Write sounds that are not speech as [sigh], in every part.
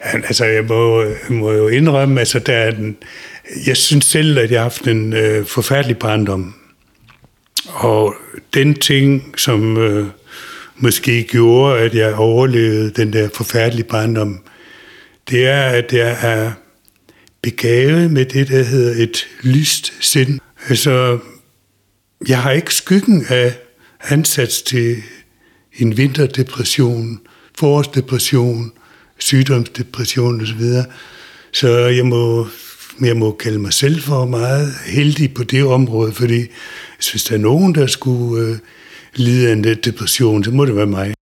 [laughs] Altså, jeg må, må jo indrømme, altså, der er den, jeg synes selv, at jeg har haft en øh, forfærdelig barndom. Og den ting, som øh, måske gjorde, at jeg overlevede den der forfærdelige barndom, det er, at jeg er begavet med det, der hedder et lyst sind. Altså, jeg har ikke skyggen af ansats til en vinterdepression, forårsdepression, sygdomsdepression osv. Så jeg må, jeg må kalde mig selv for meget heldig på det område, fordi hvis der er nogen, der skulle øh, lide af en depression, så må det være mig.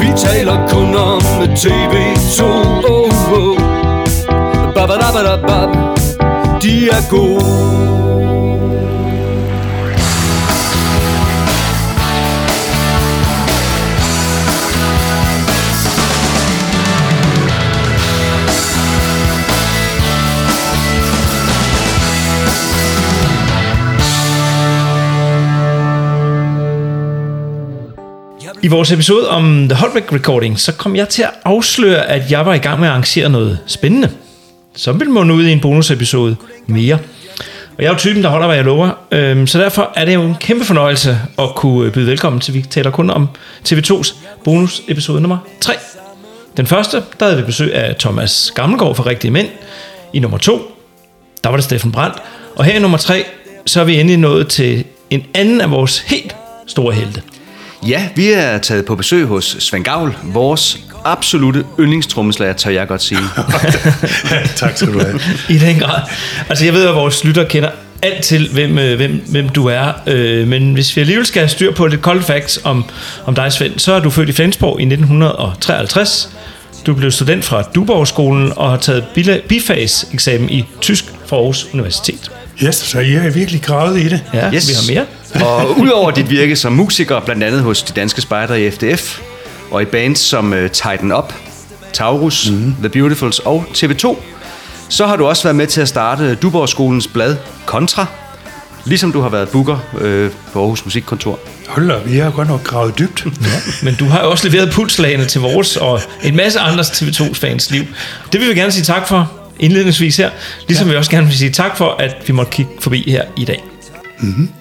Vi taler kun om TV2 oh, oh. Ba, ba, da, ba, da, ba. De er gode I vores episode om The Holbæk Recording, så kom jeg til at afsløre, at jeg var i gang med at arrangere noget spændende, som vil munde ud i en bonusepisode mere. Og jeg er jo typen, der holder, hvad jeg lover, øhm, så derfor er det jo en kæmpe fornøjelse at kunne byde velkommen til, vi taler kun om TV2's bonusepisode nummer 3. Den første, der havde vi besøg af Thomas Gammelgaard fra Rigtige Mænd. I nummer 2, der var det Steffen Brandt. Og her i nummer 3, så er vi endelig nået til en anden af vores helt store helte. Ja, vi er taget på besøg hos Svend Gavl, vores absolute yndlingstrommeslager, tør jeg godt sige. [laughs] tak skal du have. I den grad. Altså jeg ved, at vores lytter kender alt til, hvem, øh, hvem, hvem du er. Øh, men hvis vi alligevel skal have styr på lidt cold facts om, om dig, Svend, så er du født i Flensborg i 1953. Du blev student fra Duborgskolen og har taget bifags-eksamen i tysk fra Aarhus Universitet. Yes, så I er virkelig gravet i det. Ja, Yes. vi har mere. Og udover dit virke som musiker, blandt andet hos de danske spejdere i FDF, og i bands som uh, Tighten Up, Taurus, mm. The Beautifuls og TV2, så har du også været med til at starte Duborgskolens blad Kontra, ligesom du har været booker øh, på Aarhus Musikkontor. Hold da, vi har godt nok gravet dybt. Men du har også leveret pulslagene til vores og en masse andres TV2-fans liv. Det vil vi gerne sige tak for indledningsvis her. Ligesom ja. vi også gerne vil sige tak for, at vi måtte kigge forbi her i dag. Hold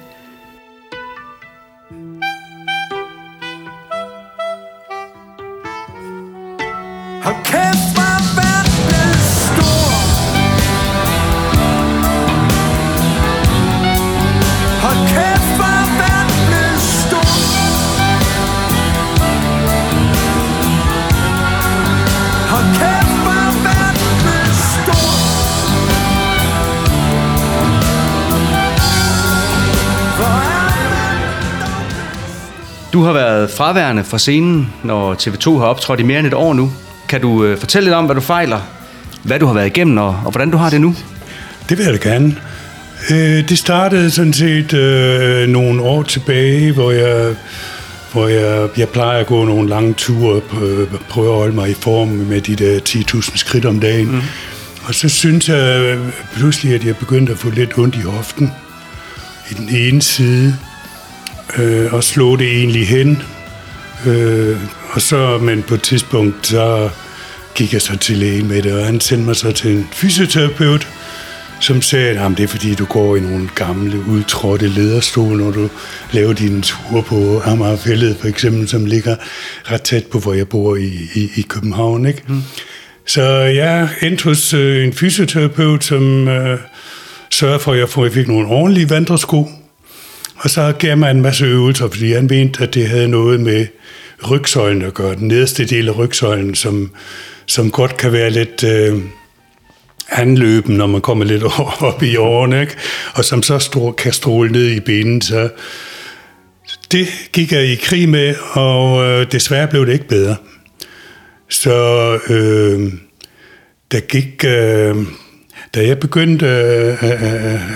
Du har været fraværende fra scenen, når TV2 har optrådt i mere end et år nu. Kan du øh, fortælle lidt om, hvad du fejler, hvad du har været igennem, og, og hvordan du har det nu? Det vil jeg da gerne. Øh, det startede sådan set øh, nogle år tilbage, hvor jeg, hvor jeg, jeg plejer at gå nogle lange ture, øh, prøve at holde mig i form med de der 10.000 skridt om dagen. Mm. Og så synes jeg pludselig, at jeg begyndte at få lidt ondt i hoften i den ene side, øh, og slå det egentlig hen. Øh, og så, men på et tidspunkt, så gik jeg så til lægen med det, og han sendte mig så til en fysioterapeut, som sagde, at det er fordi, du går i nogle gamle, udtrådte lederstol, når du laver dine ture på Amagerfællet, for eksempel, som ligger ret tæt på, hvor jeg bor i, i, i København. Ikke? Mm. Så jeg endte hos øh, en fysioterapeut, som øh, sørgede for, at jeg, for, at jeg fik nogle ordentlige vandresko, og så gav man en masse øvelser, fordi han mente, at det havde noget med rygsøjlen at gøre, den nederste del af rygsøjlen, som, som godt kan være lidt øh, anløben, når man kommer lidt [laughs] op i årene, ikke? og som så stor, kan stråle ned i benen. Så det gik jeg i krig med, og øh, desværre blev det ikke bedre. Så øh, der gik... Øh, da jeg begyndte øh,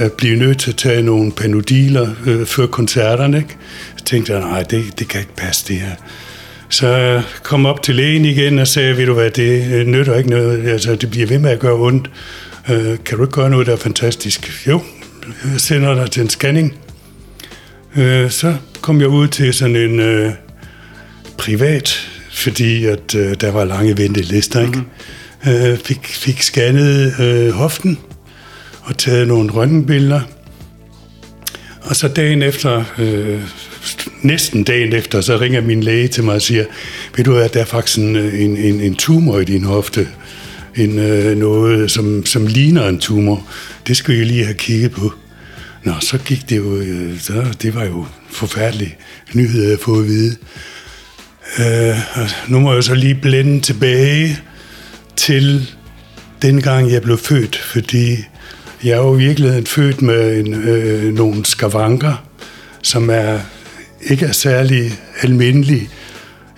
at, blive nødt til at tage nogle panodiler øh, før koncerterne, ikke? så tænkte jeg, nej, det, det kan ikke passe det her. Så jeg kom op til lægen igen og sagde, ved du hvad, det øh, nytter ikke noget, altså det bliver ved med at gøre ondt. Øh, kan du ikke gøre noget, der er fantastisk? Jo, jeg sender dig til en scanning. øh, så kom jeg ud til sådan en øh, privat, fordi at øh, der var lange ventelister, ikke? Mm-hmm. Øh, fik, fik scannet øh, hoften og taget nogle røntgenbilleder. Og så dagen efter, øh, næsten dagen efter, så ringer min læge til mig og siger, ved du hvad, der er faktisk en, en, en, en tumor i din hofte. En, øh, noget, som, som ligner en tumor. Det skal jeg lige have kigget på. Nå, så gik det jo, øh, så, det var jo forfærdelig nyhed at få at vide. Øh, nu må jeg så lige blende tilbage til dengang jeg blev født, fordi jeg er jo i virkeligheden født med en, øh, nogle skavanker, som er ikke er særlig almindelige.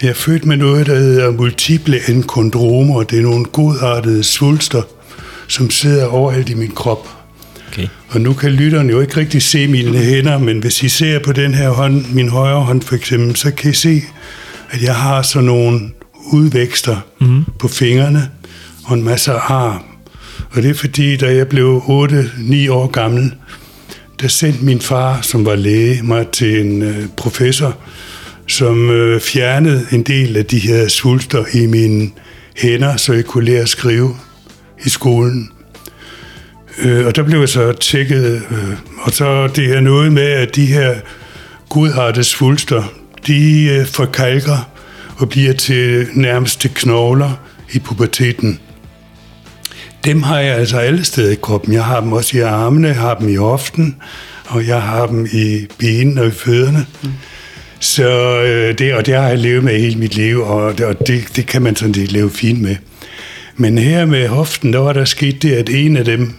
Jeg er født med noget, der hedder multiple enkondromer. Det er nogle godartede svulster, som sidder overalt i min krop. Okay. Og nu kan lytterne jo ikke rigtig se mine hænder, men hvis I ser på den her hånd, min højre hånd for eksempel, så kan I se, at jeg har sådan nogle udvækster mm. på fingrene og en masse ar. Og det er fordi, da jeg blev 8-9 år gammel, der sendte min far, som var læge, mig til en øh, professor, som øh, fjernede en del af de her svulster i mine hænder, så jeg kunne lære at skrive i skolen. Øh, og der blev jeg så tjekket, øh, og så det her noget med, at de her godartede svulster, de forkalker og bliver til nærmest til knogler i puberteten. Dem har jeg altså alle steder i kroppen. Jeg har dem også i armene, jeg har dem i hoften, og jeg har dem i benene og i fødderne. Mm. Så øh, det, og det har jeg levet med hele mit liv, og det, og det, det kan man sådan set leve fint med. Men her med hoften, der var der sket det, at en af dem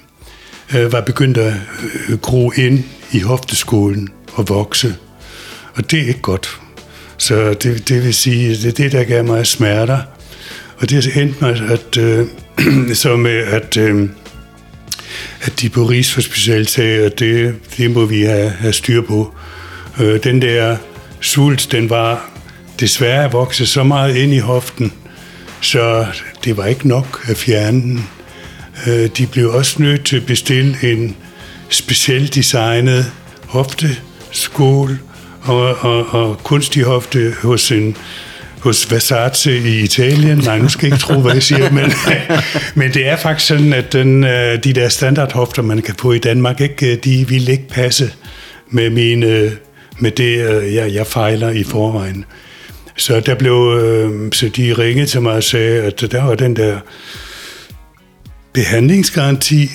øh, var begyndt at øh, gro ind i hofteskolen og vokse. Og det er ikke godt. Så det, det vil sige, det er det, der gav mig smerter. Og det endte mig, at, øh, [clears throat] så med, øh, at, øh, at de på Rigshospitalet sagde, at det, det må vi have, have styr på. Øh, den der sult, den var desværre vokset så meget ind i hoften, så det var ikke nok at fjerne den. Øh, de blev også nødt til at bestille en specielt designet hofteskål og, og, og kunstig hofte hos en hos Versace i Italien. Nej, nu skal jeg ikke tro, hvad jeg siger, [laughs] men, men det er faktisk sådan, at den, øh, de der standardhofter, man kan få i Danmark, ikke, de vil ikke passe med, mine, med det, øh, jeg, jeg fejler i forvejen. Så der blev, øh, så de ringede til mig og sagde, at der var den der behandlingsgaranti,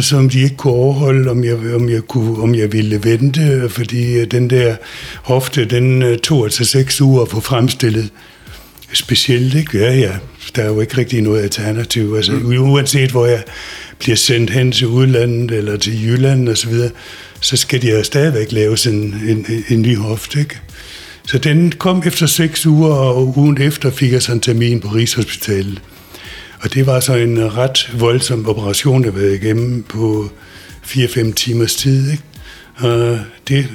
som de ikke kunne overholde, om jeg, om jeg, kunne, om jeg ville vente, fordi den der hofte, den tog altså seks uger at få fremstillet. Specielt, ikke? Ja, ja. Der er jo ikke rigtig noget alternativ. Altså, mm. uanset hvor jeg bliver sendt hen til udlandet eller til Jylland og så videre, så skal de jo stadigvæk lave en, en, en ny hofte, ikke? Så den kom efter seks uger, og ugen efter fik jeg sådan en termin på Rigshospitalet. Og det var så en ret voldsom operation, der var igennem på 4-5 timers tid. Ikke? Og det,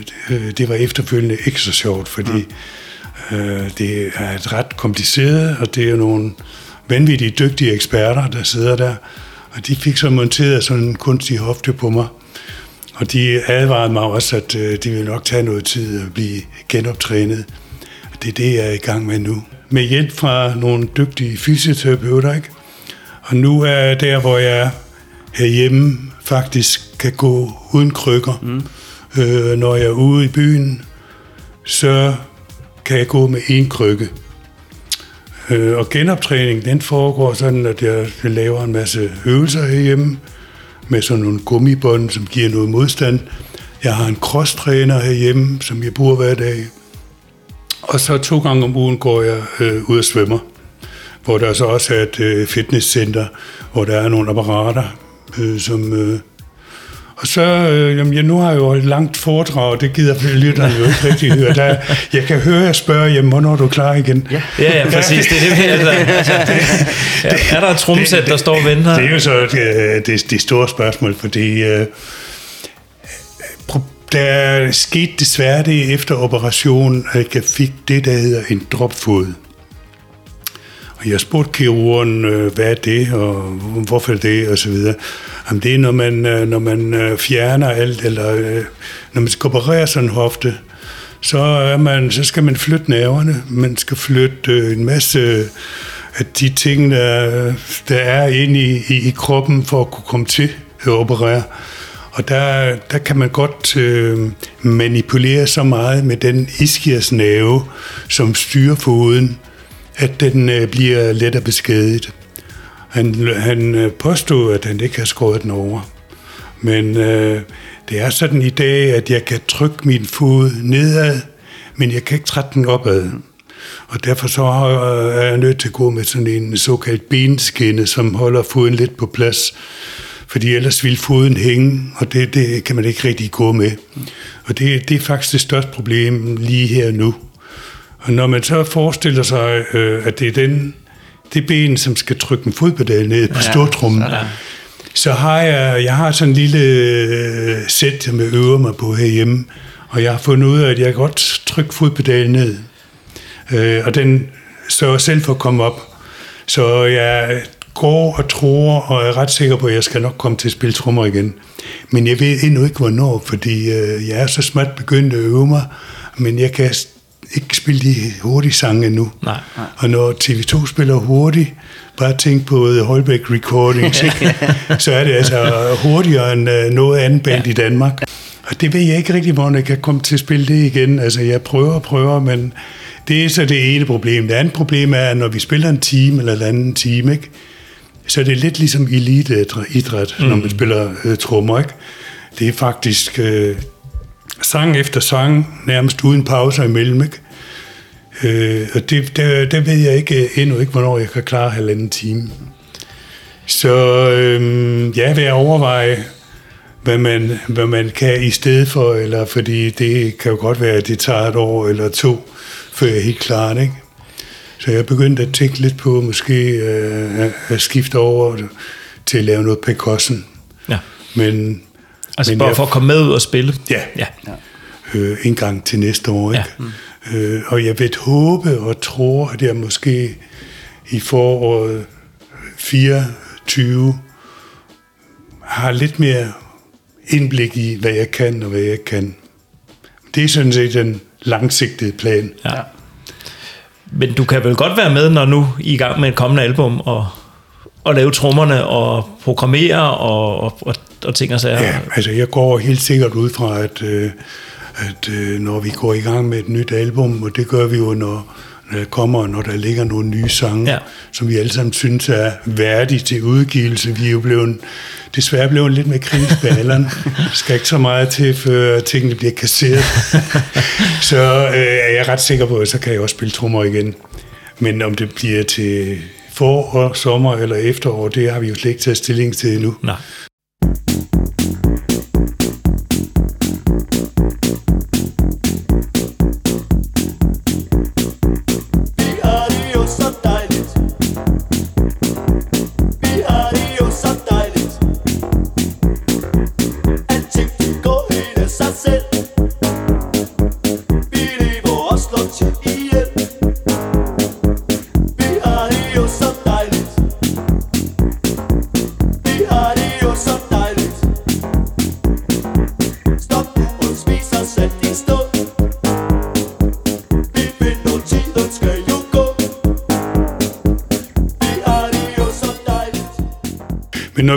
det var efterfølgende ikke så sjovt, fordi ja. øh, det er et ret kompliceret, og det er nogle vanvittigt dygtige eksperter, der sidder der. Og de fik så monteret sådan en kunstig hofte på mig. Og de advarede mig også, at øh, det ville nok tage noget tid at blive genoptrænet. Og det er det, jeg er i gang med nu. Med hjælp fra nogle dygtige fysioterapeuter, ikke? Og nu er jeg der, hvor jeg herhjemme faktisk kan gå uden krykker. Mm. Øh, når jeg er ude i byen, så kan jeg gå med en krykke. Øh, og genoptræning, den foregår sådan, at jeg laver en masse øvelser herhjemme med sådan nogle gummibånd, som giver noget modstand. Jeg har en crosstræner herhjemme, som jeg bruger hver dag. Og så to gange om ugen går jeg øh, ud og svømmer hvor der så også er et øh, fitnesscenter, hvor der er nogle apparater, øh, som... Øh, og så, øh, jamen, jeg nu har jeg jo et langt foredrag, og det gider lytterne jo ikke rigtig høre. Der, jeg kan høre jer spørge, jamen, hvornår er du klar igen? Ja, ja, ja præcis. Det er det, altså, altså, det, ja, er der et trumsæt, der står og venter? Det er jo så det, det, det store spørgsmål, fordi øh, der skete desværre det efter operationen, at jeg fik det, der hedder en dropfod. Og jeg spurgte kirurgen, øh, hvad er det, og hvorfor er det, og så videre. Jamen, det er, når man, øh, når man øh, fjerner alt, eller når man skal operere sådan en hofte, så, er man, så skal man flytte nerverne. Man skal flytte en masse af de ting, der, der er inde i, i, i kroppen for at kunne komme til at operere. Og der, der kan man godt øh, manipulere så meget med den iskiasnerve, som styrer foden, at den øh, bliver og beskadiget. Han, han øh, påstod, at han ikke har skåret den over. Men øh, det er sådan i dag, at jeg kan trykke min fod nedad, men jeg kan ikke trætte den opad. Og derfor så øh, er jeg nødt til at gå med sådan en såkaldt benskinne, som holder foden lidt på plads. Fordi ellers vil foden hænge, og det, det kan man ikke rigtig gå med. Og det, det er faktisk det største problem lige her nu. Og når man så forestiller sig, øh, at det er den, det ben, som skal trykke en fodpedal ned på ja, stortrummen, så har jeg, jeg har sådan en lille øh, sæt, jeg øver mig på herhjemme, og jeg har fundet ud af, at jeg kan godt trykke fodpedalen ned. Øh, og den sørger selv for at komme op. Så jeg går og tror, og er ret sikker på, at jeg skal nok komme til at spille trommer igen. Men jeg ved endnu ikke, hvornår, fordi øh, jeg er så småt begyndt at øve mig, men jeg kan ikke spille de hurtige sange endnu. Nej, nej. Og når TV2 spiller hurtigt, bare tænk på The Holbeck Recordings, ikke? [laughs] så er det altså hurtigere end uh, noget andet band ja. i Danmark. Og det ved jeg ikke rigtig, hvor jeg kan komme til at spille det igen. Altså, jeg prøver og prøver, men det er så det ene problem. Det andet problem er, at når vi spiller en time eller en anden time, ikke? så er det lidt ligesom eliteidræt, mm. når man spiller uh, trommer. Ikke? Det er faktisk uh, sang efter sang, nærmest uden pauser imellem. Ikke? Øh, og det, der, der ved jeg ikke endnu ikke, hvornår jeg kan klare halvanden time. Så øh, ja, vil jeg overveje, hvad man, hvad man kan i stedet for, eller fordi det kan jo godt være, at det tager et år eller to, før jeg er helt klar, ikke? Så jeg er begyndt at tænke lidt på måske øh, at skifte over til at lave noget percussion. Ja. Men, Altså men bare jeg- for at komme med ud og spille. Ja, Ja. øh, en gang til næste år. Ikke? Ja. Ja. Øh, og jeg vil håbe og tror, at jeg måske i foråret 24 har lidt mere indblik i, hvad jeg kan og hvad jeg ikke kan. Det er sådan set den langsigtede plan. Ja. Men du kan vel godt være med, når nu I er i gang med et kommende album, og, og lave trommerne, og programmere, og, og, og, og ting og sager. Ja, altså jeg går helt sikkert ud fra, at, øh, at øh, når vi går i gang med et nyt album, og det gør vi jo, når, når der kommer, når der ligger nogle nye sange, Ja. som vi alle sammen synes er værdige til udgivelse. Vi er jo blevet, desværre blevet lidt med kritiske alderen. Der skal ikke så meget til, før tingene bliver kasseret. [laughs] så øh, er jeg ret sikker på, at så kan jeg også spille trommer igen. Men om det bliver til forår, sommer eller efterår, det har vi jo slet ikke taget stilling til endnu. Nej.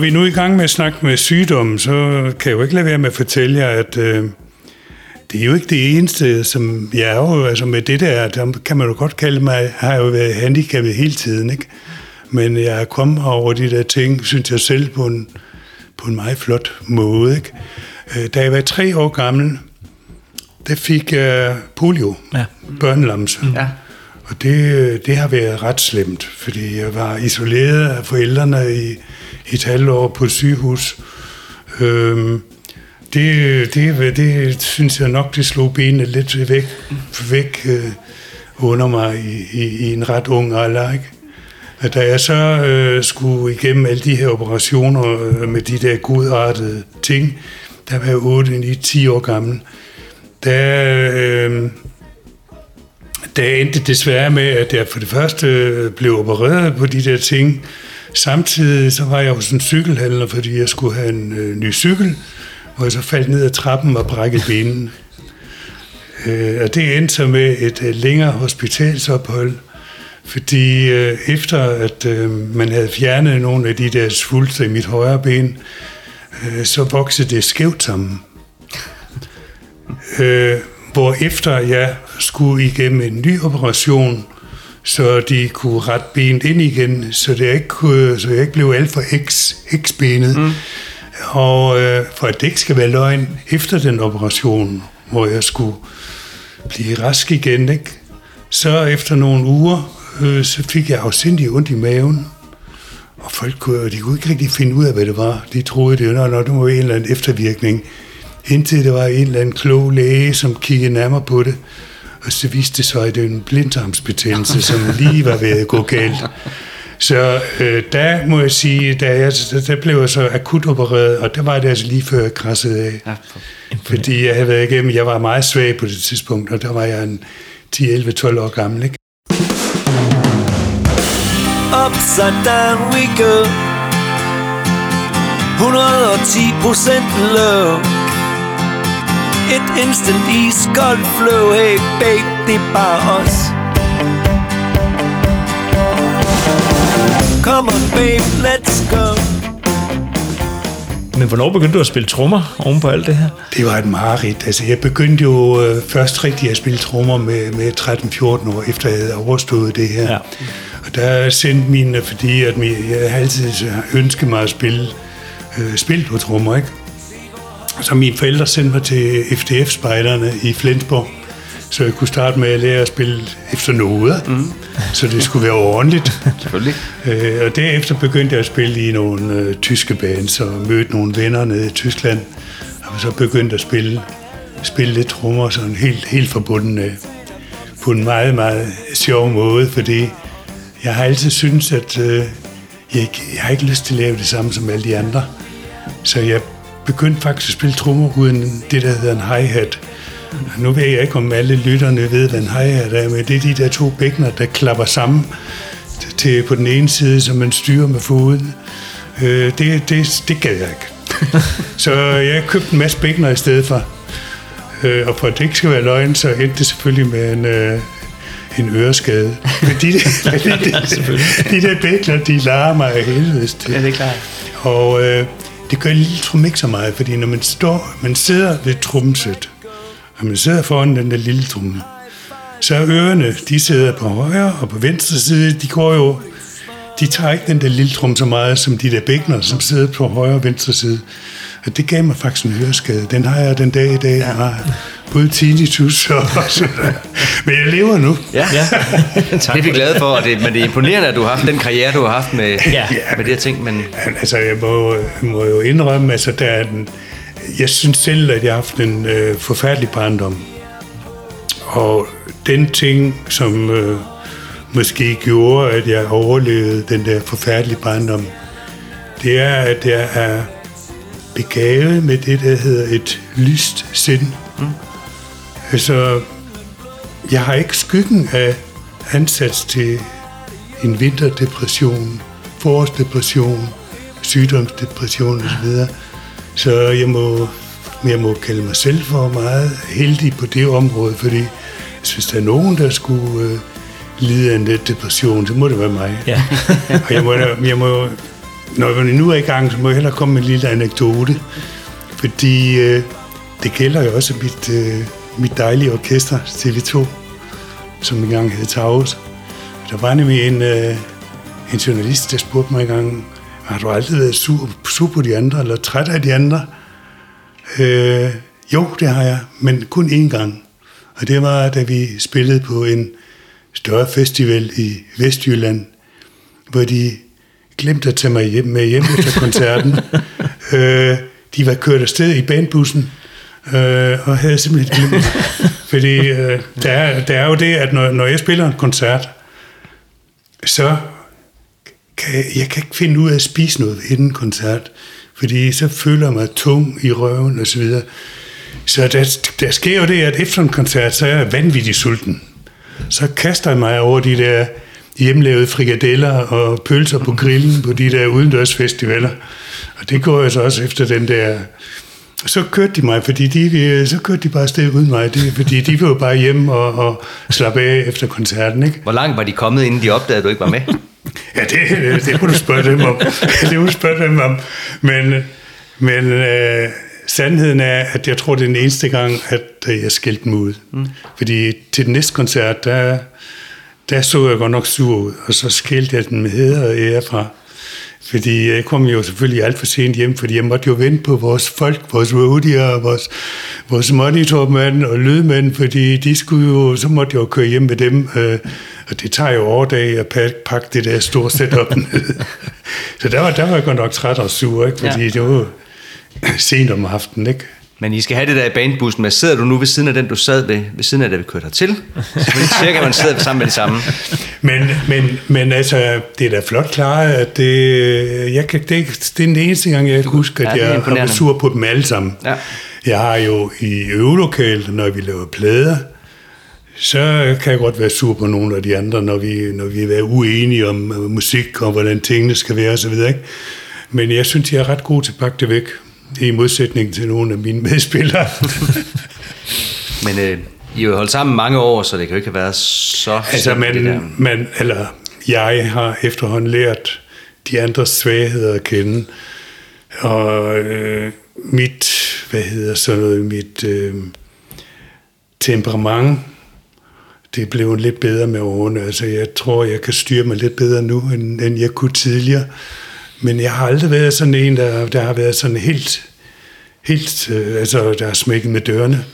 Når vi nu er i gang med at snakke med sygdommen, så kan jeg jo ikke lade være med at fortælle jer, at øh, det er jo ikke det eneste, som jeg er jo, altså med det der, der kan man jo godt kalde mig, har jeg jo været handicappet hele tiden, ikke? Men jeg er kommet over de der ting, synes jeg selv, på en, på en meget flot måde, ikke? Øh, Da jeg var tre år gammel, der fik jeg polio, Ja. børnelamse. Ja. Og det, det har været ret slemt, fordi jeg var isoleret af forældrene i et halvt år på et sygehus. Øhm, det, det, det synes jeg nok, det slog benene lidt væk, væk øh, under mig i, i, i en ret ung alder. Ikke? Da jeg så øh, skulle igennem alle de her operationer øh, med de der godartede ting, der var jeg 8, 9, 10 år gammel, der, øh, det endte desværre med, at jeg for det første øh, blev opereret på de der ting. Samtidig så var jeg hos en cykelhandler, fordi jeg skulle have en øh, ny cykel, hvor jeg så faldt ned ad trappen og brækkede benen. Øh, og det endte så med et øh, længere hospitalsophold, fordi øh, efter at øh, man havde fjernet nogle af de der svulster i mit højre ben, øh, så voksede det skævt sammen. Øh, hvor efter jeg skulle igennem en ny operation, så de kunne rette benet ind igen, så, det ikke kunne, så jeg ikke blev alt for X-benet. Mm. Og øh, for at det ikke skal være løgn, efter den operation, hvor jeg skulle blive rask igen, ikke? så efter nogle uger, øh, så fik jeg afsindig ondt i maven. Og folk kunne, de kunne ikke rigtig finde ud af, hvad det var. De troede, det var, når det var en eller anden eftervirkning. Indtil det var en eller anden klog læge, som kiggede nærmere på det. Og så viste det sig, at det var en blindtarmsbetændelse, som lige var ved at gå galt. Så øh, der må jeg sige, da jeg, der blev jeg så akut opereret, og der var det altså lige før jeg krassede af. Ja, Fordi jeg havde været igennem, jeg var meget svag på det tidspunkt, og der var jeg en 10, 11, 12 år gammel. Ikke? Upside down we go 110 procent love Et instant iskoldt flow Hey babe, det er bare os Come on babe, let's go Men hvornår begyndte du at spille trommer oven på alt det her? Det var et mareridt. Altså, jeg begyndte jo øh, først rigtig at spille trommer med, med 13-14 år, efter jeg havde overstået det her. Ja. Og der sendte mine, fordi at min, jeg altid ønsket mig at spille, øh, spille på trommer, ikke? Så mine forældre sendte mig til FDF-spejderne i Flensborg, så jeg kunne starte med at lære at spille efter noder, mm. så det skulle være ordentligt. selvfølgelig. Øh, og derefter begyndte jeg at spille i nogle øh, tyske bands og mødte nogle venner nede i Tyskland. Og så begyndte at spille, spille lidt trommer sådan helt, helt forbundet øh, på en meget, meget sjov måde, fordi jeg har altid syntes, at øh, jeg, ikke, jeg har ikke lyst til at lave det samme som alle de andre. Så jeg begyndte faktisk at spille trommer uden det, der hedder en hi-hat. Nu ved jeg ikke, om alle lytterne ved, hvad en hi-hat er, men det er de der to bækkener, der klapper sammen til på den ene side, som man styrer med foden. Øh, det, det, det gad jeg ikke. [laughs] så jeg købte en masse bækkener i stedet for. Øh, og for at det ikke skal være løgn, så endte det selvfølgelig med en, øh, en øreskade. Men de, der, [laughs] [laughs] de, der, de der bækkener, de larmer af helvedes til. Ja, det er klart. Og øh, det gør lille trum ikke så meget, fordi når man står, man sidder ved trumsæt, og man sidder foran den der lille tromme, så er ørerne, de sidder på højre og på venstre side, de går jo, de tager ikke den der lille trum så meget som de der bækner, som sidder på højre og venstre side. Og det gav mig faktisk en høreskade. Den har jeg den dag i dag. Jeg har både tinnitus og sådan Men jeg lever nu. Ja, Ja. [laughs] det er vi glade for, og det, men det er imponerende, at du har haft den karriere, du har haft med, Ja. med de her ting. Men Men, Altså, jeg må, må jo indrømme, altså, der er den, jeg synes selv, at jeg har haft en øh, forfærdelig barndom. Og den ting, som øh, måske gjorde, at jeg overlevede den der forfærdelige barndom, det er, at jeg er begavet med det, der hedder et lyst sind. Mm. Altså, jeg har ikke skyggen af ansats til en vinterdepression, forårsdepression, sygdomsdepression osv. Så jeg må, jeg må kalde mig selv for meget heldig på det område, fordi hvis der er nogen, der skulle øh, lide af en lidt depression, så må det være mig. Ja. [laughs] Og jeg må, jeg må, når vi nu er i gang, så må jeg hellere komme med en lille anekdote. Fordi øh, det gælder jo også mit, øh, mit dejlige orkester, TV2, som engang hed Taurus. Der var nemlig en, øh, en journalist, der spurgte mig engang, har du aldrig været sur, sur på de andre, eller træt af de andre? Øh, jo, det har jeg, men kun én gang. Og det var, da vi spillede på en større festival i Vestjylland, hvor de glemte at tage mig hjem med hjem efter koncerten. [laughs] øh, de var kørt afsted i bandbussen, øh, og havde simpelthen glemt. [laughs] Fordi øh, der, er, der er jo det, at når, når jeg spiller en koncert, så kan jeg, jeg kan ikke finde ud af at spise noget inden koncert, fordi så føler jeg mig tung i røven og så videre. Så der, der sker jo det, at efter en koncert, så er jeg vanvittig sulten. Så kaster jeg mig over de der hjemlavede frikadeller og pølser på grillen på de der udendørsfestivaler. Og det går jeg så også efter den der så kørte de mig, fordi de, så kørte de bare afsted uden mig, det, fordi de var bare hjemme og, og slappe af efter koncerten, ikke? Hvor langt var de kommet, inden de opdagede, at du ikke var med? [laughs] Ja, det, det må du spørge dem om. [laughs] det må du spørge dem om. Men, men øh, sandheden er, at jeg tror, det er den eneste gang, at øh, jeg skældte dem ud. Mm. Fordi til den næste koncert, der, der så jeg godt nok sur ud, og så skældte jeg den med hæder og ære fra. Fordi jeg kom jo selvfølgelig alt for sent hjem, fordi jeg måtte jo vente på vores folk, vores roadier, vores, vores monitormand og lydmænd, fordi de skulle jo, så måtte jeg jo køre hjem med dem, øh, og det tager jo overdag at pakke, pakke det der store setup [laughs] ned. så der var, der var jeg godt nok træt og sur, ikke? fordi ja. det var sent om aftenen, ikke? Men I skal have det der i bandbussen med. Sidder du nu ved siden af den, du sad ved, ved siden af, da vi kørte hertil? Selvfølgelig cirka, man sidder sammen med de samme. Men, men, men altså, det er da flot klaret, at det, jeg kan, det, det er den eneste gang, jeg kan huske, at Ja, det jeg har været sur på dem alle sammen. Ja. Jeg har jo i øvelokalet, når vi laver plader, så kan jeg godt være sur på nogle af de andre, når vi, når vi er uenige om øh, musik og hvordan tingene skal være osv. Ikke? Men jeg synes, jeg er ret god til at pakke det væk, i modsætning til nogle af mine medspillere. [laughs] Men øh, I har jo holdt sammen mange år, så det kan jo ikke have været så... Altså, det man, man, eller jeg har efterhånden lært de andres svagheder at kende. Og øh, mit, hvad hedder sådan noget, mit øh, temperament, det er blevet lidt bedre med årene. Altså, jeg tror, jeg kan styre mig lidt bedre nu, end, end jeg kunne tidligere. Men jeg har aldrig været sådan en, der, der har været sådan helt, helt øh, altså, der har smækket med dørene.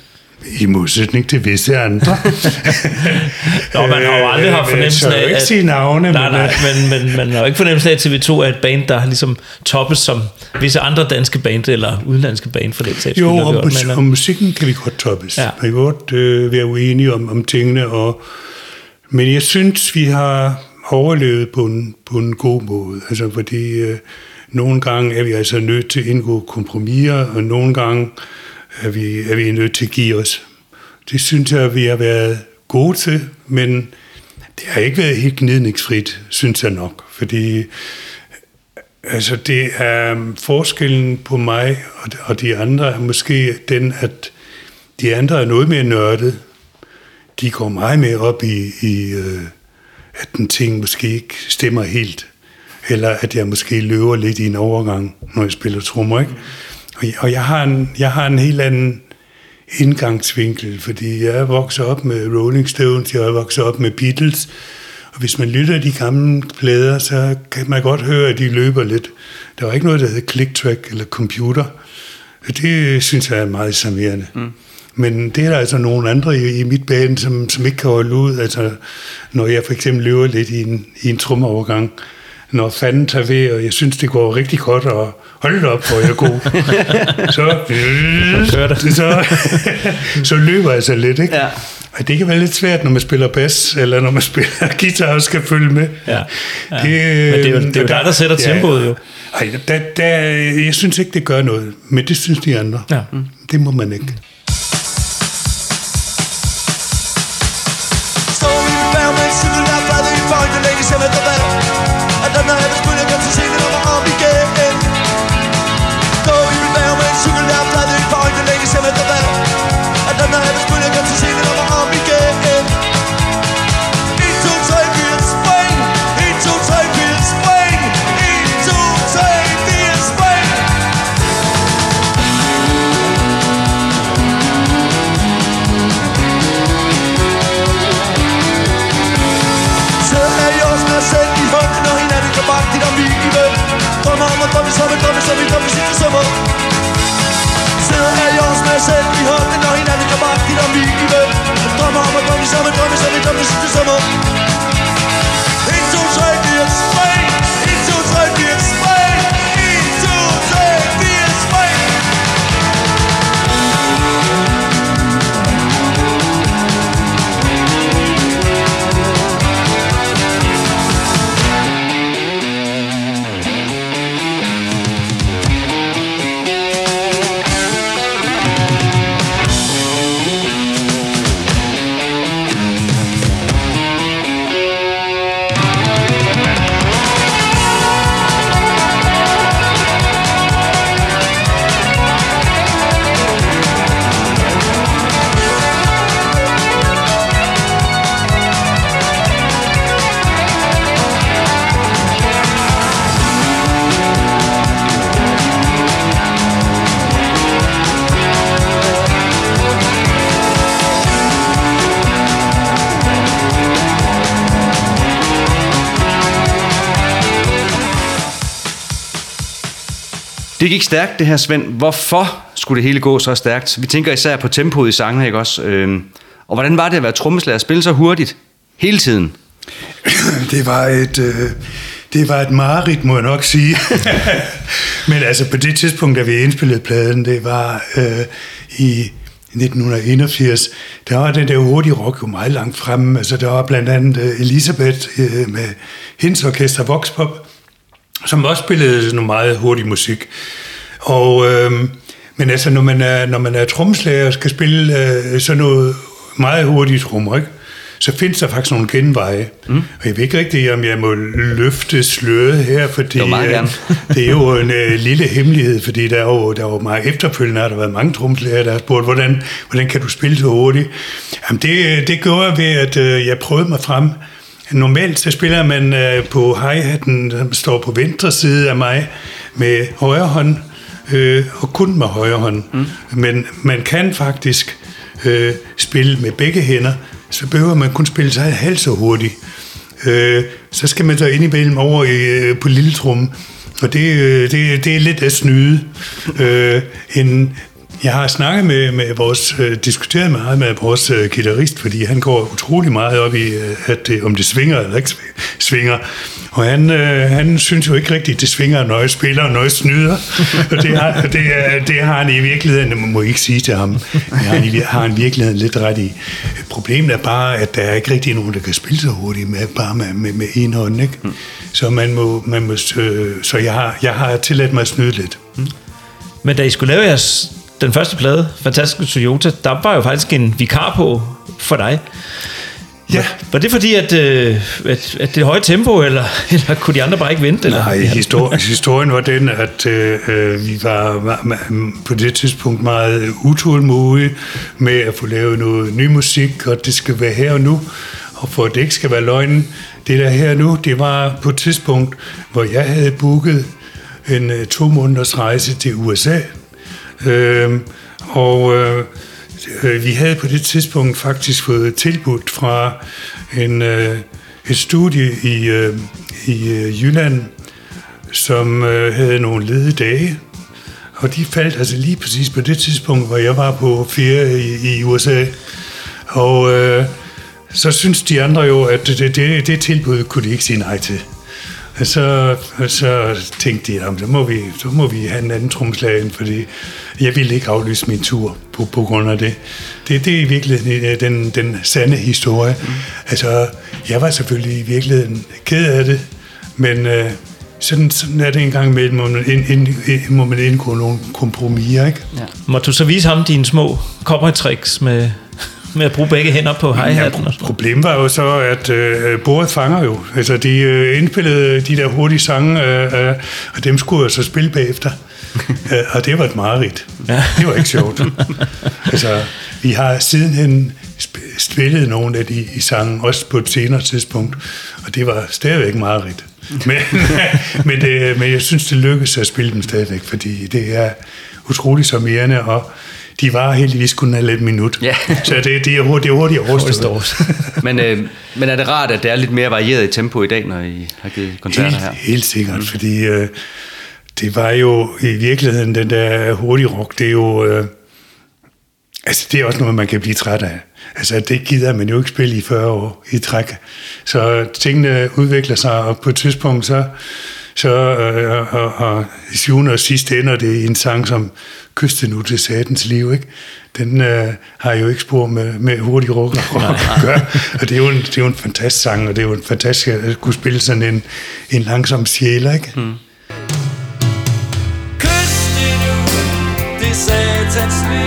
I modsætning til visse andre. [laughs] Nå, man har jo aldrig haft fornemmelsen af... Jeg ikke at- sige navne, Nej, nej, men, men man har jo ikke fornemmelsen af, at TV2 er et band, der har ligesom toppet som visse andre danske band, eller udenlandske band for den sags Jo, om, gjort, men, øh, om musikken kan vi godt toppes. Ja. Vi kan godt øh, være uenige om, om tingene, og, men jeg synes, vi har overlevet på en, på en god måde. Altså, fordi øh, nogle gange er vi altså nødt til at indgå kompromiser, og nogle gange er vi, er vi nødt til at give os. Det synes jeg, vi har været gode til, men det har ikke været helt gnidningsfrit, synes jeg nok. Fordi Altså, det er um, forskellen på mig og de, og de andre er måske den, at de andre er noget mere nørdet. De går meget mere op i, i øh, at den ting måske ikke stemmer helt. Eller at jeg måske løber lidt i en overgang, når jeg spiller trommer, ikke? Og, jeg- og jeg, har en, jeg har en helt anden indgangsvinkel, fordi jeg er vokset op med Rolling Stones, jeg er vokset op med Beatles, og hvis man lytter de gamle plader, så kan man godt høre, at de løber lidt. Der var ikke noget, der hed click-track eller computer. Det synes jeg er meget charmerende. Mm. Men det er der altså nogle andre i, i mit band, som, som ikke kan holde ud. Altså, når jeg for eksempel løber lidt i en, i en trummeovergang, når fanden tager ved, og jeg synes, det går rigtig godt, og hold op, hvor jeg er god. [laughs] så, så, så løber jeg så lidt, ikke? Ja. Og det kan være lidt svært, når man spiller bas, eller når man spiller [laughs] guitar og skal følge med. Ja, ja. Det, Men det er jo- det er jo dig, der sætter tempoet, jo. Ej, der, der, jeg synes ikke, det gør noget, men det synes de andre. Ja. Det må man ikke. Så vi som til drømme sidste Sidder her i års med selv. I hånden Og hinanden kan bakke dit vi i ven Drømmer om at komme sammen, drømme så vi drømme til sommer. 1, Det gik stærkt, det her, Svend. Hvorfor skulle det hele gå så stærkt? Vi tænker især på tempoet i sangene, ikke også? Øhm, og hvordan var det at være trommeslager og spille så hurtigt? Hele tiden? [clears throat] Det var et, øh, det var et mareridt, må jeg nok sige. [laughs] Men altså på det tidspunkt, da vi indspillede pladen, det var øh, i 1981, der var den der hurtige rock jo meget langt fremme. Altså der var blandt andet øh, Elisabeth øh, med hendes orkester Voxpop, som også spillede sådan noget meget hurtig musik. Og, øh, men altså, når man er, når man er trommeslager og skal spille øh, sådan noget meget hurtigt trommer, ikke? så findes der faktisk nogle genveje. Mm. Og jeg ved ikke rigtig, om jeg må løfte sløret her, fordi meget øh, gerne. [laughs] det er jo en øh, [laughs] lille hemmelighed, fordi der er jo, der er jo meget efterfølgende, har der været mange trommeslager, der har spurgt, hvordan, hvordan kan du spille så hurtigt? Jamen det, det gjorde jeg ved, at øh, jeg prøvede mig frem. Normalt så spiller man øh, på hi-hatten, som står på venstre side af mig, med højre hånd, øh, og kun med højre hånd. Mm. Men man kan faktisk øh, spille med begge hænder, så behøver man kun spille sig halvt så hurtigt. Øh, så skal man så indimellem over i, øh, på lille trum, og det, øh, det, det er lidt at snyde. Øh, en, jeg har snakket med, med vores, øh, diskuteret meget med vores øh, guitarist, fordi han går utrolig meget op i, øh, at det, om det svinger eller ikke svinger. Og han, øh, han synes jo ikke rigtigt, det svinger, når jeg spiller, og når jeg snyder. [laughs] Og det har, det, er- det har han i virkeligheden, det må jeg ikke sige til ham, det har han, i, har han i virkeligheden lidt ret i. Problemet er bare, at der er ikke rigtig nogen, der kan spille så hurtigt, med, bare med, med, med en hånd. Ikke? Så, man må, man må, øh, så jeg, har, jeg har tilladt mig at snyde lidt. Men da I skulle lave jeres, den første plade, Fantastisk Toyota, der var jo faktisk en vikar på for dig. Ja. Var det fordi, at, øh, at, at det høje tempo, eller, [laughs] eller kunne de andre bare ikke vente? Eller? Nej, histor- [laughs] historien var den, at øh, øh, vi var, var, var på det tidspunkt meget utålmodige med at få lavet noget ny musik, og det skal være her og nu. Og for at det ikke skal være løgnen, det der her og nu, det var på et tidspunkt, hvor jeg havde booket en øh, to måneders rejse til USA. Øhm, øh, og øh, vi havde på det tidspunkt faktisk fået tilbudt fra en, øh, et studie i, øh, i øh, Jylland, som øh, havde nogle ledige dage. Og de faldt altså lige præcis på det tidspunkt, hvor jeg var på ferie i, i USA. Og øh, så synes de andre jo, at det, det, det tilbud kunne de ikke sige nej til. Og så, og så tænkte de, at så må, vi, så må vi have en anden tromslag ind, fordi jeg ville ikke aflyse min tur på, på grund af det. Det, det er i virkeligheden øh, den, den sande historie. Mm. Altså, jeg var selvfølgelig i virkeligheden ked af det, men øh, sådan, sådan er det en gang imellem, må man, ind, ind, ind, må man indgå nogle kompromiser, ikke? Ja. Må du så vise ham dine små cowboy-tricks med, med at bruge begge hænder på hi-hatten? noget? Problemet var jo så, at øh, bordet fanger jo. Altså, de øh, indspillede de der hurtige sange, øh, øh, og dem skulle jeg så spille bagefter. [laughs] øh, og det var et mareridt. Ja. Det var ikke sjovt. [laughs] altså, vi har sidenhen sp- spillet nogle af de i sangen, også på et senere tidspunkt, og det var stadigvæk mareridt. Men, [laughs] men, det, men jeg synes, det lykkedes at spille dem stadigvæk, fordi det er utroligt charmerende, og de var heldigvis kun en lidt minut. Ja. Så det, det er hurtigt, det er hurtigt overstået. Men, øh, men er det rart, at det er lidt mere varieret i tempo i dag, når I har givet koncerter Helt, her? helt sikkert, mm. fordi øh, det var jo i virkeligheden den der hurtige rock, det er jo... Øh, altså, det er også noget, man kan blive træt af. Altså, det gider man jo ikke spille i 40 år i træk. Så tingene udvikler sig, og på et tidspunkt, så, så øh, og, og i syvende og sidste ender det i en sang som Kyste nu til satens liv, ikke? Den øh, har jo ikke spor med, med hurtig rock at [laughs] gøre. Og det er, jo en, det er jo en fantastisk sang, og det er jo en fantastisk at kunne spille sådan en, en langsom sjæl, ikke? Mm. Kys det nu, det satans liv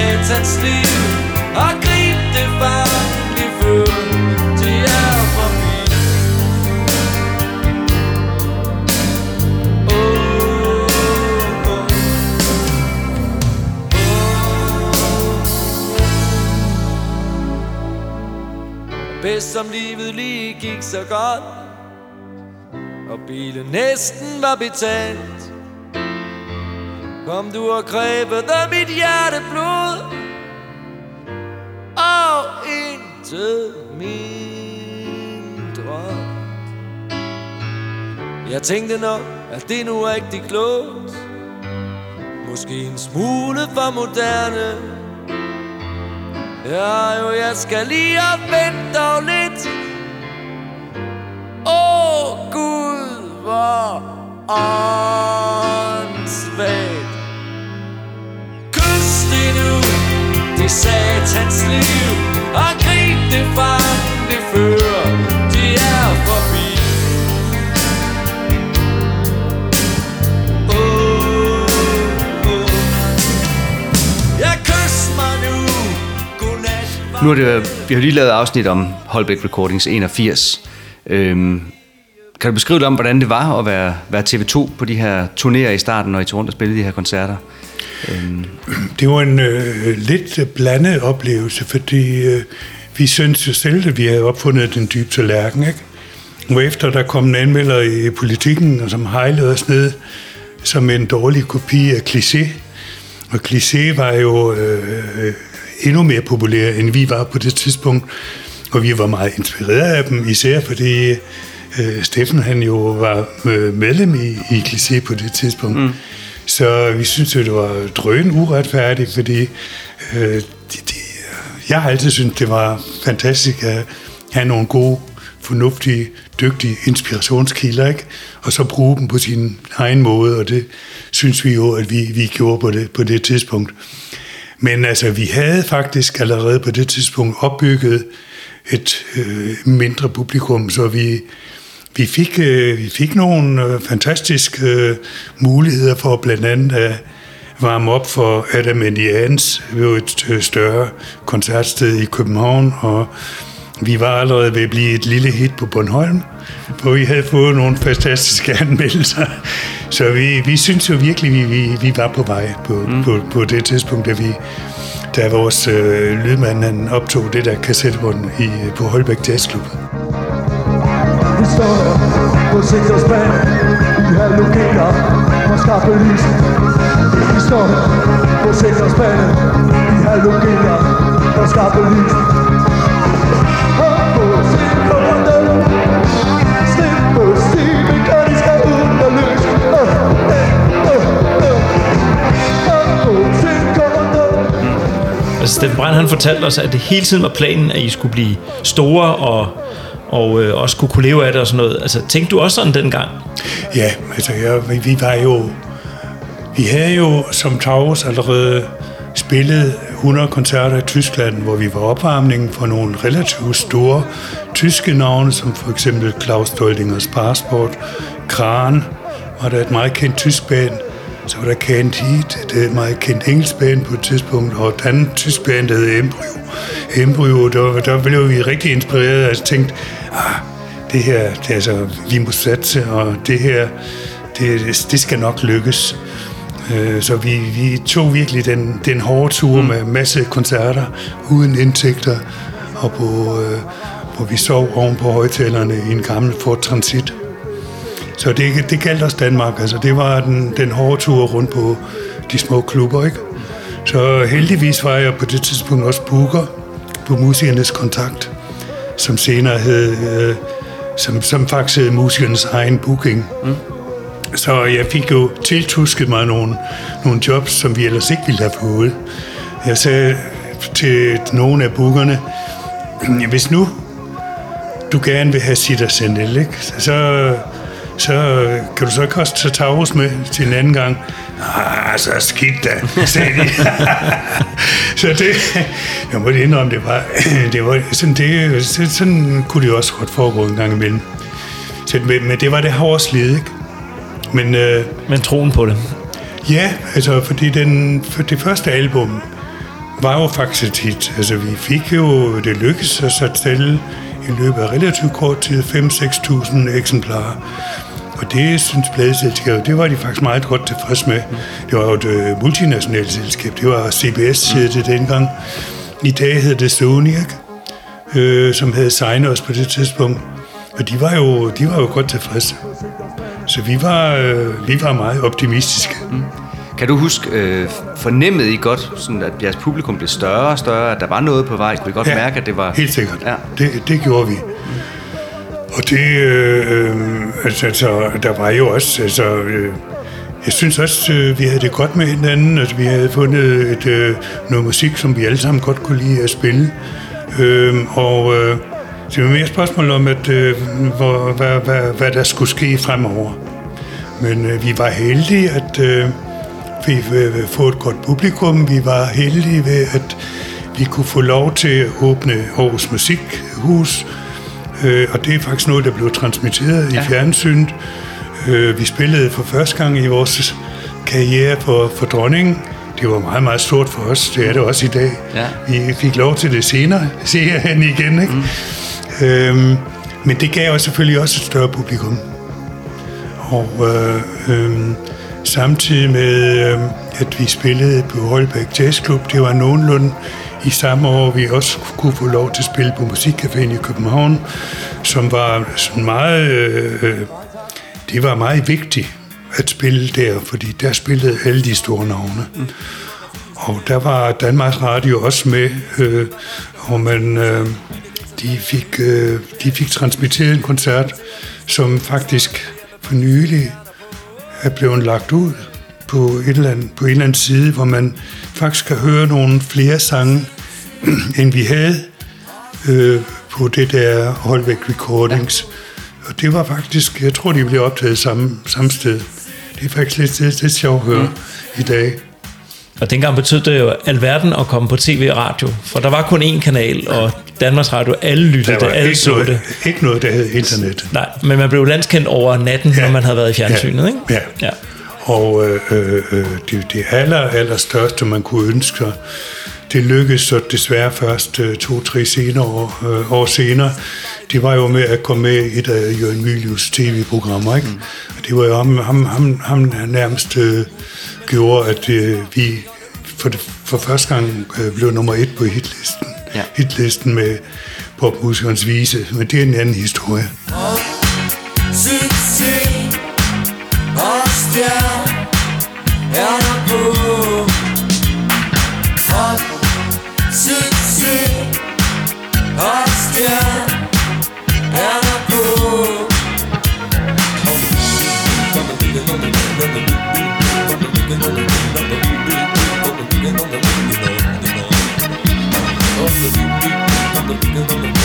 satans liv Og grib det far, det føler, de er forbi oh, oh, oh. Bedst som livet lige gik så godt Og bilen næsten var betalt Kom du og grebet af mit hjerteblod Og intet drøm. Jeg tænkte nok, at det nu er rigtig klogt. Måske en smule for moderne. Ja, jo, jeg skal lige og vente dog lidt. Åh, oh, Gud, hvor åndssvagt nu, det satans liv Og grib det fang, det før de er forbi åh. Ja, kys mig nu, godnat Nu er det, vi har lige lavet afsnit om Holbæk Recordings 81. Øhm, kan du beskrive lidt om, hvordan det var at være, være TV2 på de her turnéer i starten, når I rundt og spillede de her koncerter? Øhm, Det var en øh, lidt blandet oplevelse, fordi øh, vi syntes jo selv, at vi havde opfundet den dybe tallerken, ikke? Og efter der kom en anmelder i politikken, og som hejlede os ned som en dårlig kopi af Klisé. Og Klisé var jo øh, øh, endnu mere populær, end vi var på det tidspunkt. Og vi var meget inspireret af dem, især fordi øh, Steffen han jo var øh, medlem i, i Cliché på det tidspunkt. Mm. Så vi synes jo, det var drøn uretfærdigt, fordi øh, de, de, jeg har altid syntes, det var fantastisk at have nogle gode, fornuftige, dygtige inspirationskilder, ikke? og så bruge dem på sin egen måde, og det synes vi jo, at vi, vi gjorde på det, på det tidspunkt. Men altså, vi havde faktisk allerede på det tidspunkt opbygget et øh, mindre publikum, så vi, vi, fik, øh, vi fik nogle øh, fantastiske øh, muligheder for blandt andet at varme op for Adam Indians ved et øh, større koncertsted i København, og vi var allerede ved at blive et lille hit på Bornholm, hvor vi havde fået nogle fantastiske [laughs] anmeldelser. Så vi, vi synes jo virkelig, vi, vi, vi var på vej på, mm. på, på det tidspunkt, da, vi, da vores øh, lydmand optog det der kassettebånd i, på Holbæk Jazzklub. Står her på sigtersbanen Vi har lokaler og skaffe lys. Vi står her på sigtersbanen Vi har lokaler og skaffe lys. Og på sekunder Slip på stimen Kan de skal ud og løs Altså, Steffen Brandt, han fortalte os, at det hele tiden var planen, at I skulle blive store og, og øh, også kunne, kunne leve af det og sådan noget. Altså, tænkte du også sådan dengang? Ja, altså ja, vi, vi var jo... Vi havde jo som Taurus allerede spillet 100 koncerter i Tyskland, hvor vi var opvarmningen for nogle relativt store tyske navne, som for eksempel Klaus Doldingers Passport, Kran, var der et meget kendt tysk band, så var der Canned Heat, det er et meget kendt engelsk band på et tidspunkt, og et andet tysk band, der hed Embryo. Embryo, der, der blev vi rigtig inspireret og tænkte, ah, det her, det altså, vi må satse, og det her, det, det skal nok lykkes. Øh, Så vi, vi tog virkelig den, den hårde tur med masse koncerter, uden indtægter, og på, øh, hvor vi sov oven på højtalerne i en gammel Ford Transit. Så det, det galt os Danmark. Altså, det var den, den hårde tur rundt på de små klubber, ikke? Så heldigvis var jeg på det tidspunkt også booker på Musikernes Kontakt, som senere hed, øh, som, som faktisk hed Musikernes egen booking. Mm. Så jeg fik jo tiltusket mig nogle, nogle jobs, som vi ellers ikke ville have fået. Jeg sagde til nogle af bookerne, hvis nu du gerne vil have sit og Sendel, ikke? så, så kan du så ikke også tage Taurus med til en anden gang? Ah, så skidt da, sagde de. [laughs] så det, jeg må indrømme, det var, [clears throat] det var sådan, det, sådan kunne det også godt foregå en gang imellem. Så, men, men det var det hårde slid, ikke? Men øh, Men troen på det. ja, altså fordi den, for det første album var jo faktisk hit. Altså vi fik jo, det lykkedes os at sælge i løbet af relativt kort tid 5-6.000 eksemplarer. Og det synes pladeselskabet, det var de faktisk meget godt tilfreds med. Det var jo et øh, multinationalt selskab. Det var CBS, hed det dengang. I dag hedder det Sony? Øh, som havde signet os på det tidspunkt. Og de var jo, de var jo godt tilfredse. Så vi var, øh, vi var meget optimistiske. Mm. Kan du huske, øh, fornemmede I godt, sådan at jeres publikum blev større og større, at der var noget på vej? Kunne I godt mærke, at det var... helt sikkert. Ja. Det, det gjorde vi. Og det, øh, altså, altså, der var jo også, altså, øh, jeg synes også, øh, vi havde det godt med hinanden. Altså, vi havde fundet et, øh, noget musik, som vi alle sammen godt kunne lide at spille. Øh, og øh, det var mere et spørgsmål om, at, øh, hvor, hvad, hvad, hvad der skulle ske fremover. Men øh, vi var heldige, at øh, vi øh, øh få et godt publikum. Vi var heldige ved, at vi kunne få lov til at åbne Aarhus Musikhus. Øh, og det er faktisk noget, der blev transmitteret ja. i fjernsynet. Øh, vi spillede for første gang i vores karriere for, for dronningen. Det var meget, meget stort for os. Det er det også i dag. Ja. Vi fik lov til det senere, [laughs] ser han igen. Ikke? Mm. Øhm, men det gav os selvfølgelig også et større publikum. Og øh, øh, samtidig med, øh, at vi spillede på Holbæk Jazz Club, det var nogenlunde i samme år, vi også kunne få lov til at spille på Musikcaféen i København, som var sådan meget... Øh, det var meget vigtigt at spille der, fordi der spillede alle de store navne. Mm. Og der var Danmarks Radio også med, øh, og man, øh, de, fik, øh, de fik transmitteret en koncert, som faktisk for nylig er blevet lagt ud på, et eller andet, på en eller anden side, hvor man faktisk kan høre nogle flere sange, [clears throat] end vi havde øh, på det der Holbæk Recordings. Ja. Og det var faktisk, jeg tror, de blev optaget samme, samme sted. Det er faktisk lidt, lidt, lidt sjovt at høre mm. i dag. Og dengang betød det jo alverden at komme på tv og radio, for der var kun én kanal, og Danmarks Radio, alle lyttede Der det, alle ikke så noget, det. ikke noget, der hed internet. Nej, men man blev landskendt over natten, ja. når man havde været i fjernsynet, ja. ikke? Ja. ja. Og øh, øh, øh, det, det aller, aller største, man kunne ønske sig, det lykkedes så desværre først øh, to-tre senere år, øh, år senere. Det var jo med at komme med i et af Jørgen Mylius tv-programmer, ikke? Mm. Og det var jo ham, ham, ham, ham nærmest øh, gjorde, at øh, vi for, det, for første gang øh, blev nummer et på hitlisten. Ja. Hitlisten med popmusikernes vise, men det er en anden historie. Succes og stjern er der på Og succes og stjern er der på Så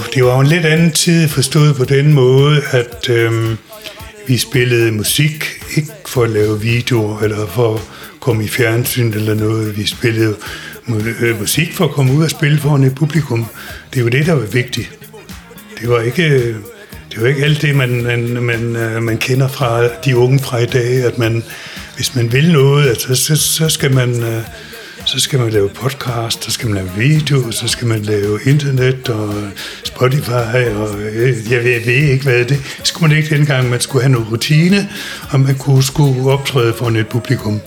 jo, det var jo en lidt anden tid forstået på den måde, at øhm, vi spillede musik, ikke for at lave videoer eller for at komme i fjernsyn eller noget. Vi spillede øh, musik for at komme ud og spille foran et publikum. Det var det, der var vigtigt. Det var ikke, det var ikke alt det, man, man, man, øh, man kender fra de unge fra i dag, at man, hvis man vil noget, altså, så, så, så skal man... Øh, så skal man lave podcast, så skal man lave video, så skal man lave internet og Spotify, og øh, jeg ved, jeg ved ikke, hvad det skulle man ikke dengang. Man skulle have noget rutine, og man kunne, skulle optræde for et publikum.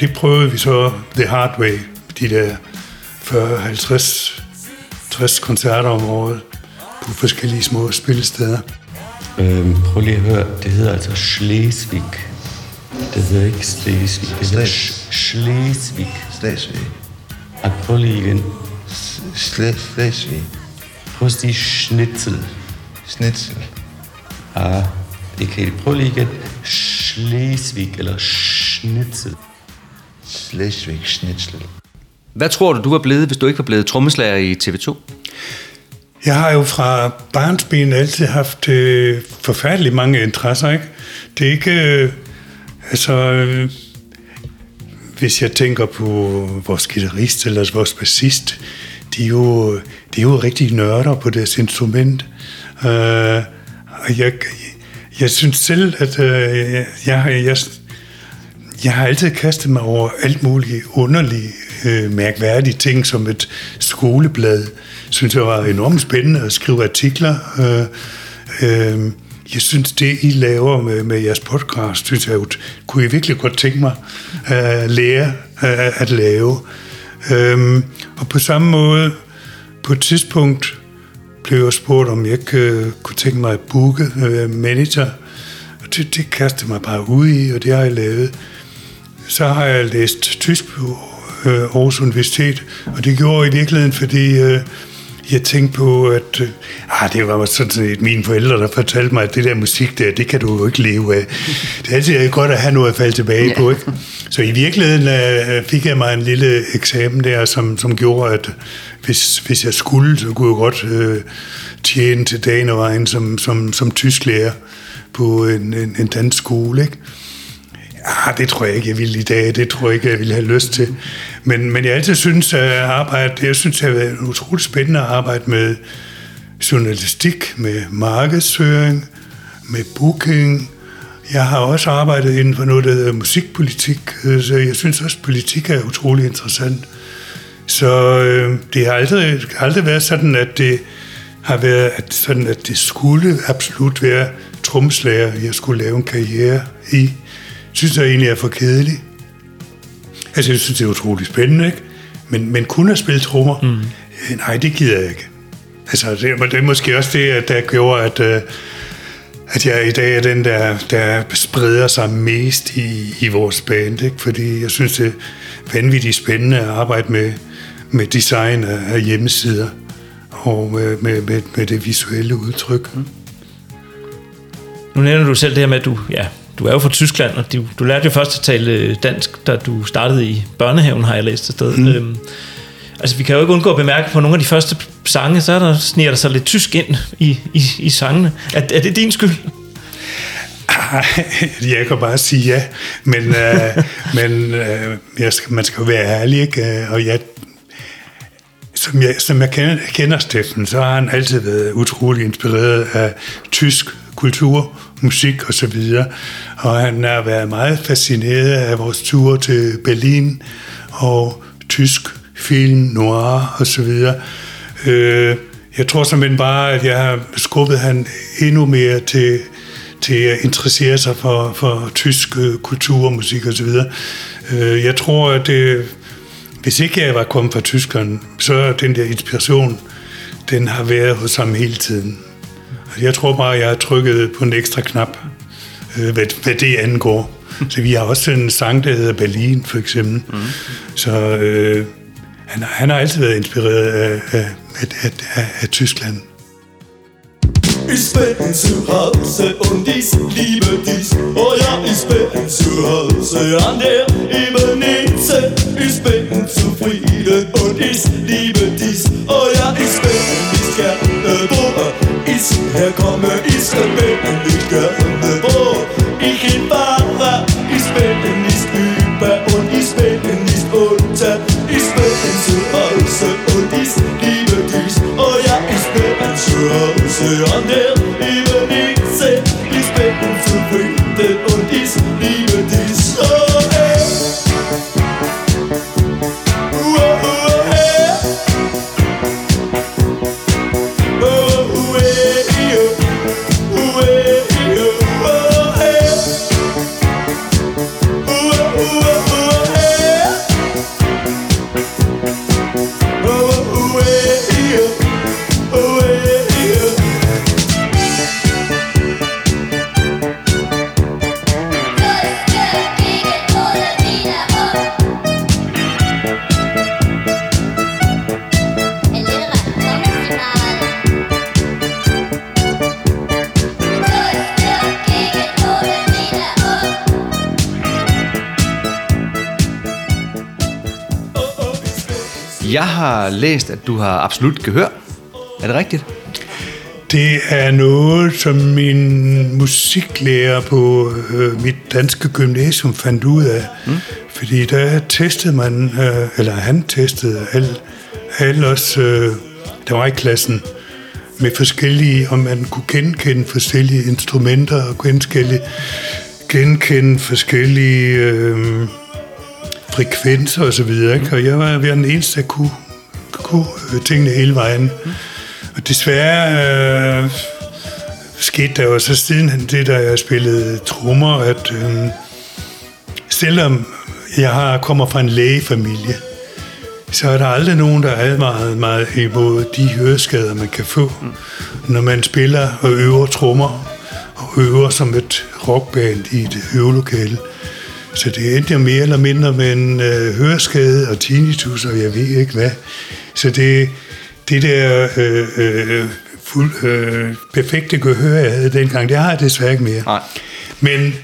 Det prøvede vi så the hard way, de der 40, 50, 60 koncerter om året på forskellige små spillesteder. Øhm, prøv lige at høre, det hedder altså Schleswig det hedder ikke Slesvig, det hedder Slesvig. Slesvig. Ej, prøv lige igen. Sle- Slesvig. Prøv at sige Schnitzel. Schnitzel. Ah, det kan I. Prøv lige igen. Slesvig eller Schnitzel. Slesvig Schnitzel. Hvad tror du, du var blevet, hvis du ikke var blevet trommeslager i TV2? Jeg har jo fra barnsben altid haft øh, forfærdeligt mange interesser, ikke? Det er ikke... Øh, altså... Øh, hvis jeg tænker på vores guitarist eller vores bassist, de er jo, de er jo rigtig nørder på deres instrument. Øh, og jeg, jeg synes selv, at øh, jeg, jeg, jeg, jeg har altid kastet mig over alt muligt underlige, øh, mærkværdige ting, som et skoleblad. Synes jeg var enormt spændende at skrive artikler. Øh, øh, jeg synes, det I laver med, med jeres podcast, synes jeg, kunne I virkelig godt tænke mig at lære at, at lave. Øhm, og på samme måde, på et tidspunkt blev jeg spurgt, om jeg ikke øh, kunne tænke mig at booke øh, manager. Og det, det kastede mig bare ud i, og det har jeg lavet. Så har jeg læst tysk på øh, Aarhus Universitet, og det gjorde jeg i virkeligheden, fordi øh, jeg tænkte på, at øh, ah, det var sådan set mine forældre, der fortalte mig, at det der musik der, det kan du jo ikke leve af. Det er altid godt at have noget at falde tilbage ja. på, ikke? Så i virkeligheden øh, fik jeg mig en lille eksamen der, som, som gjorde, at hvis, hvis jeg skulle, så kunne jeg godt øh, tjene til dagen og vejen som, som, som tysklærer på en, en, en dansk skole, ikke? Ja, det tror jeg ikke, jeg ville i dag. Det tror jeg ikke, jeg ville have lyst til. Men, men jeg altid synes, at arbejde, jeg synes, det har været utroligt spændende at arbejde med journalistik, med markedsføring, med booking. Jeg har også arbejdet inden for noget, der hedder musikpolitik, så jeg synes også, at politik er utrolig interessant. Så øh, det har aldrig, aldrig været sådan, at det har været at, sådan, at det skulle absolut være tromslager, jeg skulle lave en karriere i synes jeg egentlig er for kedeligt. Altså, jeg synes, det er utroligt spændende, ikke? Men, men kun at spille trommer, mm. øh, nej, det gider jeg ikke. Altså, det, det er måske også det, der gjorde, at, øh, at jeg i dag er den, der, der spreder sig mest i, i vores band, ikke? Fordi jeg synes, det er vanvittigt spændende at arbejde med, med design af, hjemmesider og med, med, med, med det visuelle udtryk. Mm. Nu nævner du selv det her med, at du, ja, du er jo fra Tyskland, og du, du lærte jo først at tale dansk, da du startede i børnehaven, har jeg læst et sted. Mm. Øhm, altså, vi kan jo ikke undgå at bemærke, på nogle af de første sange, så er der, sniger der sig lidt tysk ind i, i, i sangene. Er, er det din skyld? [laughs] Jeg kan bare sige ja, men, øh, [laughs] men øh, jeg skal, man skal jo være ærlig, ikke? og jeg, som jeg, som jeg kender, kender Steffen, så har han altid været utrolig inspireret af tysk kultur, musik og så videre. Og han har været meget fascineret af vores ture til Berlin og tysk film, noir og så videre. Øh, jeg tror simpelthen bare, at jeg har skubbet han endnu mere til, til at interessere sig for, for tysk øh, kultur, musik og så videre. Øh, jeg tror, at det, hvis ikke jeg var kommet fra Tyskland, så den der inspiration, den har været hos ham hele tiden. Jeg tror bare, jeg har trykket på en ekstra knap, øh, hvad, hvad det angår. Så vi har også en sang, der hedder Berlin, for eksempel. Mm. Så øh, han, han har altid været inspireret af, af, af, af, af Tyskland. Ich bin zu Hause und ich liebe dich. Oh ja, ich bin zu Hause an der Ebenize. Ich bin zufrieden und ich liebe dich. Oh ja, ich bin nicht gerne, her kommer herkomme. Ich bin nicht gerne, wo ich hinfahre. Ich bin nicht über und ich bin nicht unter. Ich bin zu Hause und ich liebe dich. Oh ja, ich bin zu Hause an der nichts Ich bin zufrieden und ich liebe Jeg har læst, at du har absolut gehør. Er det rigtigt? Det er noget, som min musiklærer på øh, mit danske gymnasium fandt ud af. Mm. Fordi der testede man, øh, eller han testede alle, alle os, øh, der var i klassen, med forskellige, om man kunne genkende forskellige instrumenter og genkende, genkende forskellige øh, frekvenser og så videre. Ikke? Og jeg var, jeg var den eneste, der kunne, kunne øh, tingene hele vejen. Og desværre øh, skete der jo så siden det, der jeg spillede trommer, at øh, selvom jeg har, kommer fra en lægefamilie, så er der aldrig nogen, der er advaret mig imod de høreskader, man kan få, mm. når man spiller og øver trommer og øver som et rockband i et øvelokale. Så det endte jo mere eller mindre med en øh, høreskade og tinnitus, og jeg ved ikke hvad. Så det, det der øh, øh, fuld, øh, perfekte gehør, jeg havde dengang, det har jeg desværre ikke mere. Nej. Men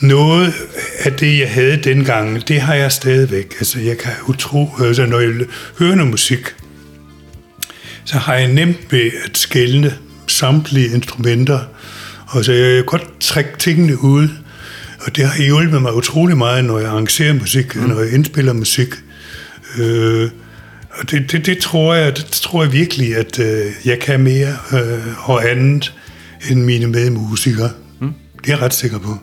noget af det, jeg havde dengang, det har jeg stadigvæk. Altså, jeg kan utro, altså, når jeg hører noget musik, så har jeg nemt ved at skælne samtlige instrumenter, og så jeg kan godt trække tingene ud, og det har hjulpet mig utrolig meget, når jeg arrangerer musik, mm. når jeg indspiller musik. Øh, og det, det, det, tror jeg, det tror jeg virkelig, at øh, jeg kan mere øh, og andet end mine medmusikere. Mm. Det er jeg ret sikker på.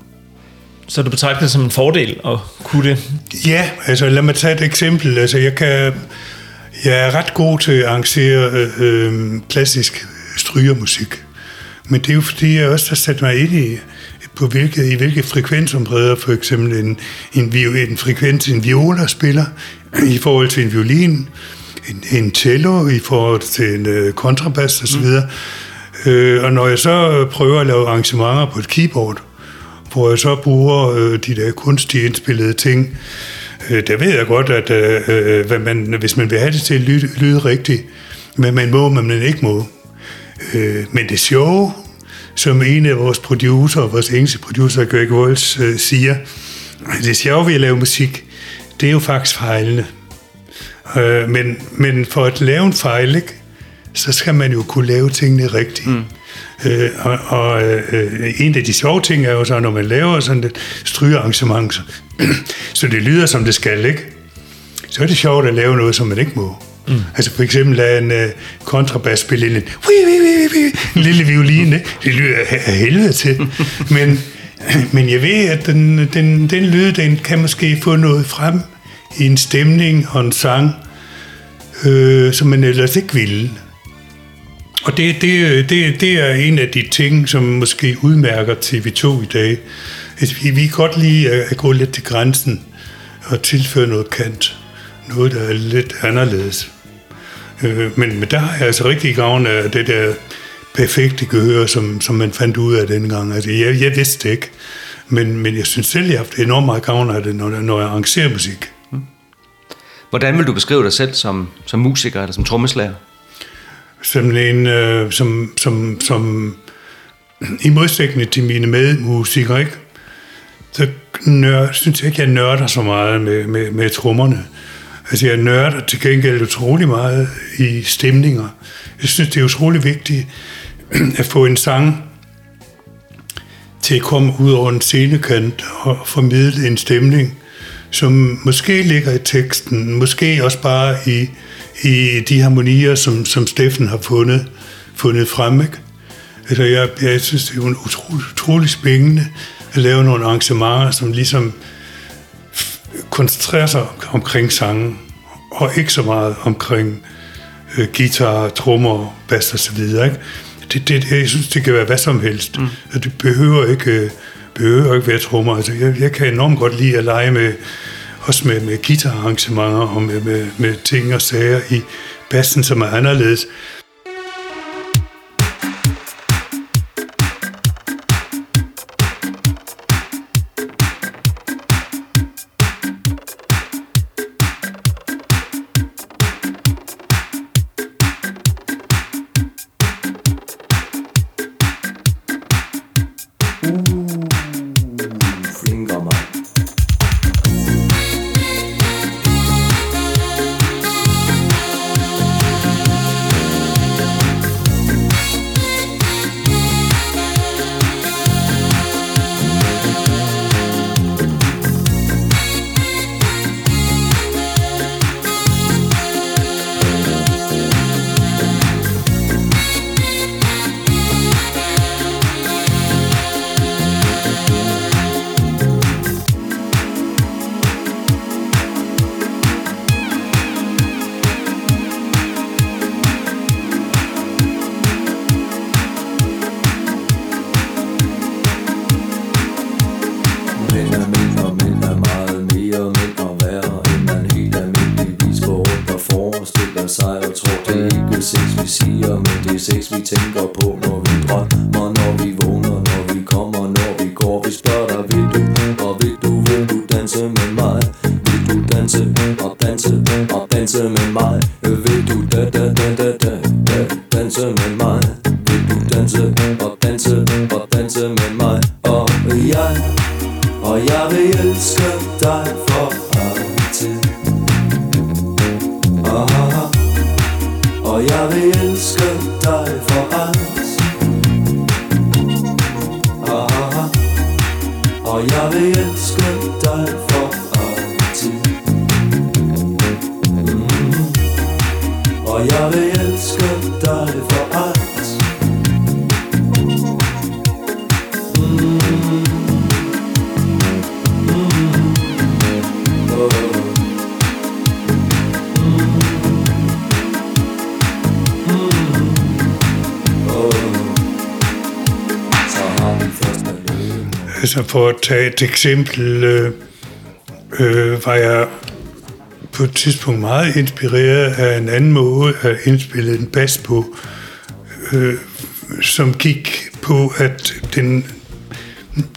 Så du betragter det som en fordel at kunne det? Ja, altså lad mig tage et eksempel. Altså jeg kan, jeg er ret god til at arrangere øh, øh, klassisk strygermusik. Men det er jo fordi, jeg også har sat mig ind i, på hvilke, i hvilke frekvensområder for eksempel en, en, en frekvens en viola spiller i forhold til en violin, en, en cello i forhold til en øh, kontrabas osv. Mm. Øh, og når jeg så prøver at lave arrangementer på et keyboard, hvor jeg så bruger øh, de der kunstige indspillede ting, øh, der ved jeg godt, at øh, hvad man, hvis man vil have det til at lyde, lyde rigtigt, men man må, men man ikke må. Øh, men det sjove, som en af vores producer, vores engelske producer, Greg Walls, øh, siger, det sjove ved at lave musik, det er jo faktisk fejlende. Øh, men, men for at lave en fejl, ikke, så skal man jo kunne lave tingene rigtigt. Mm. Øh, og og øh, en af de sjove ting er jo så, når man laver sådan et strygearrangement, så, [clears throat] så det lyder som det skal, ikke? Så er det sjovt at lave noget, som man ikke må. Mm. Altså for eksempel lade en uh, kontrabas spille en, en lille violine. Det lyder af helvede til. [laughs] Men, men jeg ved, at den, den, den lyd, den kan måske få noget frem i en stemning og en sang, øh, som man ellers ikke ville. Og det, det, det, det er en af de ting, som måske udmærker TV2 i dag. Altså, vi, vi kan godt lide at gå lidt til grænsen og tilføre noget kant. Noget, der er lidt anderledes. Øh, men, men der har jeg altså rigtig gavn af det der perfekte gehør, som, som man fandt ud af dengang. Altså, jeg, jeg vidste det ikke, men, men jeg synes selv, jeg har haft enormt meget gavn af det, når, når jeg arrangerer musik. Hvordan vil du beskrive dig selv som, som musiker eller som trommeslager? Som en, øh, som, som, som i modsætning til mine medmusikere, ikke? så nør, synes jeg ikke, jeg nørder så meget med, med, med trommerne. Altså jeg nørder til gengæld utrolig meget i stemninger. Jeg synes, det er utrolig vigtigt [clears throat] at få en sang til at komme ud over en scenekant og formidle en stemning, som måske ligger i teksten, måske også bare i, i de harmonier, som, som Steffen har fundet, fundet frem. Ikke? Altså jeg, jeg synes, det er utrolig, utrolig spændende at lave nogle arrangementer, som ligesom koncentrerer sig omkring sangen, og ikke så meget omkring øh, guitar, trommer, bass og så videre. Ikke? Det, det, jeg synes, det kan være hvad som helst. Mm. Det behøver ikke, øh, behøver ikke være trommer. Altså, jeg, jeg kan enormt godt lide at lege med, også med, med guitararrangementer og med, med, med ting og sager i bassen, som er anderledes. Tage et eksempel, øh, øh, var jeg på et tidspunkt meget inspireret af en anden måde at indspille en bas på, øh, som gik på, at den,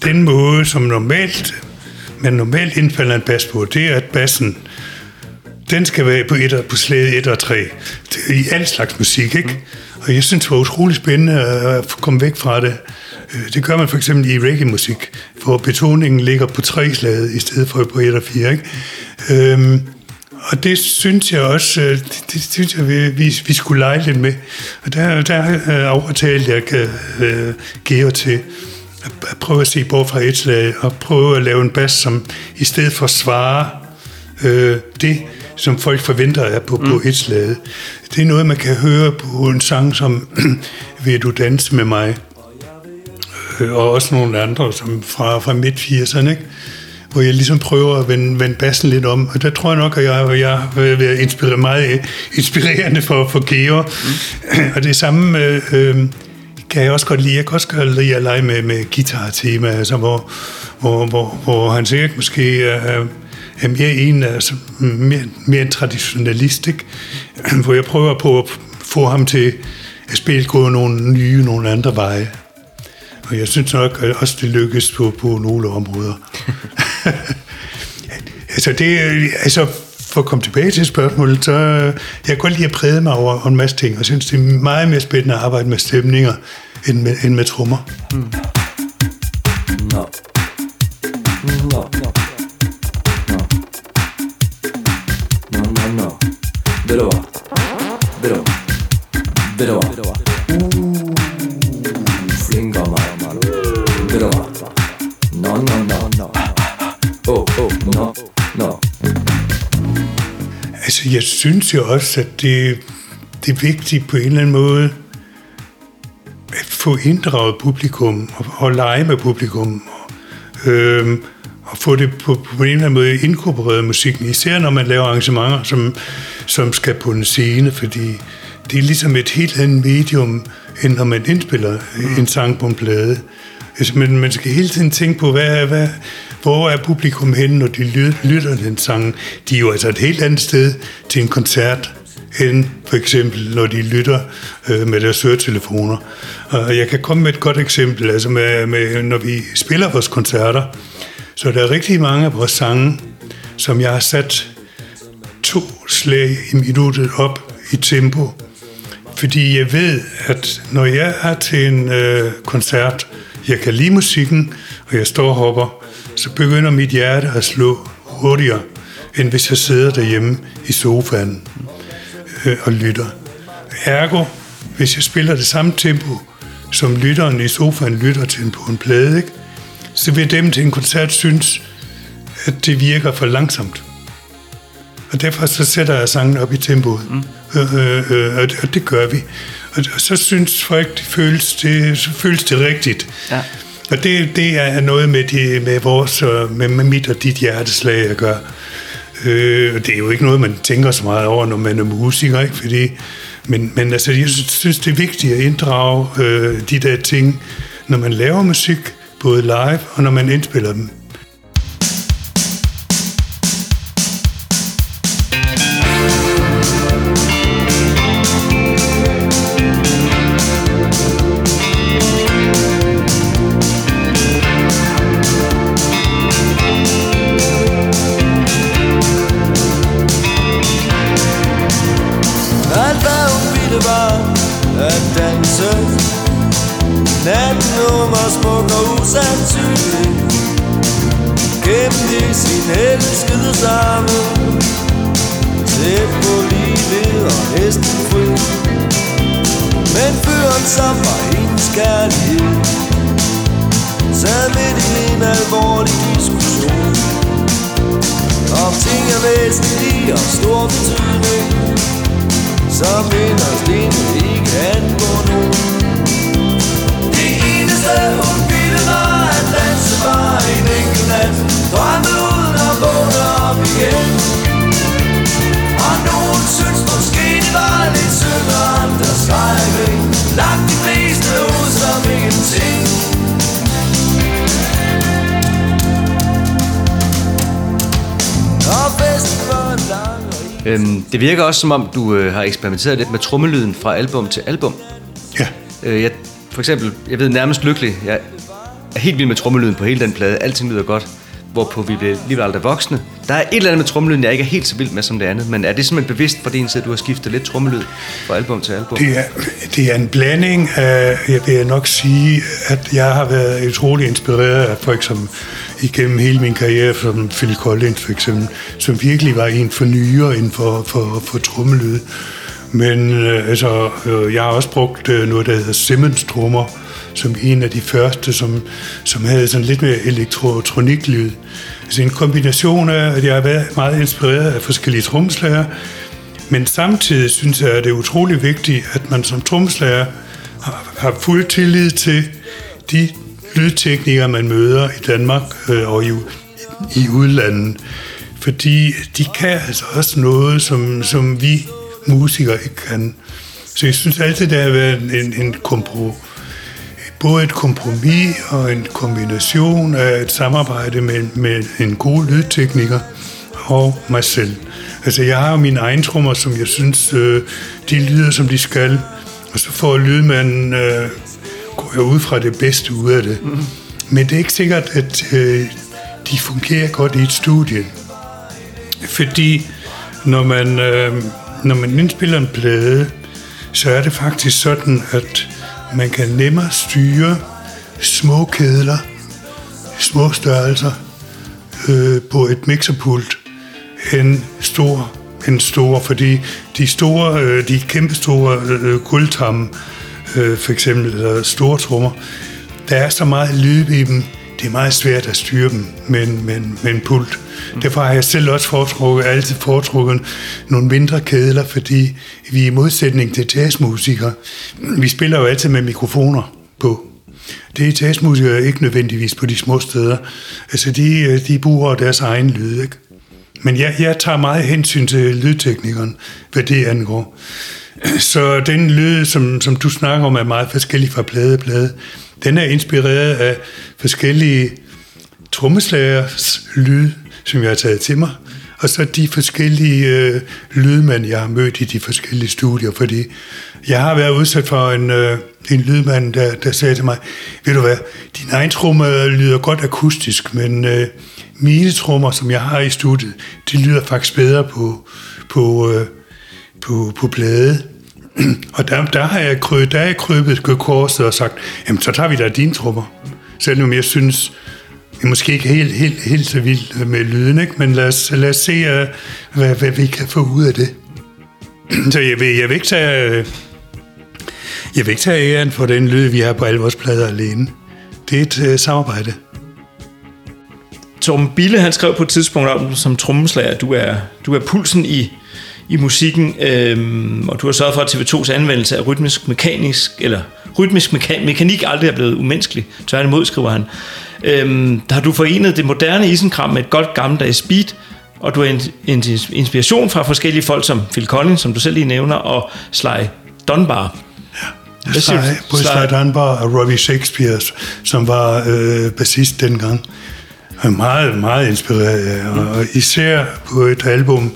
den måde, som normalt, man normalt indspiller en bas på, det er, at bassen, den skal være på, et, på slæde 1 og 3, i al slags musik, ikke? Og jeg synes, det var utrolig spændende at komme væk fra det. Øh, Det gør man for eksempel i reggae-musik, hvor betoningen ligger på tre slaget i stedet for på 1 og 4, ikke? Øhm, og det synes jeg også, øh, det, det synes jeg, vi, vi, vi skulle lege lidt med. Og der, der øh, overtalte jeg øh, Geo til at prøve at se bort fra et slag, og prøve at lave en bas, som i stedet for svarer øh, det, som folk forventer er på, mm. på et slag. Det er noget, man kan høre på en sang som [clears throat] Vil du danse med mig? Øh, og også nogle andre som fra, fra midt-80'erne, ikke? hvor jeg ligesom prøver at vende, vende bassen lidt om. Og der tror jeg nok, at jeg, jeg vil være inspirere, meget inspirerende for, for Geo. Mm. Og det samme øh, øh, kan jeg også godt lide. Jeg kan også godt lide at lege med, med guitar-tema, altså, hvor, hvor, hvor, hvor han sikkert måske er, er mere en, altså, mere, mere en traditionalist, ikke? hvor jeg prøver på at få ham til at spille gå nogle nye, nogle andre veje. Og jeg synes nok at også, det lykkes på, på nogle områder. [laughs] altså, det, altså, for at komme tilbage til spørgsmålet, så jeg kan godt lide at præge mig over en masse ting, og synes, det er meget mere spændende at arbejde med stemninger, end med, end med trommer. Nå. Nå. Nå. Nå, nå, nå. Ved du hvad? Ved du hvad? Jeg synes jo også, at det, det er vigtigt på en eller anden måde at få inddraget publikum og, og lege med publikum. Og, øhm, og få det på, på en eller anden måde inkorporeret musikken, især når man laver arrangementer, som, som skal på en scene, fordi det er ligesom et helt andet medium, end når man indspiller en sang på en plade. Altså, man, man skal hele tiden tænke på, hvad, hvad, hvor er publikum henne, når de lytter, den sang. De er jo altså et helt andet sted til en koncert, end for eksempel, når de lytter øh, med deres høretelefoner. Og jeg kan komme med et godt eksempel, altså med, med, når vi spiller vores koncerter, så der er rigtig mange af vores sange, som jeg har sat to slag i minuttet op i tempo. Fordi jeg ved, at når jeg er til en øh, koncert, jeg kan lide musikken, og jeg står og hopper, så begynder mit hjerte at slå hurtigere, end hvis jeg sidder derhjemme i sofaen øh, og lytter. Ergo, hvis jeg spiller det samme tempo, som lytteren i sofaen lytter til på en plade, ikke? så vil dem til en koncert synes, at det virker for langsomt. Og derfor så sætter jeg sangen op i tempoet. Mm. Øh, øh, øh, og, det, og det gør vi. Og, og så synes folk, det føles det, føles det rigtigt. Ja. Og det, det er noget med, de, med, vores, øh, med, med mit og dit hjerteslag at gøre. Øh, det er jo ikke noget, man tænker så meget over, når man er musiker, ikke? Fordi, men, men altså, jeg synes, det er vigtigt at inddrage øh, de der ting, når man laver musik, både live og når man indspiller dem. Øhm, det virker også som om, du øh, har eksperimenteret lidt med trommelyden fra album til album. Ja, Øh, jeg, for eksempel, jeg ved nærmest lykkelig, jeg er helt vild med trommelyden på hele den plade. Alting lyder godt. Hvorpå vi blev alligevel aldrig voksne. Der er et eller andet med trommelyden, jeg ikke er helt så vild med som det andet. Men er det simpelthen bevidst fra din side, at du har skiftet lidt trommelyd fra album til album? det er, det er en blanding af, jeg vil nok sige, at jeg har været utrolig inspireret af folk, som igennem hele min karriere, som Phil Collins for eksempel, som virkelig var en fornyer inden for, for, for trommelyd. Men øh, altså, øh, jeg har også brugt øh, noget, der hedder Simmons trommer, som en af de første, som, som havde sådan lidt mere elektroniklyd. Altså en kombination af, at jeg har været meget inspireret af forskellige trommeslager, men samtidig synes jeg, at det er utrolig vigtigt, at man som trommeslager har, har fuld tillid til de lydteknikere, man møder i Danmark øh, og i, i udlandet. Fordi de kan altså også noget, som, som vi musikere ikke kan. Så jeg synes altid, det har været en, en kompro, både et kompromis og en kombination af et samarbejde med, med en god lydtekniker og mig selv. Altså, jeg har jo mine egne trommer, som jeg synes, øh, de lyder, som de skal. Og så får lydmanden, øh, går jeg ud fra det bedste ud af det. Mm. Men det er ikke sikkert, at øh, de fungerer godt i et studie. Fordi når man, øh, når man indspiller en plade, så er det faktisk sådan, at man kan nemmere styre små kedler, små størrelser øh, på et mixerpult end stor, end store, fordi de store, øh, de kæmpe store øh, guldtamme, øh, for eksempel, eller store trommer, der er så meget lyd i dem, det er meget svært at styre dem med med med en pult. Mm. Derfor har jeg selv også foretrukket, altid foretrukket nogle mindre kedler, fordi vi i modsætning til jazzmusikere, vi spiller jo altid med mikrofoner på. Det er jazzmusikere ikke nødvendigvis på de små steder. Altså, de, de bruger deres egen lyd, ikke? Men jeg, jeg tager meget hensyn til lydteknikeren, hvad det angår. Så den lyd, som, som du snakker om, er meget forskellig fra plade til plade. Den er inspireret af forskellige trommeslagers lyd, som jeg har taget til mig, og så de forskellige øh, lydmænd, jeg har mødt i de forskellige studier, fordi jeg har været udsat for en, øh, en lydmand, der, der sagde til mig, ved du hvad, din egen tromme øh, lyder godt akustisk, men øh, mine trommer, som jeg har i studiet, de lyder faktisk bedre på, på, øh, på, på plade. [clears throat] Og der, der har jeg krøbet, der er jeg krøbet korset og sagt, jamen så tager vi da dine trommer. Selvom jeg synes, jeg er måske ikke helt, helt, helt så vild med lyden, ikke? men lad os, lad os se, øh, hvad, hvad vi kan få ud af det. [clears throat] Så jeg vil, jeg vil ikke tage, øh, jeg vil ikke tage æren for den lyd, vi har på alle vores plader alene. Det er et uh, samarbejde. Torben Bille, han skrev på et tidspunkt om som trommeslager, du er, du er pulsen i, i musikken, øhm, og du har sørget for, at TV2's anvendelse af rytmisk mekanisk, eller rytmisk meka- mekanik aldrig er blevet umenneskelig. Tværtimod, skriver han. Øhm, der har du forenet det moderne isenkram med et godt gammeldags beat, og du har en, en inspiration fra forskellige folk som Phil Collins, som du selv lige nævner, og Sly Dunbar. Hvad siger Sly, både Sly- Dunbar og Robbie Shakespeare, som var øh, bassist dengang. Er meget, meget inspireret og især på et album,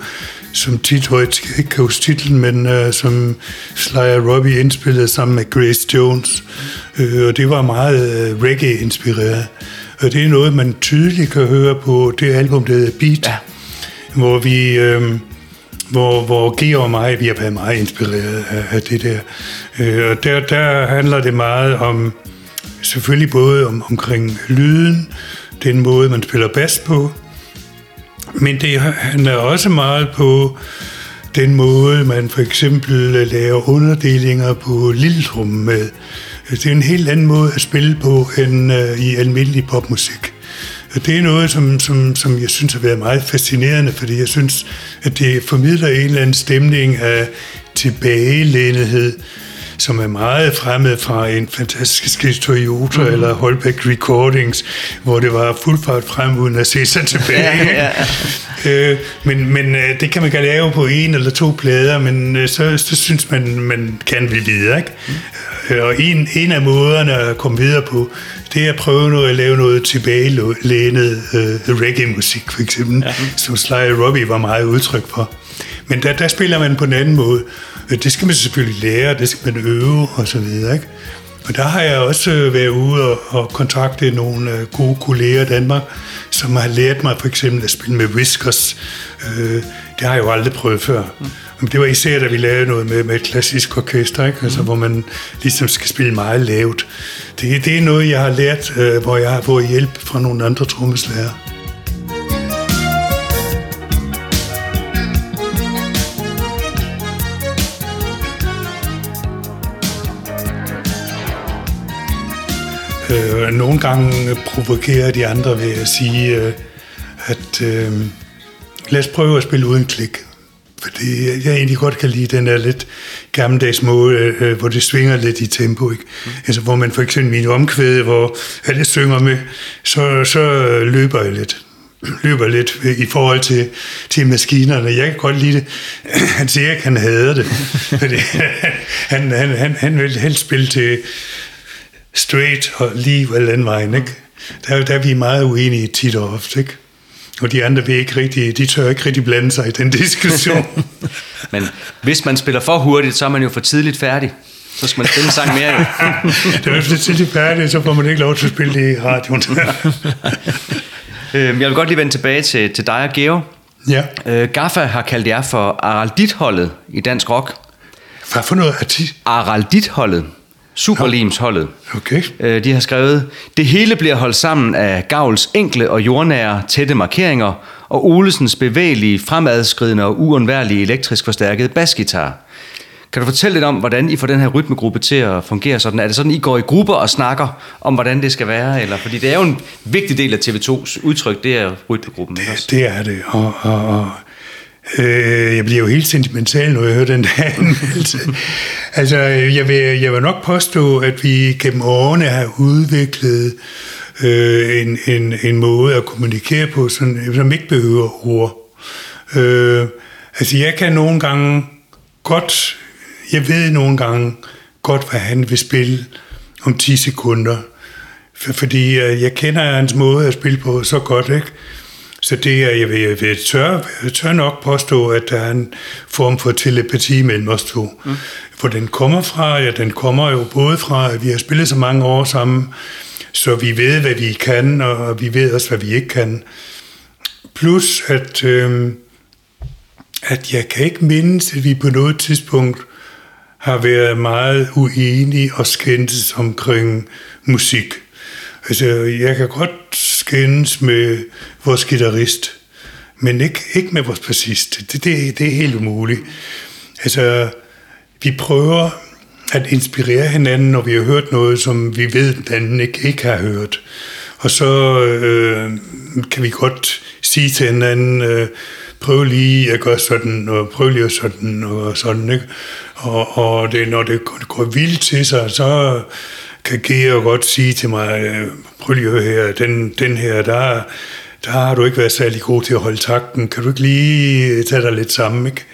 som tit, hvor jeg ikke kan huske titlen, men øh, som Sly Robbie indspillede sammen med Grace Jones. Øh, og det var meget øh, reggae-inspireret. Og det er noget, man tydeligt kan høre på det album, der hedder Beat, ja. hvor vi... Øh, hvor, hvor Georg og mig, vi har været meget inspireret af, af det der. Øh, og der, der handler det meget om, selvfølgelig både om, omkring lyden, den måde, man spiller bas på, men det handler også meget på den måde, man for eksempel øh, laver underdelinger på lilletrummen med. Det er en helt anden måde at spille på end øh, i almindelig popmusik. Det er noget, som, som, som jeg synes har været meget fascinerende, fordi jeg synes, at det formidler en eller anden stemning af tilbagelænethed, som er meget fremmed fra en fantastisk Toyota mm. eller Holbeck Recordings, hvor det var fuld fart frem uden at se sig tilbage. [laughs] ja, ja. øh, men men øh, det kan man gerne lave på en eller to plader, men øh, så, så synes man, man kan blive videre. Ikke? Mm. Og en, en af måderne at komme videre på, det er at prøve noget, at lave noget tilbagelænet øh, reggae-musik, for eksempel, ja. som Sly Robbie var meget udtryk for. Men der, der spiller man på en anden måde. Det skal man selvfølgelig lære, det skal man øve og så videre. Ikke? Og der har jeg også øh, været ude og, og kontakte nogle øh, gode kolleger i Danmark, som har lært mig for eksempel at spille med whiskers. Øh, det har jeg jo aldrig prøvet før. Men det var især, da vi lavede noget med, med et klassisk orkester, ikke? Altså, mm. hvor man ligesom skal spille meget lavt. Det, det er noget, jeg har lært, øh, hvor jeg har fået hjælp fra nogle andre trommeslager. Øh, nogle gange provokerer de andre ved at sige, øh, at øh, lad os prøve at spille uden klik. Fordi jeg egentlig godt kan lide den der lidt gammeldags måde, øh, hvor det svinger lidt i tempo. Ikke? Mm. Altså, hvor man for eksempel min omkvæde, hvor alle synger med, så, så løber jeg lidt [clears throat] løber lidt i forhold til, til maskinerne. Jeg kan godt lide det. Han siger ikke, han hader det. [laughs] Han, han, han, han vil helst spille til, straight og lige anden vejen, ikke? Der, der er vi meget uenige tit og ofte, ikke? Og de andre vil ikke rigtig, de tør ikke rigtig blande sig i den diskussion. [laughs] Men hvis man spiller for hurtigt, så er man jo for tidligt færdig. Så skal man spille en sang mere jo. det er for tidligt færdig, så får man ikke lov til at spille det i radioen. [laughs] Øhm, jeg vil godt lige vende tilbage til, til dig og Geo. Ja. Øh, Gaffa har kaldt jer for Araldit-holdet i dansk rock. Hvad for noget artist? Araldit-holdet. Superlimsholdet. Okay. Øh, de har skrevet, det hele bliver holdt sammen af Gavls enkle og jordnære tætte markeringer og Olesens bevægelige, fremadskridende og uundværlige elektrisk forstærkede basgitar. Kan du fortælle lidt om, hvordan I får den her rytmegruppe til at fungere sådan? Er det sådan, I går i grupper og snakker om, hvordan det skal være? Eller, fordi det er jo en vigtig del af TV2's udtryk, det er rytmegruppen. Det, det er det, og, og, og Øh, jeg bliver jo helt sentimental, når jeg hører den der [laughs] anmeldelse. altså, jeg vil, jeg vil nok påstå, at vi gennem årene har udviklet øh, en, en, en måde at kommunikere på, sådan, som ikke behøver ord. Øh, altså, jeg kan nogle gange godt, jeg ved nogle gange godt, hvad han vil spille om 10 sekunder. For, fordi øh, jeg kender hans måde at spille på så godt, ikke? Så det er, jeg vil, jeg vil tør, tør nok påstå, at der er en form for telepati mellem os to. Mm. Hvor den kommer fra, ja, den kommer jo både fra, at vi har spillet så mange år sammen, så vi ved, hvad vi kan, og vi ved også, hvad vi ikke kan. Plus, at, øh, at jeg kan ikke mindes, at vi på noget tidspunkt har været meget uenige og skændtes omkring musik. Altså, jeg kan godt skændes med vores guitarist, men ikke, ikke med vores bassist. Det, det, det er helt umuligt. Altså, vi prøver at inspirere hinanden, når vi har hørt noget, som vi ved, den anden ikke, ikke har hørt. Og så øh, kan vi godt sige til hinanden, øh, prøv lige at gøre sådan, og prøv lige at sådan, og sådan, ikke? Og, og det, når det går vildt til sig, så kan Geo godt sige til mig, øh, prøv lige at høre her, den, den her, der, der har du ikke været særlig god til at holde takten. Kan du ikke lige tage dig lidt sammen, ikke?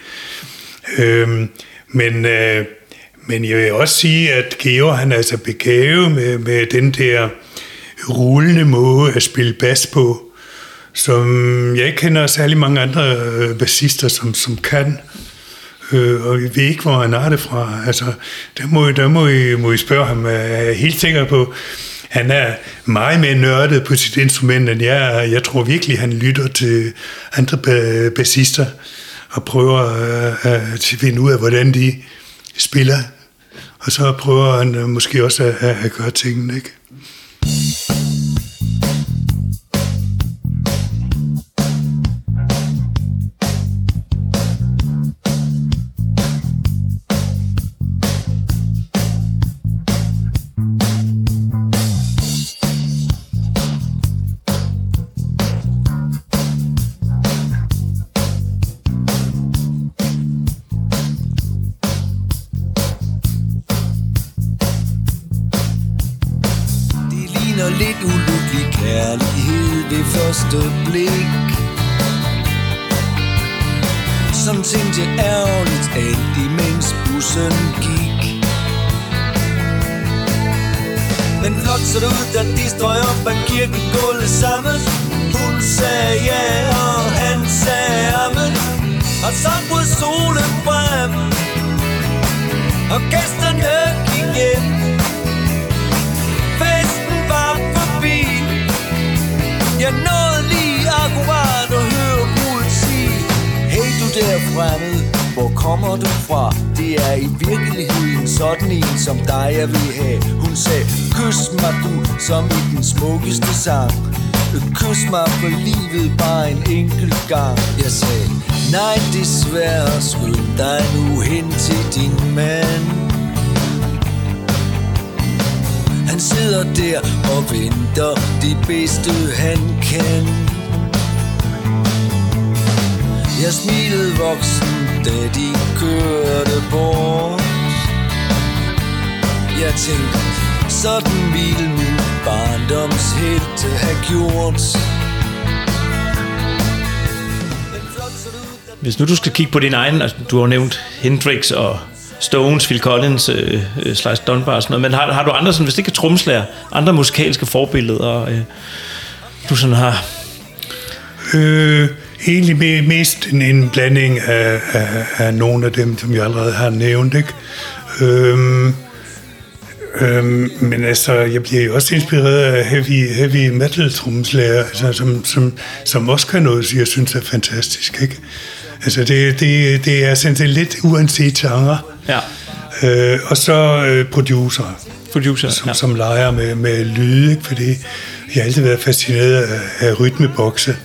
Øhm, men, øh, men jeg vil også sige, at Georg han er altså begavet med, med den der rullende måde at spille bas på, som jeg ikke kender særlig mange andre øh, bassister, som, som kan øh, og vi ved ikke, hvor han har det fra. Altså, der må, der må, I, må I spørge ham. Jeg er helt sikker på, han er meget mere nørdet på sit instrument, end jeg er. Jeg tror virkelig, han lytter til andre bassister. og prøver øh, øh, at finde ud af, hvordan de spiller. Og så prøver han øh, måske også at, at gøre tingene, ikke? Hvis nu du skal kigge på din egen, altså, du har nævnt Hendrix og Stones, Phil Collins, øh, øh, Slice Dunbar og sådan noget, men har, har du andre, sådan, hvis det ikke er tromslærer, andre musikalske forbilleder, øh, du sådan har... Øh, egentlig mest en, en blanding af, af, af nogle af dem, som jeg allerede har nævnt. Ikke? Øhm, øhm, men altså, jeg bliver jo også inspireret af heavy, heavy metal trommeslager, altså, som, som, som også kan noget, jeg synes er fantastisk. Ikke? Altså, det, det, det er sådan set lidt uanset genre. Ja. Øh, og så øh, producer, Producer, som, ja. som leger med, med lyde, ikke? fordi jeg har altid været fascineret af, af rytmebokse.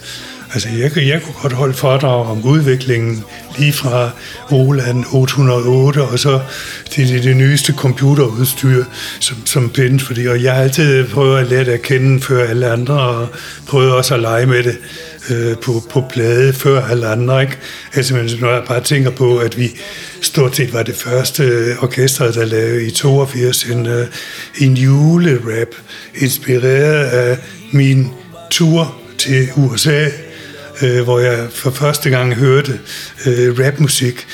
Altså, jeg, jeg kunne godt holde foredrag om udviklingen lige fra Roland 808 og så til det, det nyeste computerudstyr, som, som findes. Fordi, og jeg har altid prøvet at lære det at kende før alle andre, og prøvet også at lege med det øh, på, på plade før alle andre. Ikke? Altså, men når jeg bare tænker på, at vi stort set var det første orkester, der lavede i 82 en, øh, en julerap, inspireret af min tur til USA, øh, hvor jeg for første gang hørte øh, rapmusik,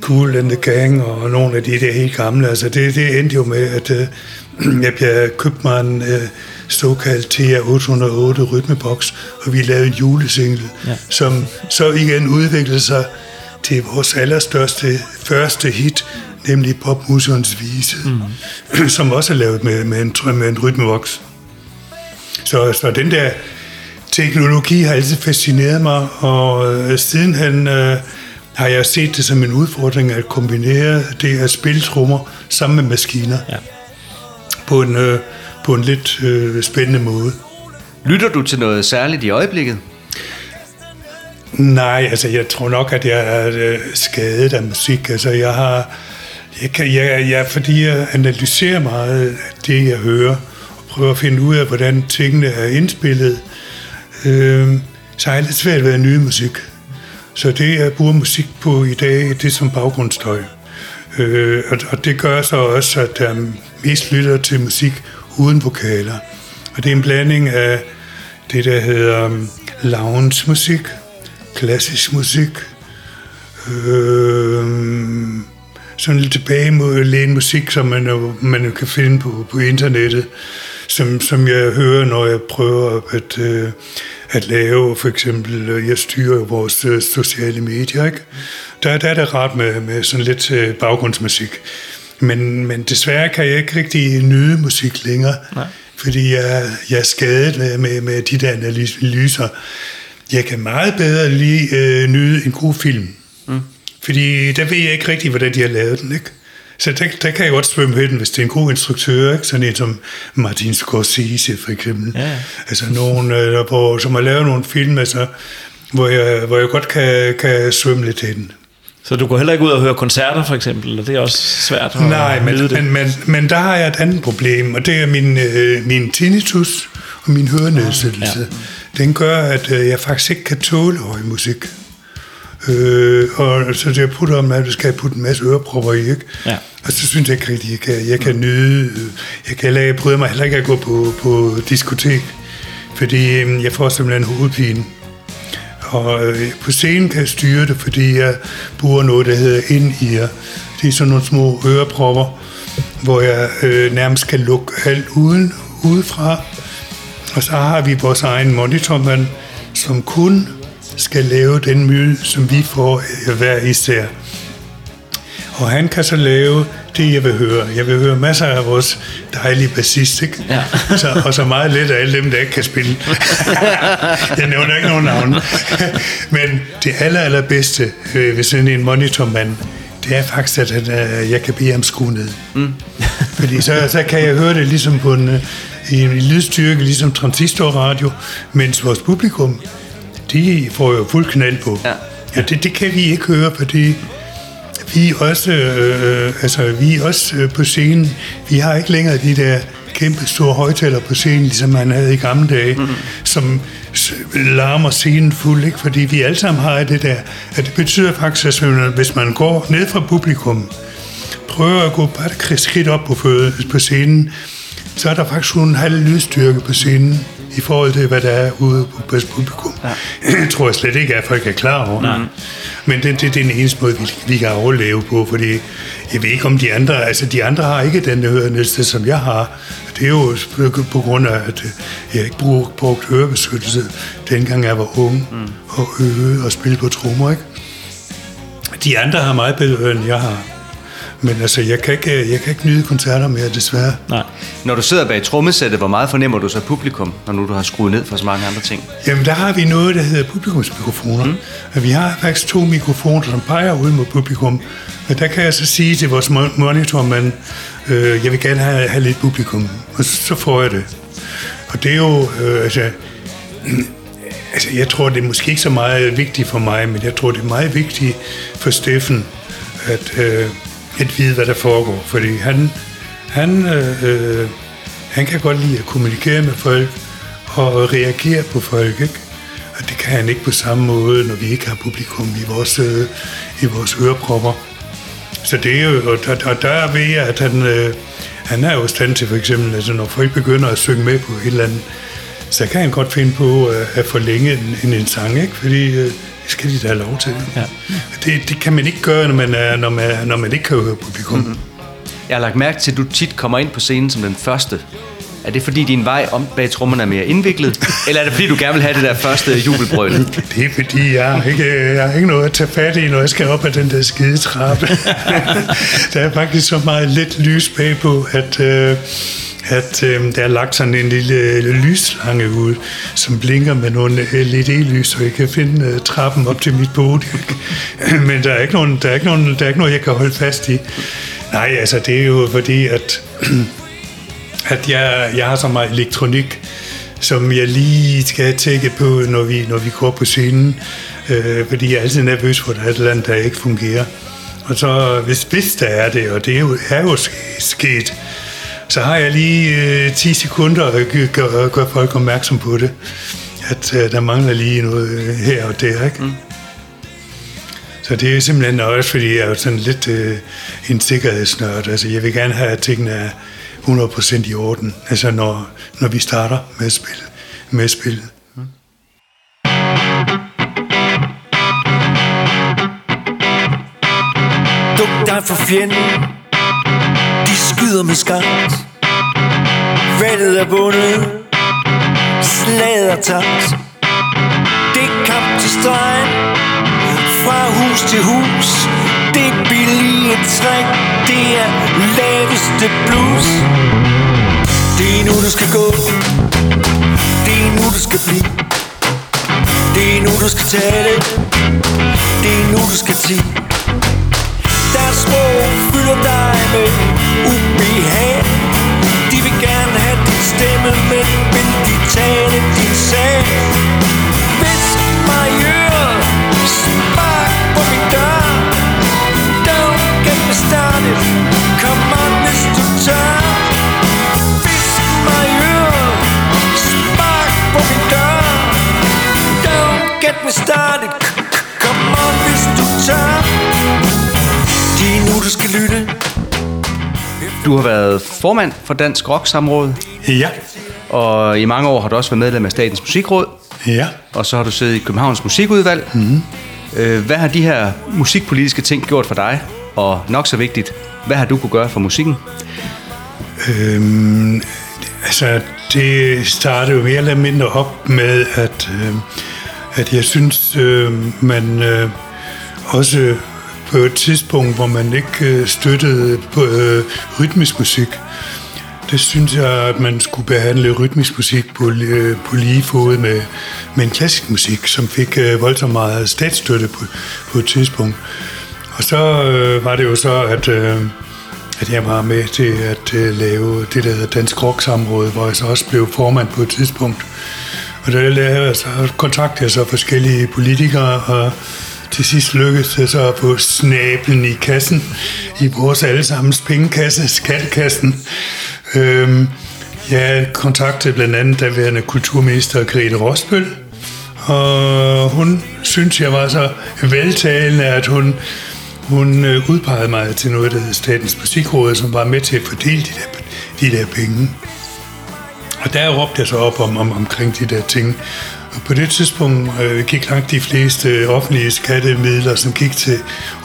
Cool and the Gang og nogle af de der helt gamle. Altså det, det endte jo med, at øh, [clears throat] jeg, jeg købte mig en øh, såkaldt TR-808 rytmeboks, og vi lavede en julesingle, Ja. ja. som så igen udviklede sig til vores allerstørste første hit, nemlig Popmusikernes Vise, mm. [clears throat] som også er lavet med, med, en, med en rytmeboks. Så, så den der teknologi har altid fascineret mig, og øh, sidenhen øh, har jeg set det som en udfordring at kombinere det at spille trommer sammen med maskiner Ja. på, en, øh, på en lidt øh, spændende måde. Lytter du til noget særligt i øjeblikket? Nej, altså jeg tror nok, at jeg er øh, skadet af musik. Altså jeg har, jeg kan, jeg, jeg, fordi jeg analyserer meget det, jeg hører, og prøver at finde ud af, hvordan tingene er indspillet, øh, så har jeg lidt svært ved at nyde musik. Så det, jeg bruger musik på i dag, det er som baggrundsstøj. Øh, og, og det gør så også, at jeg mest lytter til musik uden vokaler. Og det er en blanding af det, der hedder øhm, lounge-musik, klassisk musik, øh, sådan lidt tilbage mod lægen musik, som man jo, man jo kan finde på, på internettet, som, som jeg hører, når jeg prøver at, øh, at lave, for eksempel, øh, jeg styrer jo vores øh, sociale medier, ikke? Der, der er det rart med, med sådan lidt øh, baggrundsmusik. Men, men desværre kan jeg ikke rigtig nyde musik længere, Nej. fordi jeg, jeg er skadet med, med, med de der analyser. Jeg kan meget bedre lige øh, nyde en god film. Fordi der ved jeg ikke rigtig, hvordan de har lavet den, ikke? Så der, der kan jeg godt svømme den, hvis det er en god instruktør, ikke? Sådan en som Martin Scorsese, for eksempel. Ja. Altså nogen, øh, hvor, som har lavet nogle film, altså, hvor, jeg, hvor jeg godt kan, kan svømme lidt i den. Så du går heller ikke ud og høre koncerter, for eksempel, og det er også svært at Nej, men, det. men, men, men der har jeg et andet problem, og det er min, øh, min tinnitus og min hørenedsættelse. Ja. Den gør, at øh, jeg faktisk ikke kan tåle høj musik. Øh, og så det putter om, at du skal putte en masse ørepropper i, ikke? Ja. Og så synes jeg ikke rigtig, jeg kan, jeg kan nyde, jeg kan heller, jeg bryder mig heller ikke at gå på, på diskotek, fordi øh, jeg får simpelthen hovedpine. Og øh, på scenen kan jeg styre det, fordi jeg bruger noget, der hedder in-ear. Det er sådan nogle små ørepropper, hvor jeg øh, nærmest kan lukke alt uden, udefra. Og så har vi vores egen monitormand, som kun skal lave den myd, som vi får øh, hver især. Og han kan så lave det, jeg vil høre. Jeg vil høre masser af vores dejlige bassist, ikke? Ja. [laughs] Så, og så meget lidt af alle dem, der ikke kan spille. [laughs] jeg nævner ikke nogen navn. [laughs] Men det aller, allerbedste øh, ved sådan en monitormand, det er faktisk, at øh, jeg kan bede ham skrue ned. Mm. Fordi så, så kan jeg høre det ligesom på en, øh, i en lydstyrke, ligesom transistorradio, mens vores publikum, de får jo fuld knald på. Ja. Ja, det, det kan vi ikke høre, fordi vi er også, øh, altså, vi er også øh, på scenen. Vi har ikke længere de der kæmpe store højtaler på scenen, ligesom man havde i gamle dage, mm-hmm. som larmer scenen fuld, ikke? fordi vi alle sammen har det der. At det betyder faktisk, at hvis man går ned fra publikum, prøver at gå bare et skridt op på, på scenen, så er der faktisk en halv lydstyrke på scenen i forhold til, hvad der er ude på publikum. Ja. [clears throat] tror jeg slet ikke, at folk er klar over. Nej. Men det, det, det er den eneste måde, vi, vi kan overleve på, fordi jeg ved ikke om de andre, altså de andre har ikke den hørenæste, som jeg har. Det er jo på- grund af, at øh, jeg ikke brugt, brugt hørebeskyttelse, dengang jeg var ung, mm. og øve og spille på trommer, ikke? De andre har meget bedre øre, end jeg har. Men altså, jeg kan ikke, jeg kan ikke nyde koncerter mere, desværre. Nej. Når du sidder bag trommesættet, hvor meget fornemmer du så publikum, når nu du har skruet ned for så mange andre ting? Jamen, der har vi noget, der hedder publikumsmikrofoner. Mm. Vi har faktisk to mikrofoner, som peger ud mod publikum. Og der kan jeg så sige til vores mon- monitormand, øh, jeg vil gerne have, have lidt publikum. Og så, så får jeg det. Og det er jo, øh, altså, [clears throat] altså, jeg tror, det er måske ikke så meget vigtigt for mig, men jeg tror, det er meget vigtigt for Steffen, at, øh, at vide, hvad der foregår. Fordi han, han, øh, øh, han kan godt lide at kommunikere med folk og reagere på folk, ikke? Og det kan han ikke på samme måde, når vi ikke har publikum i vores, øh, i vores ørepropper. Så det er jo, og der, og der ved jeg, at han, øh, han er jo i stand til for eksempel, altså når folk begynder at synge med på et eller andet, så kan han godt finde på øh, at forlænge en, en, en sang, ikke? Fordi øh, det skal de da have lov til. Ja. Det, det kan man ikke gøre, når man, er, når man, når man ikke kan høre publikum. Mm-hmm. Jeg har lagt mærke til, at du tit kommer ind på scenen som den første. Er det fordi din vej om bag trommerne er mere indviklet? [laughs] eller er det fordi du gerne vil have det der første jubelbrøl? Det er fordi, jeg har, ikke, jeg har ikke noget at tage fat i, når jeg skal op ad den der skide trappe. [laughs] der er faktisk så meget lidt lys bagpå, at, øh, at øh, der er lagt sådan en lille øh, lysslange ud, som blinker med nogle LED-lys, så jeg kan finde øh, trappen op til mit podium. [laughs] Men der er, ikke nogen, der, er ikke nogen, der er ikke noget, jeg kan holde fast i. Nej, altså det er jo fordi, at [clears throat] at jeg, jeg har så meget elektronik, som jeg lige skal tjekke på, når vi, når vi går på scenen. Øh, fordi jeg er altid nervøs for, at der er et eller andet, der ikke fungerer. Og så, hvis, hvis der er det, og det er jo, er jo sket, så har jeg lige øh, 10 sekunder at gø- gøre gør folk opmærksom på det. At øh, der mangler lige noget øh, her og der, ikke? Mm. Så det er simpelthen også, fordi jeg er jo sådan lidt øh, en sikkerhedsnørd. Altså, jeg vil gerne have, at tingene er 100% i orden, altså når, når vi starter med at spille. Med spillet. Duk dig for fjenden De skyder med skat Valget er vundet Slaget er tabt. Det er kamp til stregen. Fra hus til hus. Det er billige træk. Det er laveste blues Det er nu du skal gå. Det er nu du skal blive. Det er nu du skal tale. Det er nu du skal sige små fylder dig med ubehag. De vil gerne have din stemme, men vil de tale din sag. Hvis mig i øret, spark på min dør Don't get me started, come on hvis du tør. Visk mig i øret, spark på min dør Don't get me started, Du har været formand for Dansk Rock Samråd, Ja, og i mange år har du også været medlem af Statens Musikråd, ja. og så har du siddet i Københavns Musikudvalg. Mm. Hvad har de her musikpolitiske ting gjort for dig? Og nok så vigtigt, hvad har du kunne gøre for musikken? Øhm, altså, det startede jo mere eller mindre op med, at, øh, at jeg synes, øh, man øh, også på et tidspunkt, hvor man ikke øh, støttede på øh, rytmisk musik, det synes jeg, at man skulle behandle rytmisk musik på, øh, på lige fod med, med en klassisk musik, som fik øh, voldsomt meget statsstøtte på, på et tidspunkt. Og så øh, var det jo så, at, øh, at jeg var med til at øh, lave det, der hedder Dansk Rock Samråd, hvor jeg så også blev formand på et tidspunkt. Og der lavede jeg så, kontaktede jeg så forskellige politikere, og til sidst lykkedes det så at få snablen i kassen, i vores allesammens pengekasse, skattekassen. Øhm, jeg kontaktede blandt andet daværende kulturminister Grete Rosbøl, og hun synes, jeg var så veltalende, at hun, hun øh, udpegede mig til noget, der hedder Statens Musikråd, som var med til at fordele de der, de der penge. Og der råbte jeg så op om, om, omkring de der ting. Og på det tidspunkt øh, gik langt de fleste offentlige skattemidler, som gik til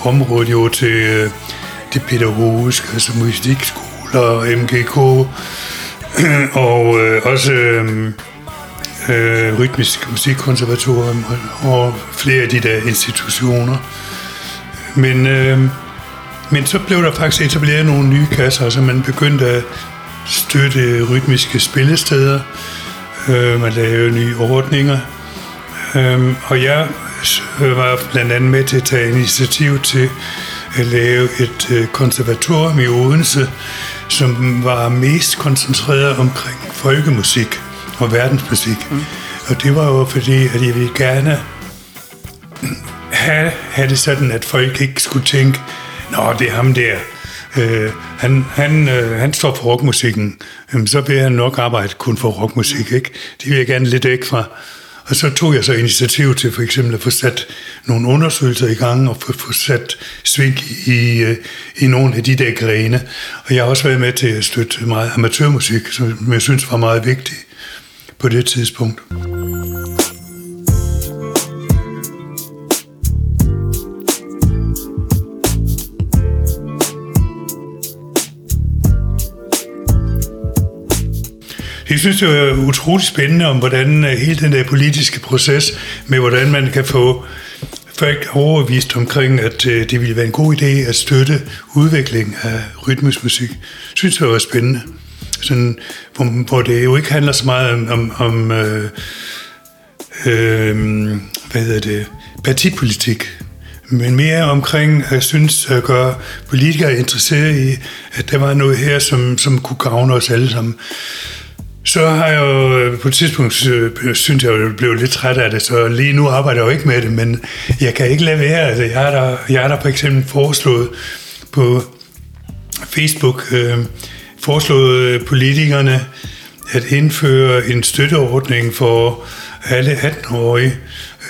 området, jo til øh, det pædagogiske, altså musikskoler, MGK, [clears throat] og øh, også øh, øh, rytmisk musikkonservatorium og, og flere af de der institutioner. Men, øh, men så blev der faktisk etableret nogle nye kasser, så man begyndte at støtte rytmiske spillesteder. Øh, man lavede nye ordninger. Øh, og jeg øh, var blandt andet med til at tage initiativ til at lave et øh, konservatorium i Odense, som var mest koncentreret omkring folkemusik og verdensmusik. Mm. Og det var jo fordi, at jeg ville gerne have, have det sådan, at folk ikke skulle tænke, Nå, det er ham der. Øh, han, han, øh, han står for rockmusikken. Jamen, så vil han nok arbejde kun for rockmusik, ikke? Det vil jeg gerne lidt væk fra. Og så tog jeg så initiativ til for eksempel at få sat nogle undersøgelser i gang og få, få sat sving i, øh, i nogle af de der grene. Og jeg har også været med til at støtte meget amatørmusik, som jeg synes var meget vigtigt på det tidspunkt. Jeg synes, det er utroligt spændende om, hvordan øh, hele den der politiske proces, med hvordan man kan få folk overvist omkring, at øh, det ville være en god idé at støtte udvikling af rytmisk musik, synes jeg var spændende. Sådan, hvor, hvor det jo ikke handler så meget om, om, om øh, øh, hvad hedder det, partipolitik, men mere omkring, jeg synes, at gøre politikere interesseret i, at der var noget her, som, som kunne gavne os alle sammen. Så har jeg jo øh, på et tidspunkt, øh, synes jeg, jeg blev lidt træt af det, så lige nu arbejder jeg jo ikke med det, men jeg kan ikke lade være. Altså, jeg har der, jeg har der for eksempel foreslået på Facebook, øh, foreslået øh, politikerne at indføre en støtteordning for alle 18-årige.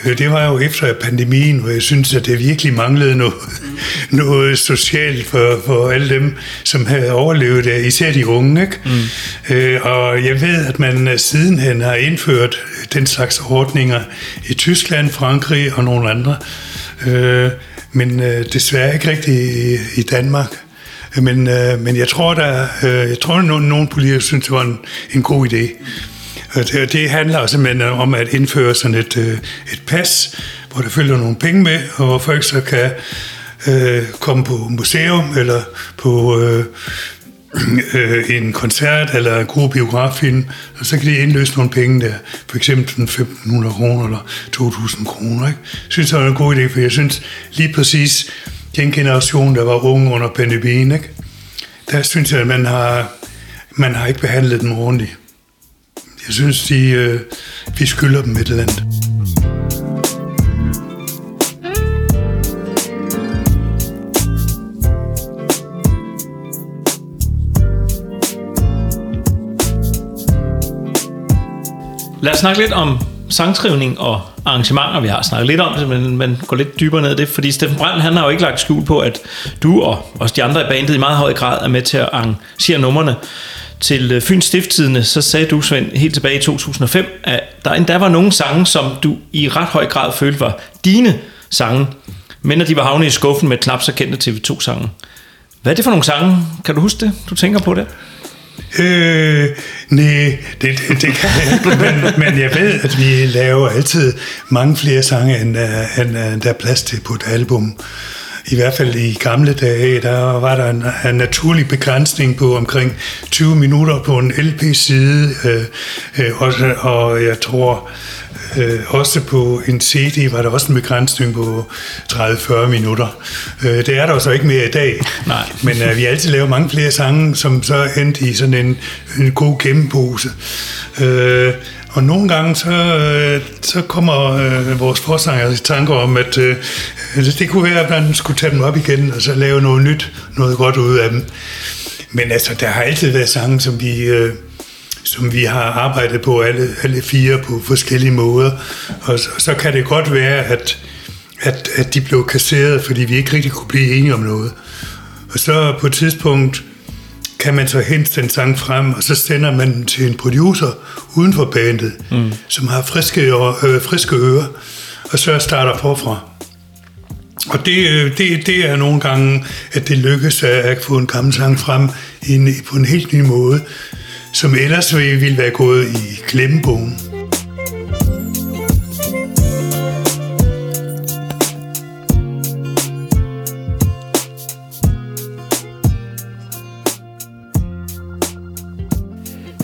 Øh, Det var jo efter pandemien, hvor jeg synes, at det virkelig manglede noget, [laughs] noget socialt for, for alle dem, som havde overlevet det, især de unge. Ikke? Mm. Øh, og jeg ved, at man sidenhen har indført den slags ordninger i Tyskland, Frankrig og nogle andre. Øh, men øh, desværre ikke rigtig i, i Danmark. Men, øh, men jeg tror, der, øh, jeg tror, at nogle, nogle politikere synes, det var en, en god idé. Og det, øh, det handler simpelthen øh, om at indføre sådan et, øh, et pas, hvor der følger nogle penge med, og hvor folk så kan øh, komme på museum eller på øh, [clears throat] øh, en koncert eller en god biograffilm, og så kan de indløse nogle penge der. For eksempel 1.500 kroner eller 2.000 kroner. Ikke? Jeg synes, det var en god idé, for jeg synes lige præcis, den generation, der var unge under pandemien, ikke? der synes jeg, at man har, man har ikke behandlet dem ordentligt. Jeg synes, de, øh, vi skylder dem et eller andet. Lad os snakke lidt om sangskrivning og arrangementer. Vi har snakket lidt om det, men man går lidt dybere ned i det, fordi Steffen Brandt, han har jo ikke lagt skjul på, at du og også de andre i bandet i meget høj grad er med til at arrangere numrene. Til øh, Fyns Stifttidene, så sagde du, Svend, helt tilbage i 2005, at der endda var nogle sange, som du i ret høj grad følte var dine sange, men at de var havnet i skuffen med knap så kendte TV2-sange. Hvad er det for nogle sange? Kan du huske det? Du tænker på det? Øh, nej, det, det, det kan jeg ikke, men, men jeg ved, at vi laver altid mange flere sange, end, øh, end, end der er plads til på et album. I hvert fald i gamle dage, der var der en, en naturlig begrænsning på omkring 20 minutter på en LP-side, øh, øh, og, og jeg tror øh, også på en CD var der også en begrænsning på 30-40 minutter. Øh, det er der så ikke mere i dag. Nej. Men øh, vi har altid lavet mange flere sange, som så endte i sådan en, en god gennempose. Øh, og nogle gange så, øh, så kommer øh, vores forsanger i tanker om, at øh, det kunne være, at man skulle tage dem op igen, og så lave noget nyt, noget godt ud af dem. Men altså, der har altid været sange, som vi... Øh, som vi har arbejdet på alle, alle fire på forskellige måder. Og så, så kan det godt være, at, at, at de blev kasseret, fordi vi ikke rigtig kunne blive enige om noget. Og så på et tidspunkt kan man så hente den sang frem, og så sender man den til en producer uden for bandet, mm. som har friske, øh, friske ører, og så starter forfra. Og det, øh, det, det er nogle gange, at det lykkes at, at få en gammel sang frem på en helt ny måde, som ellers ville være gået i glemmebogen.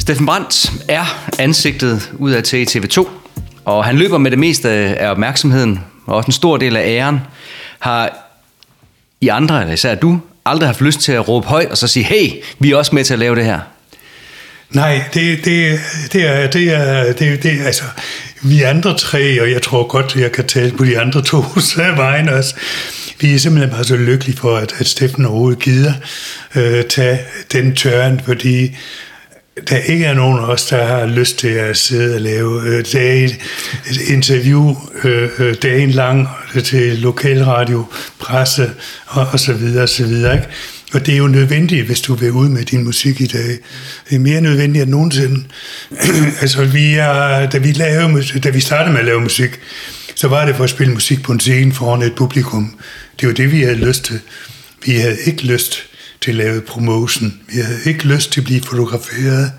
Steffen Brandt er ansigtet ud af til TV2, og han løber med det meste af opmærksomheden, og også en stor del af æren, har i andre, eller især du, aldrig haft lyst til at råbe højt og så sige, hey, vi er også med til at lave det her. Nej, det, det, det er, det er, det, det, altså, vi andre tre, og jeg tror godt, jeg kan tale på de andre to [laughs] vegne også, vi er simpelthen bare så lykkelige for, at, at Steffen overhovedet gider øh, tage den tørn, fordi der ikke er nogen af os, der har lyst til at sidde og lave øh, dage, et interview øh, øh, dagen lang øh, til lokalradio, presse og, og så videre og så videre. Ikke? Og det er jo nødvendigt, hvis du vil ud med din musik i dag. Det er mere nødvendigt end nogensinde. [clears throat] altså, vi er, da, vi lavede, da vi startede med at lave musik, så var det for at spille musik på en scene foran et publikum. Det var det, vi havde lyst til. Vi havde ikke lyst til at lave promotion. Vi havde ikke lyst til at blive fotograferet.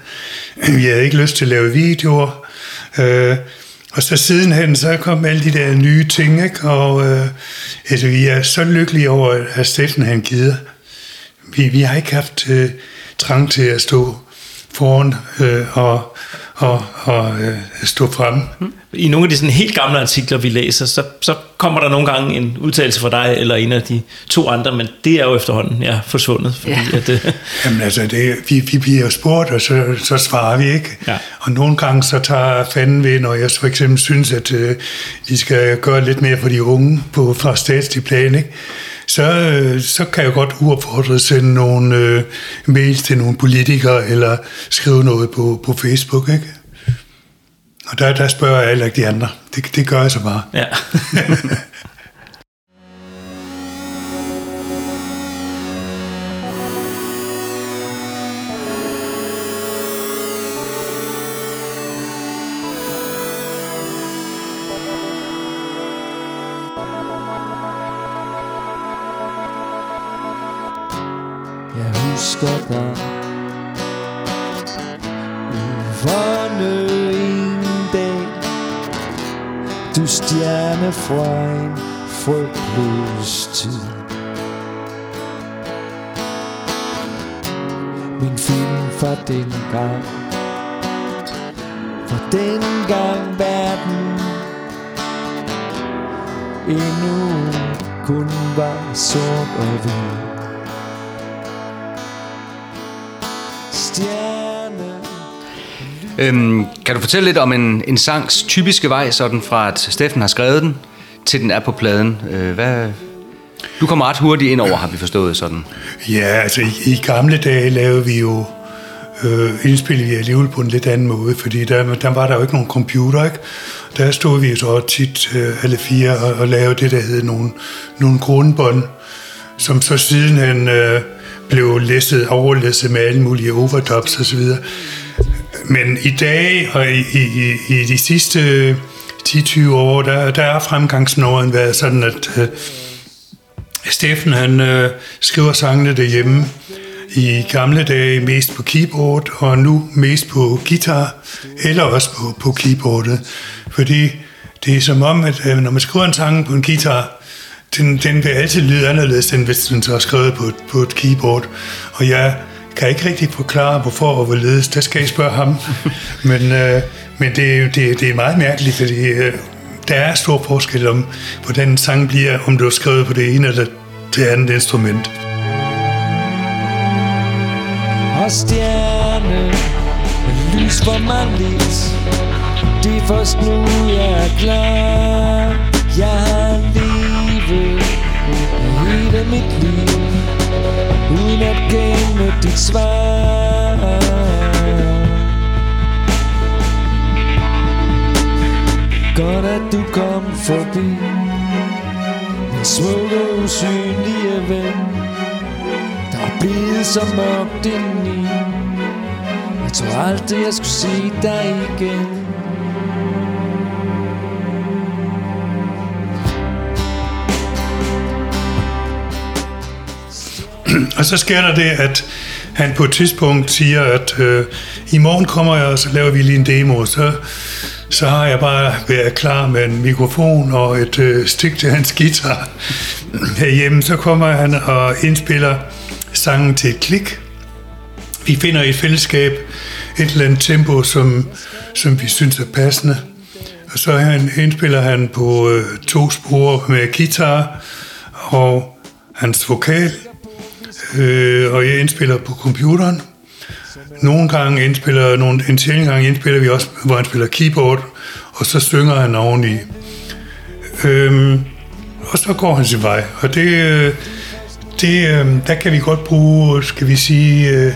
Vi havde ikke lyst til at lave videoer. Øh, og så sidenhen, så kom alle de der nye ting, ikke? og øh, altså, vi er så lykkelige over, at Steffen han gider. Vi, vi har ikke haft øh, trang til at stå foran øh, og, og, og øh, stå frem. I nogle af de sådan helt gamle artikler, vi læser, så, så kommer der nogle gange en udtalelse fra dig eller en af de to andre, men det er jo efterhånden ja, forsvundet. Fordi ja. at, øh, [laughs] Jamen altså, det, vi, vi bliver spurgt, og så, så svarer vi ikke. Ja. Og nogle gange så tager fanden ved, når jeg for eksempel synes, at øh, vi skal gøre lidt mere for de unge på, fra statslig plan, ikke? Så, øh, så kan jeg godt uopfordret sende nogle øh, mails til nogle politikere, eller skrive noget på, på Facebook, ikke? Og der, der spørger jeg heller ikke de andre. Det, det gør jeg så bare. ja. [laughs] husker dig. Uvågne en dag. Du stjerne fra en frygtløs tid. Min film fra den dengang. Fra dengang verden Endnu kun var sort og hvid. Øhm, kan du fortælle lidt om en, en sangs typiske vej, sådan fra at Steffen har skrevet den, til den er på pladen? Øh, hvad, du kommer ret hurtigt ind over, har vi forstået sådan. Ja, altså i, i gamle dage lavede vi jo øh, indspillede vi alligevel på en lidt anden måde, fordi der, der var der jo ikke nogen computer, ikke? Der stod vi så tit øh, alle fire og, og lavede det, der hed nogle, nogle grundbånd, som så sidenhen øh, blev læsset, overlæsset med alle mulige overdubs og så videre. Men i dag og i, i, i- de sidste 10-20 år, der, der er fremgangsmåden været sådan, at øh, Steffen han øh, skriver sangene derhjemme i gamle dage mest på keyboard, og nu mest på guitar, eller også på, på keyboardet. Fordi det er som om, at øh, når man skriver en sang på en guitar, den, den vil altid lyde anderledes, end hvis den så er skrevet på, på et keyboard. Og jeg kan ikke rigtig forklare, hvorfor og hvorledes. Der skal I spørge ham. [laughs] men øh, men det, er jo- det, det er meget mærkeligt, fordi øh, der er stor forskel om, hvordan en sang bliver, om du er skrevet på det ene eller det andet instrument. og stjerne Lys for mandligt Det er først nu jeg er klar Jeg har levet hele mit liv Uden at gemme dit svar. Godt at du kom forbi. Min smukke usynlige ven. Der er blevet så mørkt indeni. Jeg tror aldrig jeg skulle se dig igen. [clears throat] Og så sker der det, at han på et tidspunkt siger, at øh, i morgen kommer jeg, og så laver vi lige en demo. Så, så har jeg bare været klar med en mikrofon og et øh, stik til hans guitar [clears throat] herhjemme. Så kommer han og indspiller sangen til et klik. Vi finder i et fællesskab et eller andet tempo, som, som vi synes er passende. Og så han, indspiller han på øh, to spor med guitar og hans vokal. Øh, og jeg indspiller på computeren. Nogle gange indspiller, nogle, en sjældent gang indspiller vi også, hvor han spiller keyboard, og så synger han oveni. Øhm, og så går han sin vej. Og det, øh, det, øh, der kan vi godt bruge, skal vi sige, øh,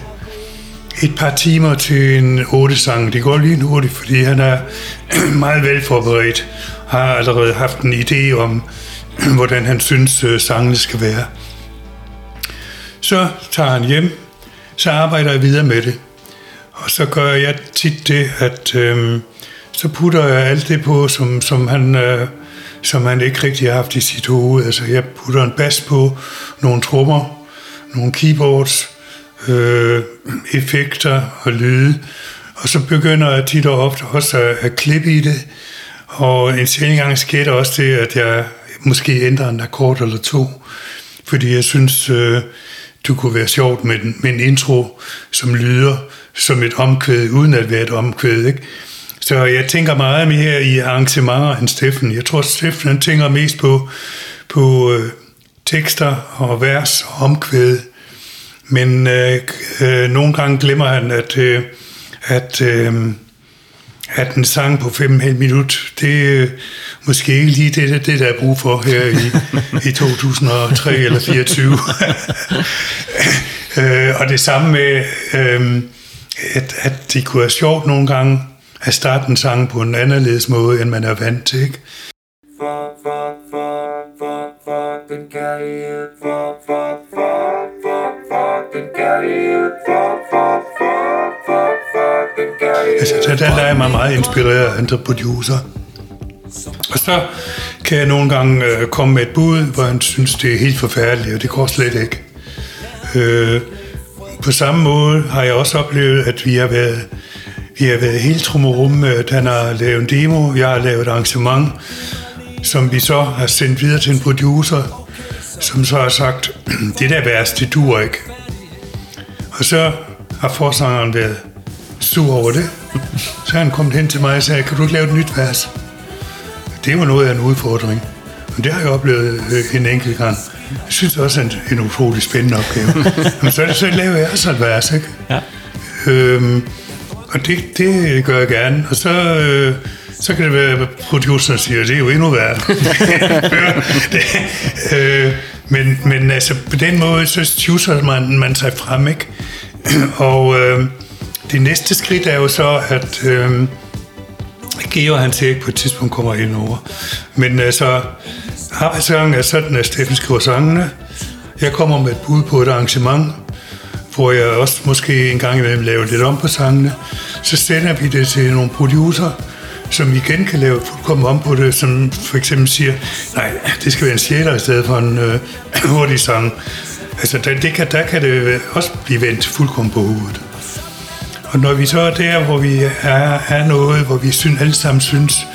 et par timer til en otte sang. Det går lige hurtigt, fordi han er [clears throat] meget velforberedt. Har allerede haft en idé om, [clears throat] hvordan han synes, sangene skal være. Så tager han hjem, så arbejder jeg videre med det. Og så gør jeg tit det, at øh, så putter jeg alt det på, som, som, han, øh, som han ikke rigtig har haft i sit hoved. Altså jeg putter en bas på, nogle trommer, nogle keyboards, øh, effekter og lyde. Og så begynder jeg tit og ofte også at, at klippe i det. Og en sjældent gang sker der også det, at jeg måske ændrer en akkord eller to. Fordi jeg synes, øh, du kunne være sjovt med, en- med en intro, som lyder som et omkvæd, uden at være et omkvæd. Ikke? Så jeg tænker meget mere i arrangementer end Steffen. Jeg tror, Steffen han tænker mest på, på øh, tekster og vers og omkvæd. Men øh, øh, nogle gange glemmer han, at, øh, at, øh, at en sang på 5,5 minut, det er måske ikke lige det, det, der er brug for her i, i 2003 eller 24. øh, og det samme med, øh, at, at det kunne være sjovt nogle gange at starte en sang på en anderledes måde, end man er vant til. Ikke? Fuck, fuck, fuck, fuck, fuck den kærlighed Fuck, fuck, fuck, fuck, fuck den kærlighed Fuck, fuck, fuck, fuck, fuck den Altså, der, der er jeg mig meget inspireret af andre producer. Og så kan jeg nogle gange øh, komme med et bud, hvor han synes, det er helt forfærdeligt, og det går slet ikke. Øh, på samme måde har jeg også oplevet, at vi har været, vi har været helt trummerum med, at han har lavet en demo, jeg har lavet et arrangement, som vi så har sendt videre til en producer, som så har sagt, [clears throat] det der værste, det duer ikke. Og så har forsangeren været sur over det. Så han kommet hen til mig og sagde, kan du ikke lave et nyt vers? Det var noget af en udfordring. Men det har jeg oplevet øh, en enkelt gang. Jeg synes også, det er en, en utrolig spændende opgave. [laughs] Men så, så laver jeg også et vers, ikke? Ja. Øhm, og det, det gør jeg gerne. Og så, øh, så kan det være, at produceren siger, det er jo endnu værre. [laughs] det, øh, men, men altså, på den måde, så tjuser man, man sig frem, ikke? Og øh, det næste skridt er jo så, at øh, Geo han siger ikke på et tidspunkt kommer ind over. Men øh, altså, sangen er sådan, at Steffen skriver sangene. Jeg kommer med et bud på et arrangement, hvor jeg også måske en gang imellem laver lidt om på sangene. Så sender vi det til nogle producer, som igen kan lave fuldkommen om på det, som for eksempel siger, nej, det skal være en sjæler i stedet for en øh, [clears throat] hurtig sang. Altså, der, det kan, der kan det også blive vendt fuldkommen på hovedet. Og når vi så er der, hvor vi er, er noget, hvor vi synes, alle sammen synes,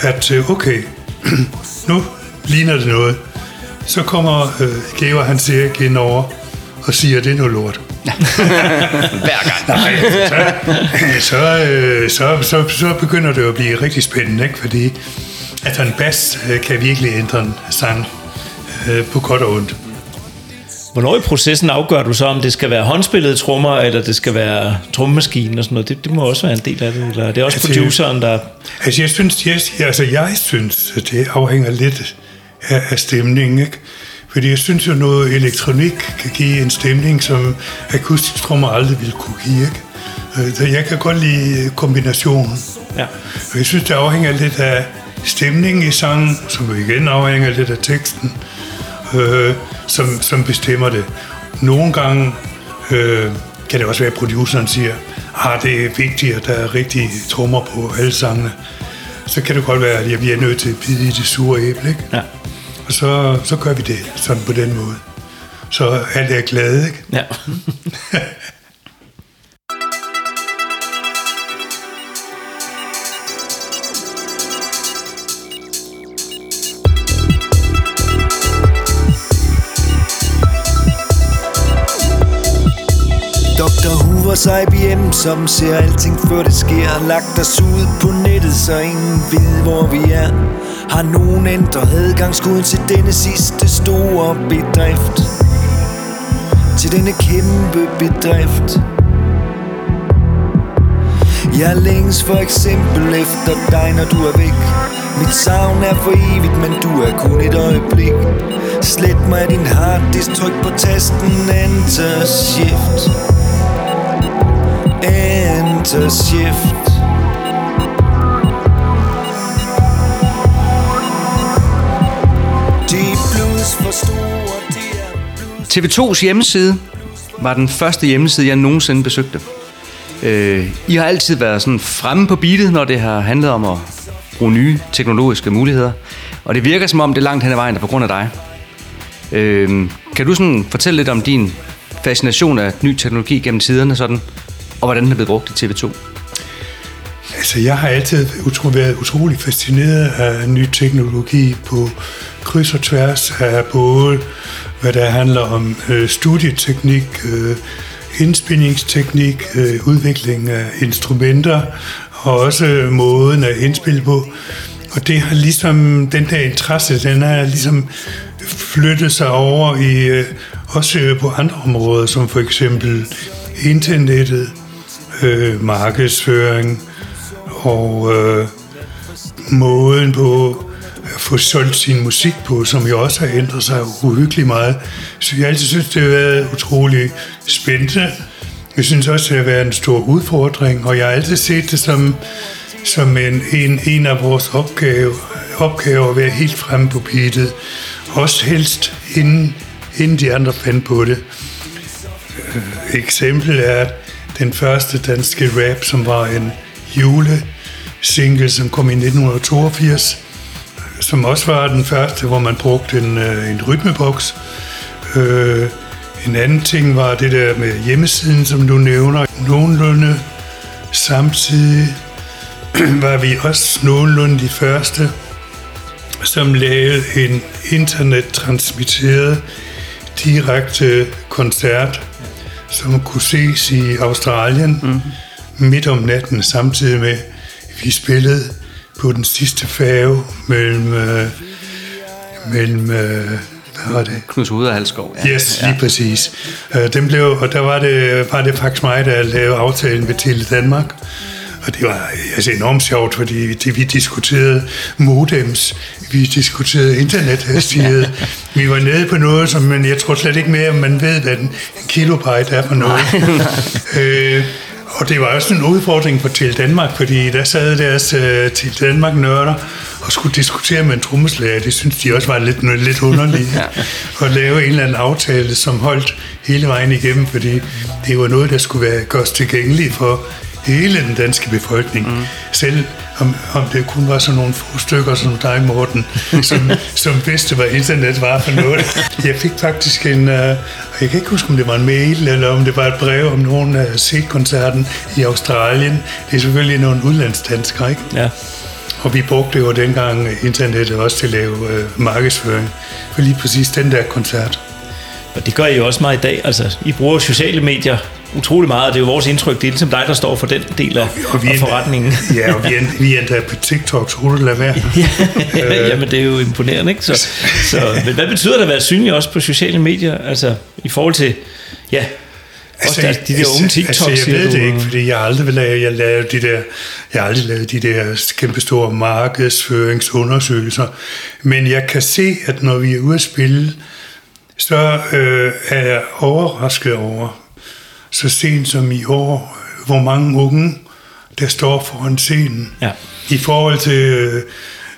at øh, okay, [clears throat] nu ligner det noget, så kommer øh, Gever Hans Erik ind over og siger, det er noget lort. [laughs] Hver gang. Nej, så, så, øh, så, så, så begynder det at blive rigtig spændende, ikke? fordi at en bas øh, kan virkelig ændre en sang øh, på godt og ondt. Hvornår i processen afgør du så, om det skal være håndspillede trommer, eller det skal være trommemaskinen og sådan noget? Det, det må også være en del af det, eller det er også Altså, produceren, der... Altså, jeg synes, jeg, altså, jeg synes, at det afhænger lidt af, af stemningen, ikke? Fordi jeg synes jo, noget elektronik kan give en stemning, som akustisk trommer aldrig ville kunne give, ikke? Øh, Så jeg kan godt lide kombinationen. Ja. Og jeg synes, det afhænger lidt af stemningen i sangen, som igen afhænger lidt af teksten, øh, som, som bestemmer det. Nogle gange øh, kan det også være, at produceren siger, at det er vigtigt, at der er rigtige trommer på alle sangene. Så kan det godt være, at jeg bliver nødt til at bide i det sure æble, ikke? Ja. Og så, så gør vi det sådan på den måde. Så alle er glade, ikke? Ja. [laughs] Dr. IBM, som ser alting før det sker. Lagt os ud på nettet, så ingen ved hvor vi er. Har nogen ændret adgangskoden til denne sidste store bedrift? Til denne kæmpe bedrift? Jeg længes for eksempel efter dig, når du er væk. Mit savn er for evigt, men du er kun et øjeblik. Slet mig din harddisk, tryk på tasten Enter Shift. Enter Shift blues for store, TV2's hjemmeside var den første hjemmeside, jeg nogensinde besøgte. Øh, I har altid været sådan fremme på beatet, når det har handlet om at bruge nye teknologiske muligheder. Og det virker som om, det er langt hen ad vejen, der på grund af dig. Øh, kan du sådan fortælle lidt om din fascination af ny teknologi gennem tiderne, sådan, og hvordan den er blevet brugt i TV2? Altså, jeg har altid utro, været utrolig fascineret af ny teknologi på kryds og tværs af både, hvad der handler om øh, studieteknik, øh, indspilningsteknik, øh, udvikling af instrumenter, og også måden at indspille på. Og det har ligesom, den der interesse, den har ligesom flyttet sig over i, øh, også på andre områder, som for eksempel internettet, øh, markedsføring, og øh, måden på at få solgt sin musik på, som jo også har ændret sig uhyggeligt meget. Så jeg altid synes, det har været utrolig spændende. Jeg synes også, det har været en stor udfordring, og jeg har altid set det som, som en, en, en af vores opgaver, opgaver at være helt fremme på beatet. Også helst inden, inden de andre fandt på det. Øh, eksempel er den første danske rap, som var en julesingle, som kom i 1982, som også var den første, hvor man brugte en, øh, en rytmeboks. Øh, en anden ting var det der med hjemmesiden, som du nævner. Nogenlunde samtidig [clears throat] var vi også nogenlunde de første, som lavede en internettransmitteret direkte koncert, som kunne ses i Australien mm. midt om natten, samtidig med, at vi spillede på den sidste færge mellem, øh, mellem øh, hvad var det? Knuds Hoved og Halskov. Ja, yes, lige ja. præcis. Øh, den blev, og der var det, var det faktisk mig, der lavede aftalen med Tele Danmark. Og det var altså, enormt sjovt, fordi det, vi diskuterede modems, vi diskuterede internethastighed. vi var nede på noget, som man, jeg tror slet ikke mere, om man ved, hvad en kilobyte er for noget. [laughs] øh, og det var også en udfordring for Til Danmark, fordi der sad deres uh, Til Danmark nørder og skulle diskutere med en trommeslager. Det synes de også var lidt, lidt underligt. [laughs] ja. At lave en eller anden aftale, som holdt hele vejen igennem, fordi det var noget, der skulle være gøres tilgængeligt for hele den danske befolkning. Mm. Selv om, om det kun var sådan nogle få stykker som dig, Morten, [laughs] som, som vidste, hvad internet var for noget. Jeg fik faktisk en, uh, jeg kan ikke huske, om det var en mail, eller om det var et brev, om nogen havde set koncerten i Australien. Det er selvfølgelig nogle udlandsdanskere, ikke? Ja. Og vi brugte jo dengang internettet også til at lave uh, markedsføring for lige præcis den der koncert. Og det gør I jo også meget i dag. Altså, I bruger sociale medier utrolig meget, og det er jo vores indtryk, det er ligesom dig, der står for den del af, og vi af forretningen. ja, og vi er, vi endda på TikTok, så du lade være. [laughs] ja, jamen det er jo imponerende, ikke? Så, så, men hvad betyder det at være synlig også på sociale medier? Altså i forhold til, ja, også altså, de der unge TikToks. Altså, jeg ved det ikke, fordi jeg aldrig vil lave, jeg lavede de der, jeg har aldrig lavet de der kæmpe store markedsføringsundersøgelser. Men jeg kan se, at når vi er ude at spille, så øh, er jeg overrasket over, så sent som i år, hvor mange unge, der står foran scenen. Ja. I forhold til, øh,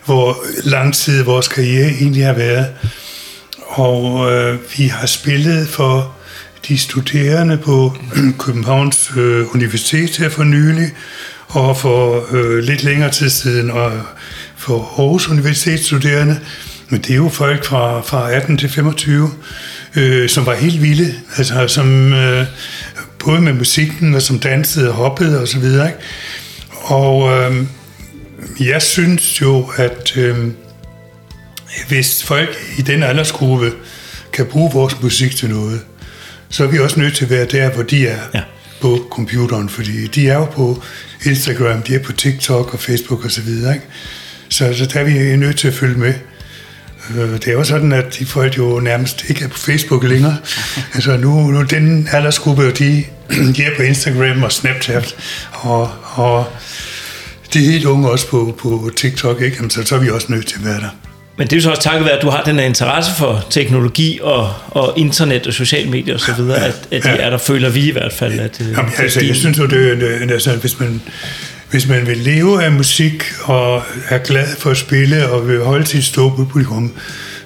hvor lang tid vores karriere egentlig har været. Og øh, vi har spillet for de studerende på Københavns øh, Universitet her for nylig, og for øh, lidt længere tid siden, og for Aarhus Universitetsstuderende. Men det er jo folk fra, fra 18 til 25, øh, som var helt vilde, altså som øh, både med musikken og som dansede og hoppede og så videre. Ikke? Og øh, jeg synes jo, at øh, hvis folk i den aldersgruppe kan bruge vores musik til noget, så er vi også nødt til at være der, hvor de er ja. på computeren, fordi de er jo på Instagram, de er på TikTok og Facebook og så videre. Ikke? Så, så der er vi nødt til at følge med. Øh, Det er jo sådan, at de folk jo nærmest ikke er på Facebook længere. [laughs] altså nu, nu den aldersgruppe, de, [clears throat] de er på Instagram og Snapchat, og, og de helt unge også på, på TikTok, ikke? Jamen, så, så er vi også nødt til at være der. Men det er jo så også takket være, at du har den her interesse for teknologi og, og internet og sociale medier osv., ja, at, at de ja. er der, føler vi i hvert fald. At, øh, Jamen, altså, din- jeg synes jo, det, det, altså, hvis man hvis man vil leve af musik og er glad for at spille og vil holde sit store publikum,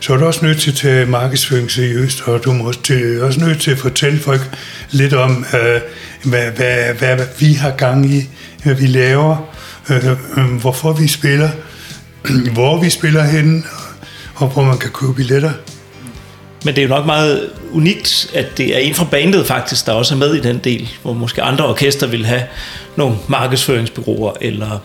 så er du også nødt til at tage markedsføring seriøst, og du må også, til, også nødt til at fortælle folk lidt om, øh, hvad, hvad, hvad, hvad vi har gang i, hvad vi laver, øh, øh, hvorfor vi spiller, [clears throat] hvor vi spiller henne, og hvor man kan købe billetter. Men det er jo nok meget unikt, at det er en fra bandet faktisk, der også er med i den del, hvor måske andre orkester vil have nogle markedsføringsbyråer eller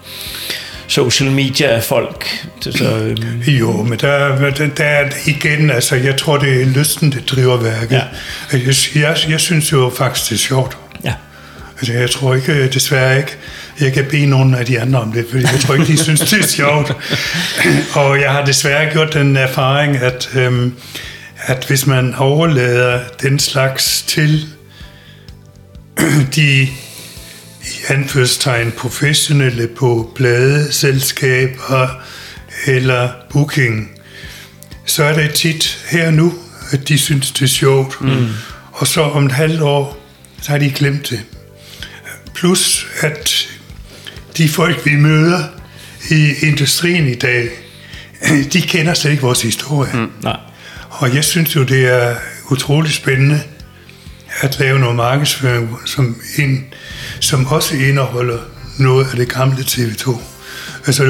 social media folk. Så, øhm, Jo, men der, der, der er igen, altså jeg tror, det er lysten, det driver værket. Ja. Jeg, jeg, jeg synes jo faktisk, det er sjovt. ja. Altså, jeg tror ikke, desværre ikke, jeg kan bede nogen af de andre om det, fordi jeg tror ikke, de synes, det er sjovt. [laughs] Og jeg har desværre gjort den erfaring, at, øhm, at hvis man overlader den slags til de i anførstegn professionelle på pladeselskaber eller booking, så er det tit her nu, at de synes, det er sjovt. Mm. Og så om et halvt år, så har de glemt det. Plus, at de folk, vi møder i industrien i dag, [clears throat] de kender slet ikke vores historie. Mm. Nej. Og jeg synes jo, det er utrolig spændende at lave noget markedsføring, som, ind, som også indeholder noget af det gamle TV2. Altså,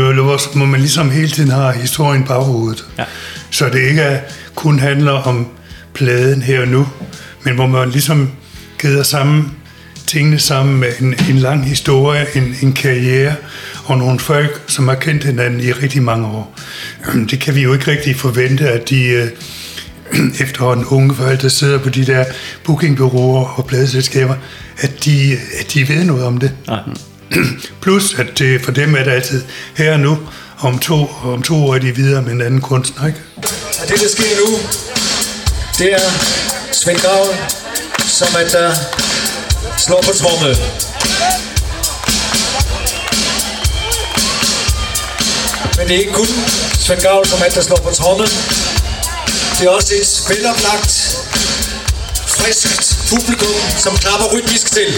hvor man ligesom hele tiden har historien baghovedet. Ja. Så det ikke er, kun handler om pladen her og nu, men hvor man ligesom gider sammen tingene sammen med en, en lang historie, en, en karriere og nogle folk, som har kendt hinanden i rigtig mange år. Det kan vi jo ikke rigtig forvente, at de øh, [clears throat] efterhånden unge folk, der sidder på de der bookingbureauer og pladeselskaber, at de, at de ved noget om det. Nej. [clears throat] Plus, at det, for dem er det altid her og nu, om to, om to år er de videre med en anden kunstner, ikke? Og det, der sker nu, det er Svend Grav, som at der slår på trommel. Men det er ikke kun Svend Grav, som at der slår på trommel. Det er også et veloplagt, friskt publikum, som klapper rytmisk til.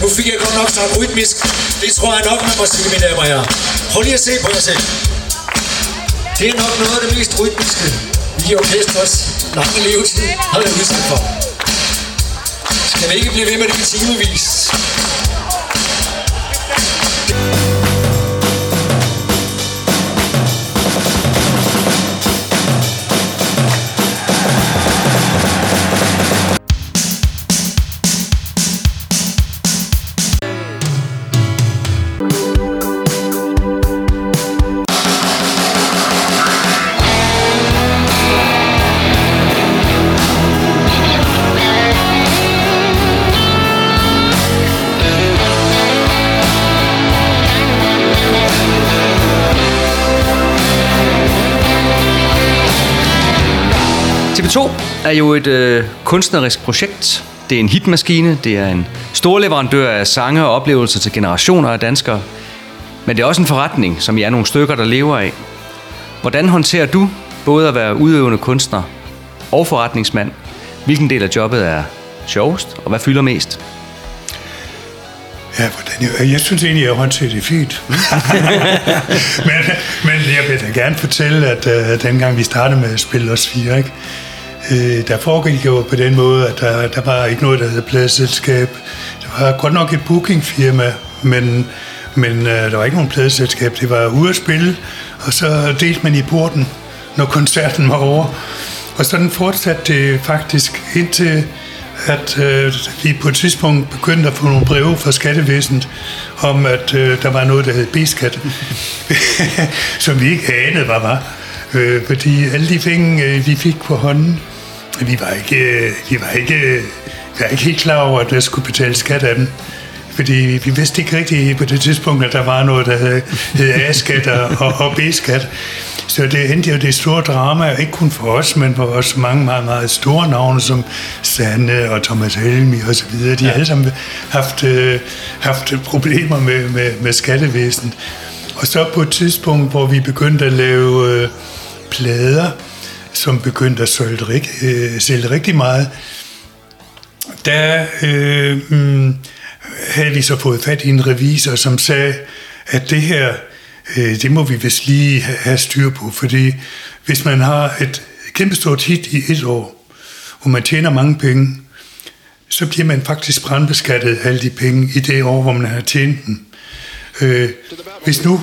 Nu fik jeg godt nok sagt rytmisk. Det tror jeg nok, man må sige, mine damer og herrer. Prøv lige at se på jer selv. Det er nok noget af det mest rytmiske, vi i orkesters lange levetid har været udsat for. Skal vi ikke blive ved med det i timevis? TV2 er jo et øh, kunstnerisk projekt. Det er en hitmaskine, det er en stor leverandør af sange og oplevelser til generationer af danskere. Men det er også en forretning, som I er nogle stykker, der lever af. Hvordan håndterer du både at være udøvende kunstner og forretningsmand? Hvilken del af jobbet er sjovest, og hvad fylder mest? Ja, hvordan, jeg, jeg synes egentlig, jeg håndterer det fint. [laughs] men, men jeg vil da gerne fortælle, at uh, dengang vi startede med at spille os fire, ikke? Øh, der foregik jo på den måde, at der, der var ikke noget, der hed pladeselskab. Der var godt nok et bookingfirma, men, men øh, der var ikke nogen pladeselskab. Det var ude at spille, og så delte man i porten, når koncerten var over. Og sådan fortsatte det faktisk indtil at øh, vi på et tidspunkt begyndte at få nogle breve fra skattevæsenet om, at øh, der var noget, der hed B-skat, [laughs] som vi ikke anede, hvad var. Øh, fordi alle de penge, øh, vi fik på hånden, vi var ikke, øh, vi var ikke, øh, vi var ikke helt klar over, at der skulle betale skat af dem. Fordi vi vidste ikke rigtigt på det tidspunkt, at der var noget, der hed, hed A-skat og, og B-skat. Så det endte jo det store drama, ikke kun for os, men for os mange meget, meget store navne, som Sande og Thomas Helmi og så videre. De har alle sammen haft, øh, haft problemer med, med, med skattevæsenet. Og så på et tidspunkt, hvor vi begyndte at lave øh, plader, som begyndte at sælge, rig- øh, sælge rigtig meget, der øh, mm, havde vi så fået fat i en revisor, som sagde, at det her, øh, det må vi vist lige have styr på, fordi hvis man har et kæmpestort hit i et år, hvor man tjener mange penge, så bliver man faktisk brandbeskattet af alle de penge i det år, hvor man har tjent dem. Øh, hvis nu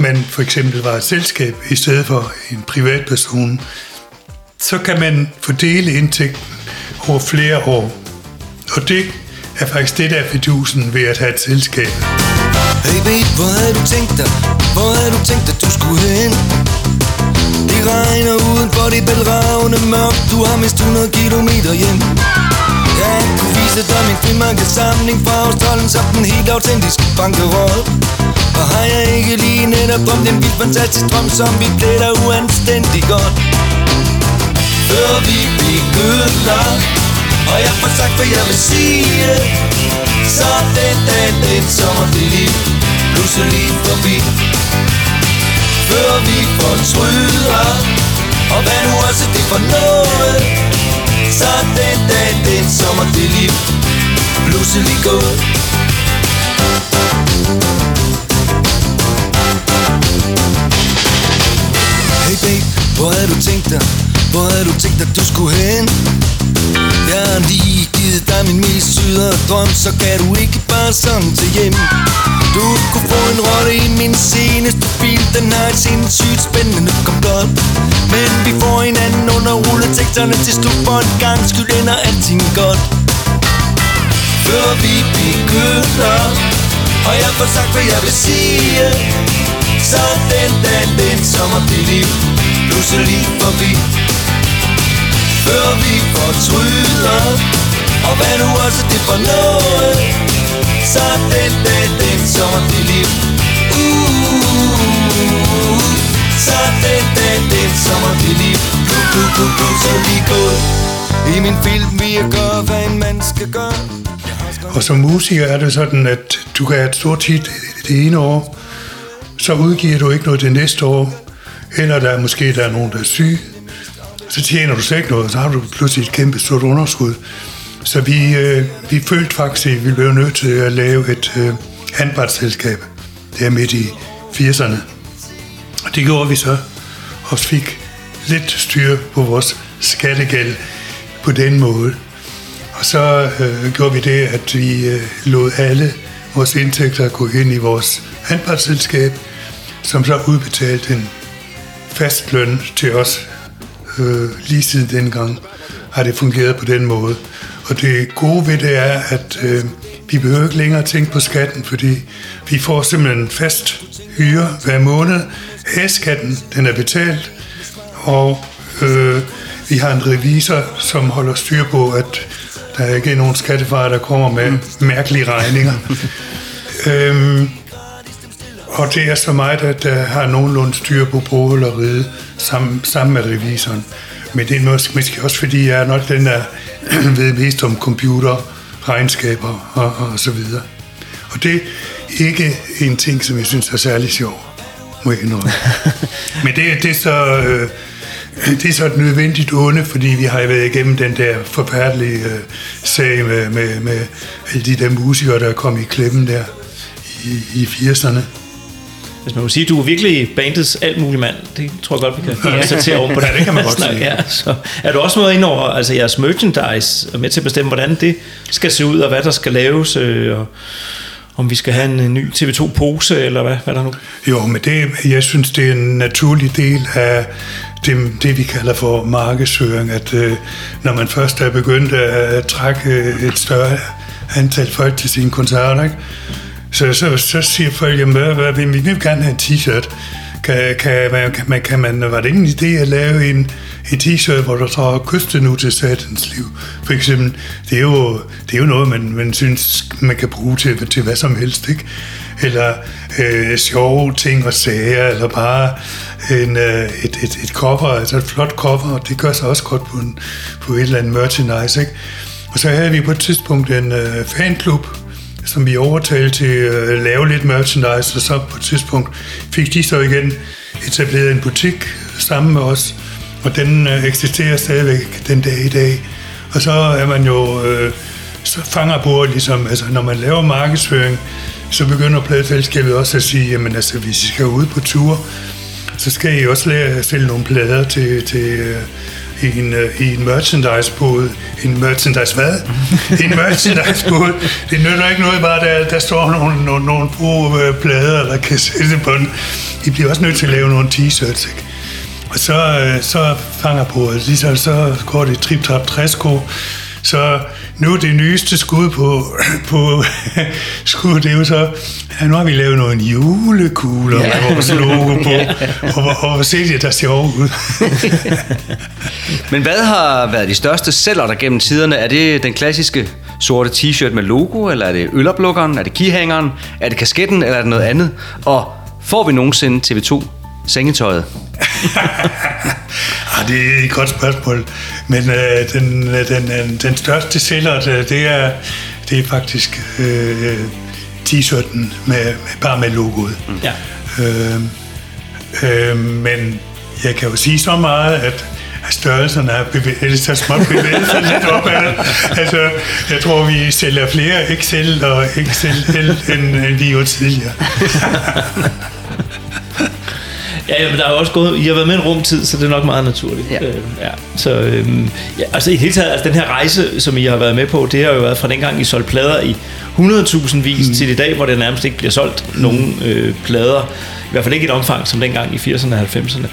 man for eksempel var et selskab i stedet for en privatperson, så kan man fordele indtægten over flere år. Og det er faktisk det, der er fidusen ved at have et selskab. Hey babe, hvor havde du tænkt dig? Hvor havde du tænkt dig, du skulle hen? Det regner udenfor, det er bælragende mørkt Du har mist 100 kilometer hjem Ja, du viser dig min frimærkesamling fra Australien Som den helt autentiske bankerol Og har jeg ikke lige netop om den vildt fantastisk drøm Som vi klæder uanstændig godt før vi begynder Og jeg får sagt, hvad jeg vil sige Så den dag, den sommer, det liv Pludselig forbi. Før vi fortryder Og hvad nu også det for noget Så den dag, den sommer, det liv Pludselig gået. Hey babe, hvor havde du tænkt dig? Hvor havde du tænkt at du skulle hen? Jeg har lige givet dig min mest sydere drøm Så kan du ikke bare sådan til hjem. Du kunne få en rolle i min seneste film. Den har et sindssygt spændende komplot. Men vi får hinanden under rulleteksterne til slut For en gang skyld ender alting godt. Før vi begynder Og jeg får sagt, hvad jeg vil sige Så den dag, den sommer, det liv. Pludselig forbi før vi fortryder. Og hvad nu også det for noget? Så den dag, den sommer det liv. Uh, Så den dag, den sommer det liv. Du, du, du, du, så lige gået. I min film vi jeg gør, hvad en mand skal gøre. Og som musiker er det sådan, at du kan have et stort hit det ene år, så udgiver du ikke noget det næste år, eller der er måske der er nogen, der er syg, så tjener du slet ikke noget, så har du pludselig et kæmpe stort underskud. Så vi, øh, vi følte faktisk, at vi blev nødt til at lave et øh, handbartsselskab. der midt i 80'erne. Og det gjorde vi så, og fik lidt styr på vores skattegæld på den måde. Og så øh, gjorde vi det, at vi øh, lod alle vores indtægter gå ind i vores handbartsselskab, som så udbetalte en fast løn til os. Øh, lige siden dengang har det fungeret på den måde. Og det gode ved det er, at øh, vi behøver ikke længere tænke på skatten, fordi vi får simpelthen en fast hyre hver måned. A-skatten, den er betalt, og øh, vi har en revisor, som holder styr på, at der ikke er nogen skattefarer, der kommer med mærkelige regninger. [laughs] øhm, og det er så mig, der, der har nogenlunde styr på bogleriet sammen, sammen med revisoren. Men det er måske, måske også, fordi jeg er nok den, der [clears throat] ved mest om computer, regnskaber og, og så videre. Og det er ikke en ting, som jeg synes er særlig sjov, må jeg indrømme. [laughs] Men det, det er så... Øh, det er så et nødvendigt onde, fordi vi har været igennem den der forfærdelige øh, sag med, med, med alle de der musikere, der er kommet i klemmen der i, i 80'erne. Hvis man må sige, du er virkelig bandets alt mulig mand. Det tror jeg godt, vi kan [laughs] konstatere over på Ja, det kan man godt [laughs] sige. Ja, så er du også med ind over altså jeres merchandise, og med til at bestemme, hvordan det skal se ud, og hvad der skal laves, øh, og om vi skal have en, en ny TV2-pose, eller hvad, hvad der nu? Jo, men det, jeg synes, det er en naturlig del af det, det vi kalder for markedsføring, at øh, når man først er begyndt at trække et større antal folk til sine koncerter, ikke? Så, så, så siger folk, jamen, hvad, hvad, vi vil gerne have en t-shirt. Kan, kan, man, kan, man, kan man, var det ikke en idé at lave en, en t-shirt, hvor der står kysten nu til satans liv? For eksempel, det er jo, det er jo noget, man, man synes, man kan bruge til, til hvad som helst, ikke? Eller øh, sjove ting og sager, eller bare en, øh, et, et, et cover, altså et flot cover, det gør sig også godt på, en, på et eller andet merchandise, ikke? Og så havde vi på et tidspunkt en øh, fanklub, som vi overtalte til øh, at lave lidt merchandise, og så på et tidspunkt fik de så igen etableret en butik sammen med os, og den øh, eksisterer stadigvæk den dag i dag. Og så er man jo, øh, så fanger på, ligesom, altså når man laver markedsføring, så begynder pladefællesskabet også at sige, jamen altså, hvis I skal ud på tur, så skal I også lære at sælge nogle plader til, til øh, i en, øh, i en merchandise-båd. En merchandise hvad? [laughs] en merchandise-båd. Det nytter ikke noget bare, der, der står nogle, nogle, nogle gode øh, plader, der kan sætte på den. I bliver også nødt til at lave nogle t-shirts, ikke? Og så, øh, så fanger på, ligesom så går det trip-trap træsko. Så nu det nyeste skud på, [clears throat] på [clears throat] skud, det er jo så, ja, nu har vi lavet nogle julekugler ja. med vores logo på, [laughs] og, og hvor ser det der sjovt ud. [laughs] Men hvad har været de største sælger der gennem tiderne? Er det den klassiske sorte t-shirt med logo, eller er det øloplukkeren, er det keyhangeren, er det kasketten, eller er det noget andet? Og får vi nogensinde TV2 sengetøjet? [laughs] Ah, det er et godt spørgsmål. Men øh, den, den, den, den største sælger, det det er, det er faktisk øh, t-shirten med, med, bare med logoet. Mm. Ja. Øh, øh, men jeg kan jo sige så meget, at størrelserne er bevæget, så småt bevæget sig lidt opad. Altså, jeg tror, vi sælger flere Excel og XL end, end vi gjorde tidligere. [laughs] Ja, men der er jo også gået, I har været med en rumtid, så det er nok meget naturligt. Ja. Øh, ja. Så øhm, ja, altså i det hele taget, altså den her rejse, som I har været med på, det har jo været fra dengang, I solgte plader i 100.000 vis mm. til i dag, hvor det nærmest ikke bliver solgt mm. nogen øh, plader. I hvert fald ikke i et omfang som dengang i 80'erne og 90'erne.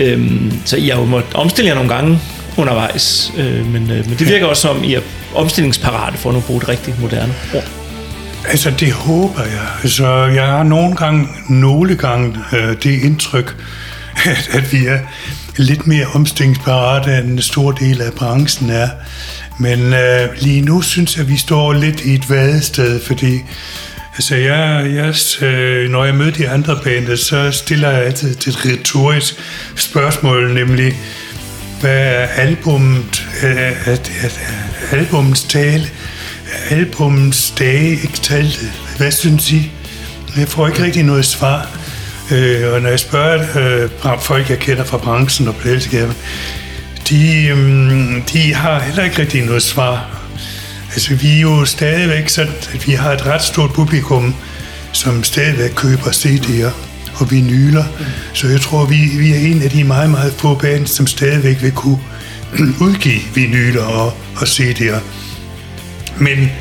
Øhm, så I har jo måttet omstille jer nogle gange undervejs, øh, men, øh, men det virker også som, I er omstillingsparate for at nu bruge et rigtig moderne ord. Altså, det håber jeg. Altså, jeg har nogle gange, nogle gange øh, det indtryk, at, at vi er lidt mere omstillingsparate, end en stor del af branchen er. Men øh, lige nu synes jeg, at vi står lidt i et vadested, fordi altså jeg, jeg, øh, når jeg møder de andre bander, så stiller jeg altid et retorisk spørgsmål, nemlig, hvad er albumet, er, er, er, er albumets tale, albumens dage ikke talte? Hvad synes I? Jeg får ikke rigtig noget svar. Øh, og når jeg spørger øh, folk, jeg kender fra branchen og pladeselskaber, de, øh, de har heller ikke rigtig noget svar. Altså, vi er jo stadigvæk sådan, at vi har et ret stort publikum, som stadigvæk køber CD'er og vinyler. Så jeg tror, vi, vi er en af de meget, meget få bands, som stadigvæk vil kunne [clears throat] udgive vinyler og, og CD'er. Men,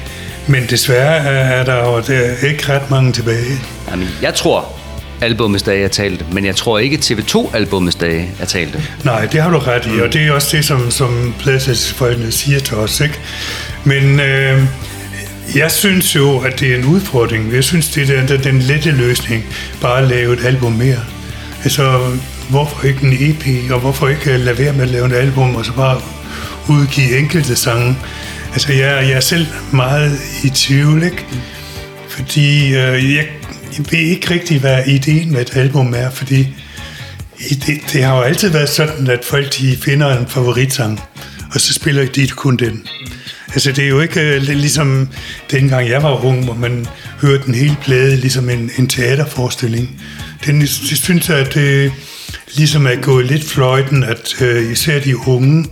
men desværre er der jo der er ikke ret mange tilbage. Jamen, jeg tror, albumets dage er talte, men jeg tror ikke TV2-albumets dage er talte. Nej, det har du ret i, og det er også det, som, som pladselskabsfolkene siger til os. Ikke? Men øh, jeg synes jo, at det er en udfordring. Jeg synes, det er den, den lette løsning, bare at lave et album mere. Altså, hvorfor ikke en EP, og hvorfor ikke lade være med at lave et album, og så bare udgive enkelte sange. Altså, jeg, jeg er selv meget i tvivl, ikke? Fordi øh, jeg, jeg ved ikke rigtig, hvad ideen med et album er, fordi det, det har jo altid været sådan, at folk de finder en favoritsang, og så spiller de kun den. Altså det er jo ikke uh, ligesom dengang jeg var ung, hvor man hørte en hel plade ligesom en, en teaterforestilling. Den, det synes jeg, at det ligesom er gået lidt fløjten, at uh, især de unge,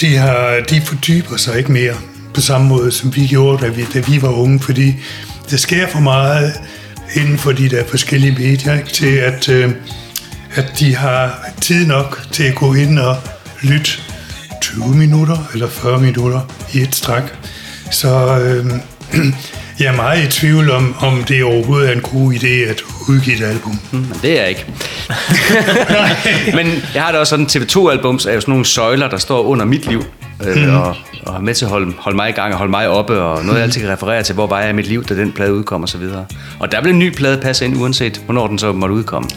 de, har, de fordyber sig ikke mere på samme måde, som vi gjorde, da vi, da vi var unge, fordi der sker for meget inden for de der forskellige medier, ikke, til at, øh, at de har tid nok til at gå ind og lytte 20 minutter eller 40 minutter i et stræk. Så øh, [clears throat] jeg er meget i tvivl om, om det overhovedet er en god idé at udgive et album. Mm, men det er jeg ikke. [laughs] men jeg har da også sådan, TV2-albums er jo sådan nogle søjler, der står under mit liv. Øh, mm. og, og er med til at holde, holde mig i gang og holde mig oppe, og noget jeg altid kan referere til, hvor var jeg i mit liv, da den plade udkom og så videre. Og der vil en ny plade passe ind, uanset hvornår den så måtte udkomme.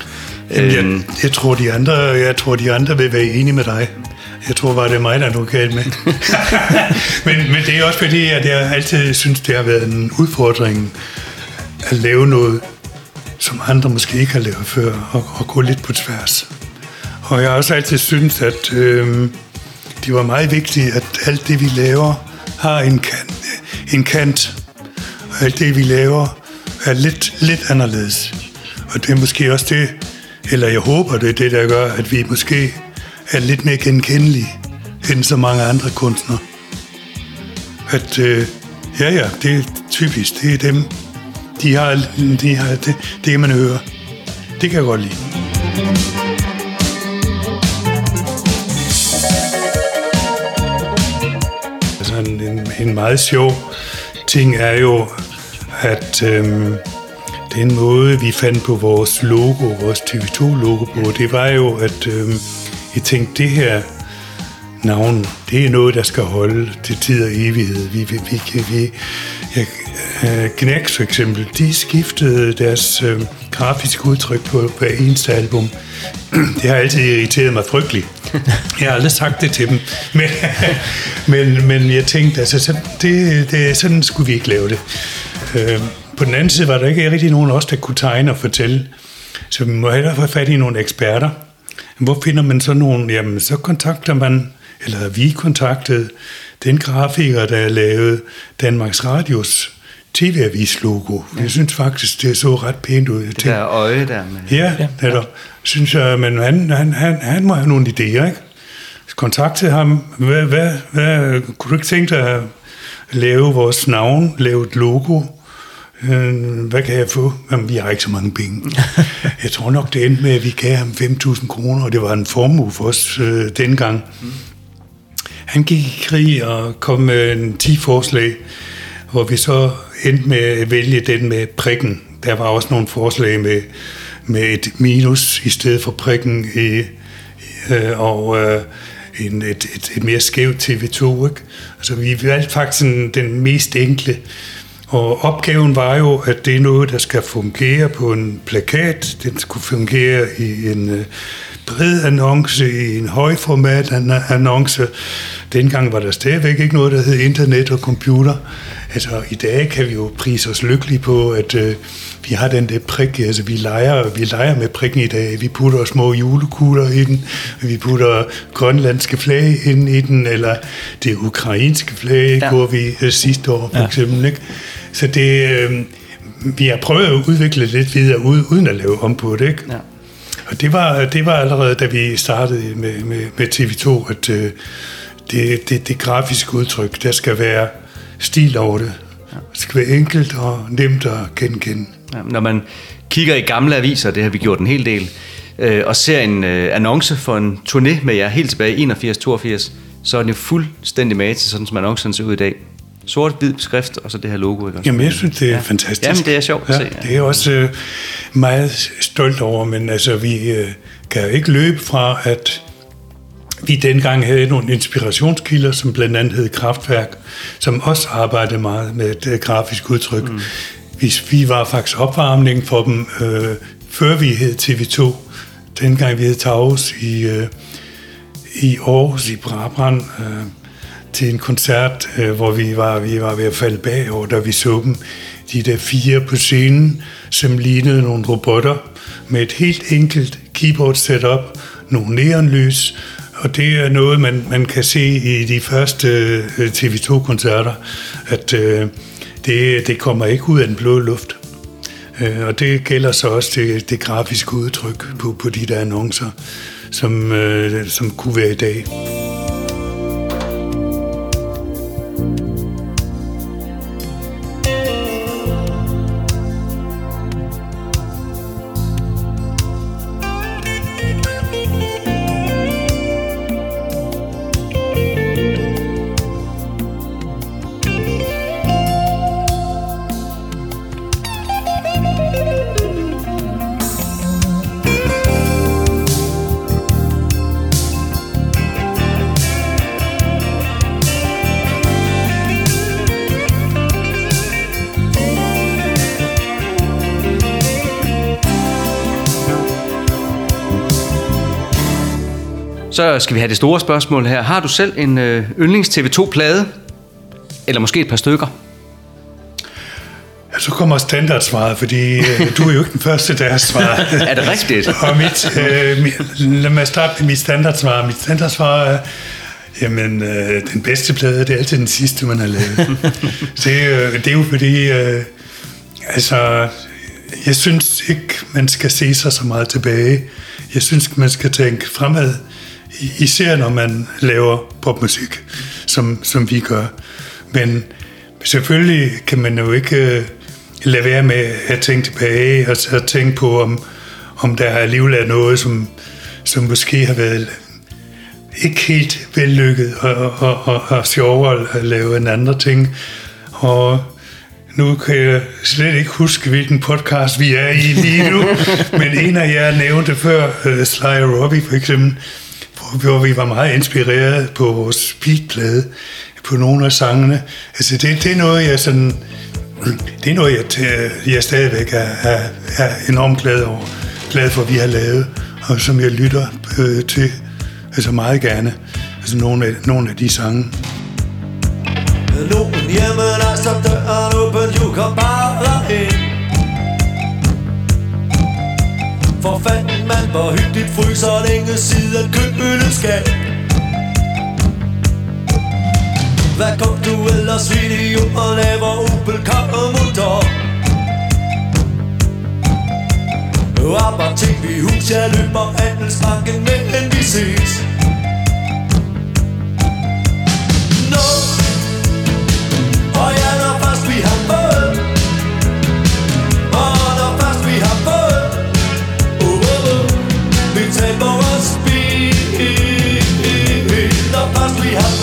Jamen, jeg, Øhm, jeg, tror, de andre, jeg tror, de andre vil være enige med dig. Jeg tror bare, det er mig, der er noget galt med. [laughs] men, men det er også fordi, at jeg altid synes, det har været en udfordring at lave noget, som andre måske ikke har lavet før, og, og gå lidt på tværs. Og jeg har også altid syntes, at øh, det var meget vigtigt, at alt det, vi laver, har en kant. En kant. Og alt det, vi laver, er lidt, lidt anderledes. Og det er måske også det, eller jeg håber, det er det, der gør, at vi måske er lidt mere genkendelige end så mange andre kunstnere. At, øh, ja ja, det er typisk, det er dem, de har, de har det, det kan man høre. Det kan jeg godt lide. Altså en, en, en meget sjov ting er jo, at øhm, den måde, vi fandt på vores logo, vores TV2-logo på, det var jo, at øhm, I tænkte, det her navn, det er noget, der skal holde til tid og evighed. Vi, vi, vi, vi, vi øh, Gnax for eksempel, de skiftede deres øh, grafiske udtryk på hver eneste album. [clears throat] Det har altid irriteret mig frygteligt. [laughs] Jeg har aldrig sagt det til dem. [laughs] Men, men, men jeg tænkte, altså, sådan, det, det, sådan skulle vi ikke lave det. Øh, på den anden side var der ikke rigtig nogen af os, der kunne tegne og fortælle. Så vi må hellere få fat i nogle eksperter. Hvor finder man så nogen? Jamen, så kontakter man, eller vi kontaktede den grafiker, der lavede Danmarks Radios TV-avis-logo. Jeg synes faktisk, det så ret pænt ud. Jeg det der øje der. Med, Ja, ja, ja. Der, synes jeg, men han, han, han, han må have nogle idéer, ikke? Kontaktede ham, hvad, hvad, hvad, kunne du ikke tænke dig at lave vores navn, lave et logo? Øh, hvad kan jeg få? Jamen, vi har ikke så mange penge. [laughs] jeg tror nok, det endte med, at vi gav ham 5.000 kroner, og det var en formue for os øh, dengang. Han gik i krig og kom med en 10 forslag, hvor vi så endte med at vælge den med prikken. Der var også nogle forslag med, med et minus i stedet for prikken, i, øh, og øh, en, et, et, et mere skævt TV2. Ikke? Altså, vi valgte faktisk den, den mest enkle. Og opgaven var jo, at det er noget, der skal fungere på en plakat. Den skulle fungere i en øh, bred annonce i en højformat an- annonce. Dengang var der stadigvæk ikke noget, der hed internet og computer. Altså, i dag kan vi jo prise os lykkelige på, at øh, vi har den der prik, altså vi leger, vi leger med prikken i dag. Vi putter små julekugler i den, vi putter grønlandske flag ind i den, eller det ukrainske flag, ja. Hvor vi øh, sidste år for Ja. eksempel. Ikke? Så det, øh, vi har prøvet at udvikle lidt videre, uden, uden at lave om på det. Ikke? Ja. Og det var, det var allerede, da vi startede med, med, med TV2, at øh, det, det, det grafiske udtryk, der skal være stil over det. Det skal være enkelt og nemt at genkende. Ja, når man kigger i gamle aviser, det har vi gjort en hel del, øh, og ser en øh, annonce for en turné med jer helt tilbage i 81-82, så er den jo fuldstændig med til sådan, som annoncen ser ud i dag. Sort-hvid skrift, og så det her logo. Ikke? Jamen, jeg synes, det er Ja. ja. fantastisk. Jamen, det er sjovt at ja, se. Det er også øh, meget stolt over, men altså, vi øh, kan jo ikke løbe fra, at vi dengang havde nogle inspirationskilder, som blandt andet hed Kraftværk, som også arbejdede meget med et øh, grafisk udtryk. Mm. Vi, vi var faktisk opvarmning for dem, øh, før vi hed TV2. Dengang vi hed Taurus i, øh, i Aarhus, i Brabrand, øh, til en koncert, øh, hvor vi var, vi var ved at falde bagover, da vi så dem. De der fire på scenen, som lignede nogle robotter, med et helt enkelt keyboard setup, nogle neonlys, og det er noget, man, man kan se i de første øh, TV2-koncerter, at øh, det, det kommer ikke ud af den blå luft. Øh, og det gælder så også det, det grafiske udtryk på, på de der annoncer, som, øh, som kunne være i dag. Så skal vi have det store spørgsmål her. Har du selv en øh, yndlings TV2-plade? Eller måske et par stykker? Ja, så kommer standardsvaret, fordi øh, du er jo ikke den første, der har svaret. [laughs] Er det rigtigt? Og mit, øh, mit, lad mig starte med mit standardsvar. Mit standardsvar er, jamen, øh, den bedste plade, det er altid den sidste, man har lavet. [laughs] det, øh, det er jo fordi, øh, altså, jeg synes ikke, man skal se sig så meget tilbage. Jeg synes, man skal tænke fremad, især når man laver popmusik, som, som vi gør. Men selvfølgelig kan man jo ikke øh, lade være med at tænke tilbage og, og tænke på, om, om der alligevel er noget, som, som måske har været ikke helt vellykket og, og, og, og sjovere at lave en andre ting. Og nu kan jeg slet ikke huske, hvilken podcast vi er i lige nu, [laughs] men en af jer nævnte før, uh, Sly Robbie for eksempel, hvor, vi var meget inspireret på vores beatplade, på nogle af sangene. Altså det, det er noget, jeg sådan, det er noget, jeg, jeg stadigvæk er, er, er enormt glad over, glad for, at vi har lavet, og som jeg lytter øh, til, altså meget gerne, altså nogle af, nogle af de sange. Nogen hjemme, der står døren åben, du kom bare ind For fanden, man, hvor hyggeligt fryser længe siden køkkenet skal Hvad kom du ellers video og laver Opel Karamutter? Arbejde til vi hus, jeg løber andelsbanken, men vi ses Når først vi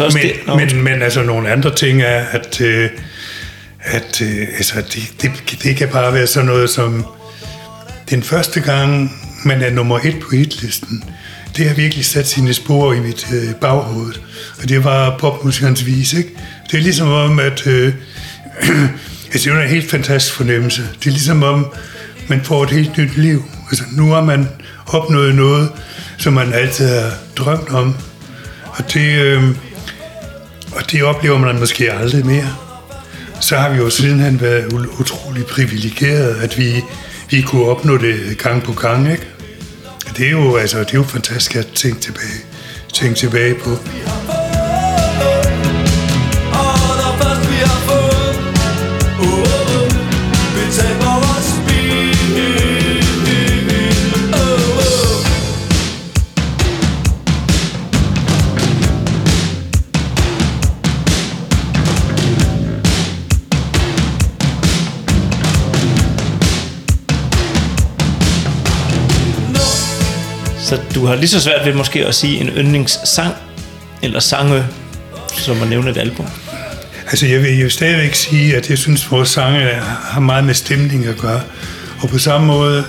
altså også men, det... Nå, men, men altså nogle andre ting er, at, øh, at øh, altså, det, det, det kan bare være sådan noget som den første gang, man er nummer et på hitlisten, det har virkelig sat sine spor i mit øh, baghoved. Og det var popmusikernes vis, ikke? Det er ligesom om, at... Øh, [clears throat] altså, det er en helt fantastisk fornemmelse. Det er ligesom om, man får et helt nyt liv. Altså, nu har man opnået noget, som man altid har drømt om. Og det, øh, og det oplever man måske aldrig mere. Så har vi jo sidenhen været utrolig privilegeret, at vi, vi kunne opnå det gang på gang, ikke? Det er jo, altså, det er jo fantastisk at tænke tilbage, tænke tilbage på. Du har lige så svært ved måske at sige en yndlingssang, eller sange, som at nævne et album. Altså, jeg vil jo stadigvæk sige, at jeg synes, at vores sange har meget med stemning at gøre. Og på samme måde,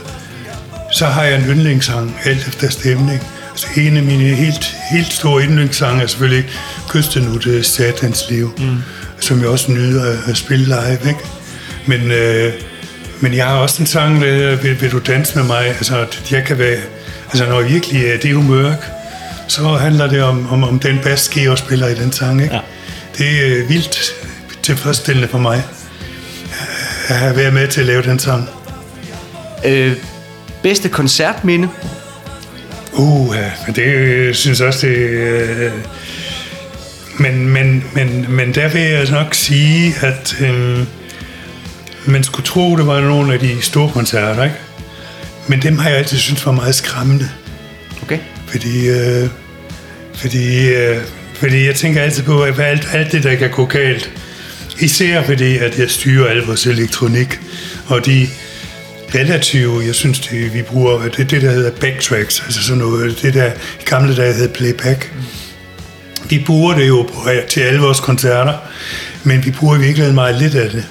så har jeg en yndlingssang, alt efter stemning. Altså, en af mine helt, helt store yndlingssange er selvfølgelig Kysten ud til satans liv, mm. som jeg også nyder at- spille live, ikke? Men, øh, men jeg har også en sang, der vil, vil du danse med mig? Altså, jeg kan være, altså når virkelig er det humør, så handler det om, om, om den bas, jeg spiller i den sang, ikke? Ja. Det er øh, vildt tilfredsstillende for mig at have været med til at lave den sang. Øh, bedste koncertminde? Uh, men det øh, synes også, det... Øh, men, men, men, men der vil jeg nok sige, at øh, man skulle tro, det var nogle af de store koncerter, ikke? Men dem har jeg altid syntes var meget skræmmende. Okay. Fordi, øh, fordi, øh, fordi jeg tænker altid på, at alt, alt det, der kan gå galt, især fordi, at jeg styrer al vores elektronik, og de relative, jeg synes, det, vi bruger, det er det, der hedder backtracks, altså sådan noget, det der i gamle dage hed playback. Vi bruger det jo på, til alle vores koncerter, men vi bruger i virkeligheden meget lidt af det.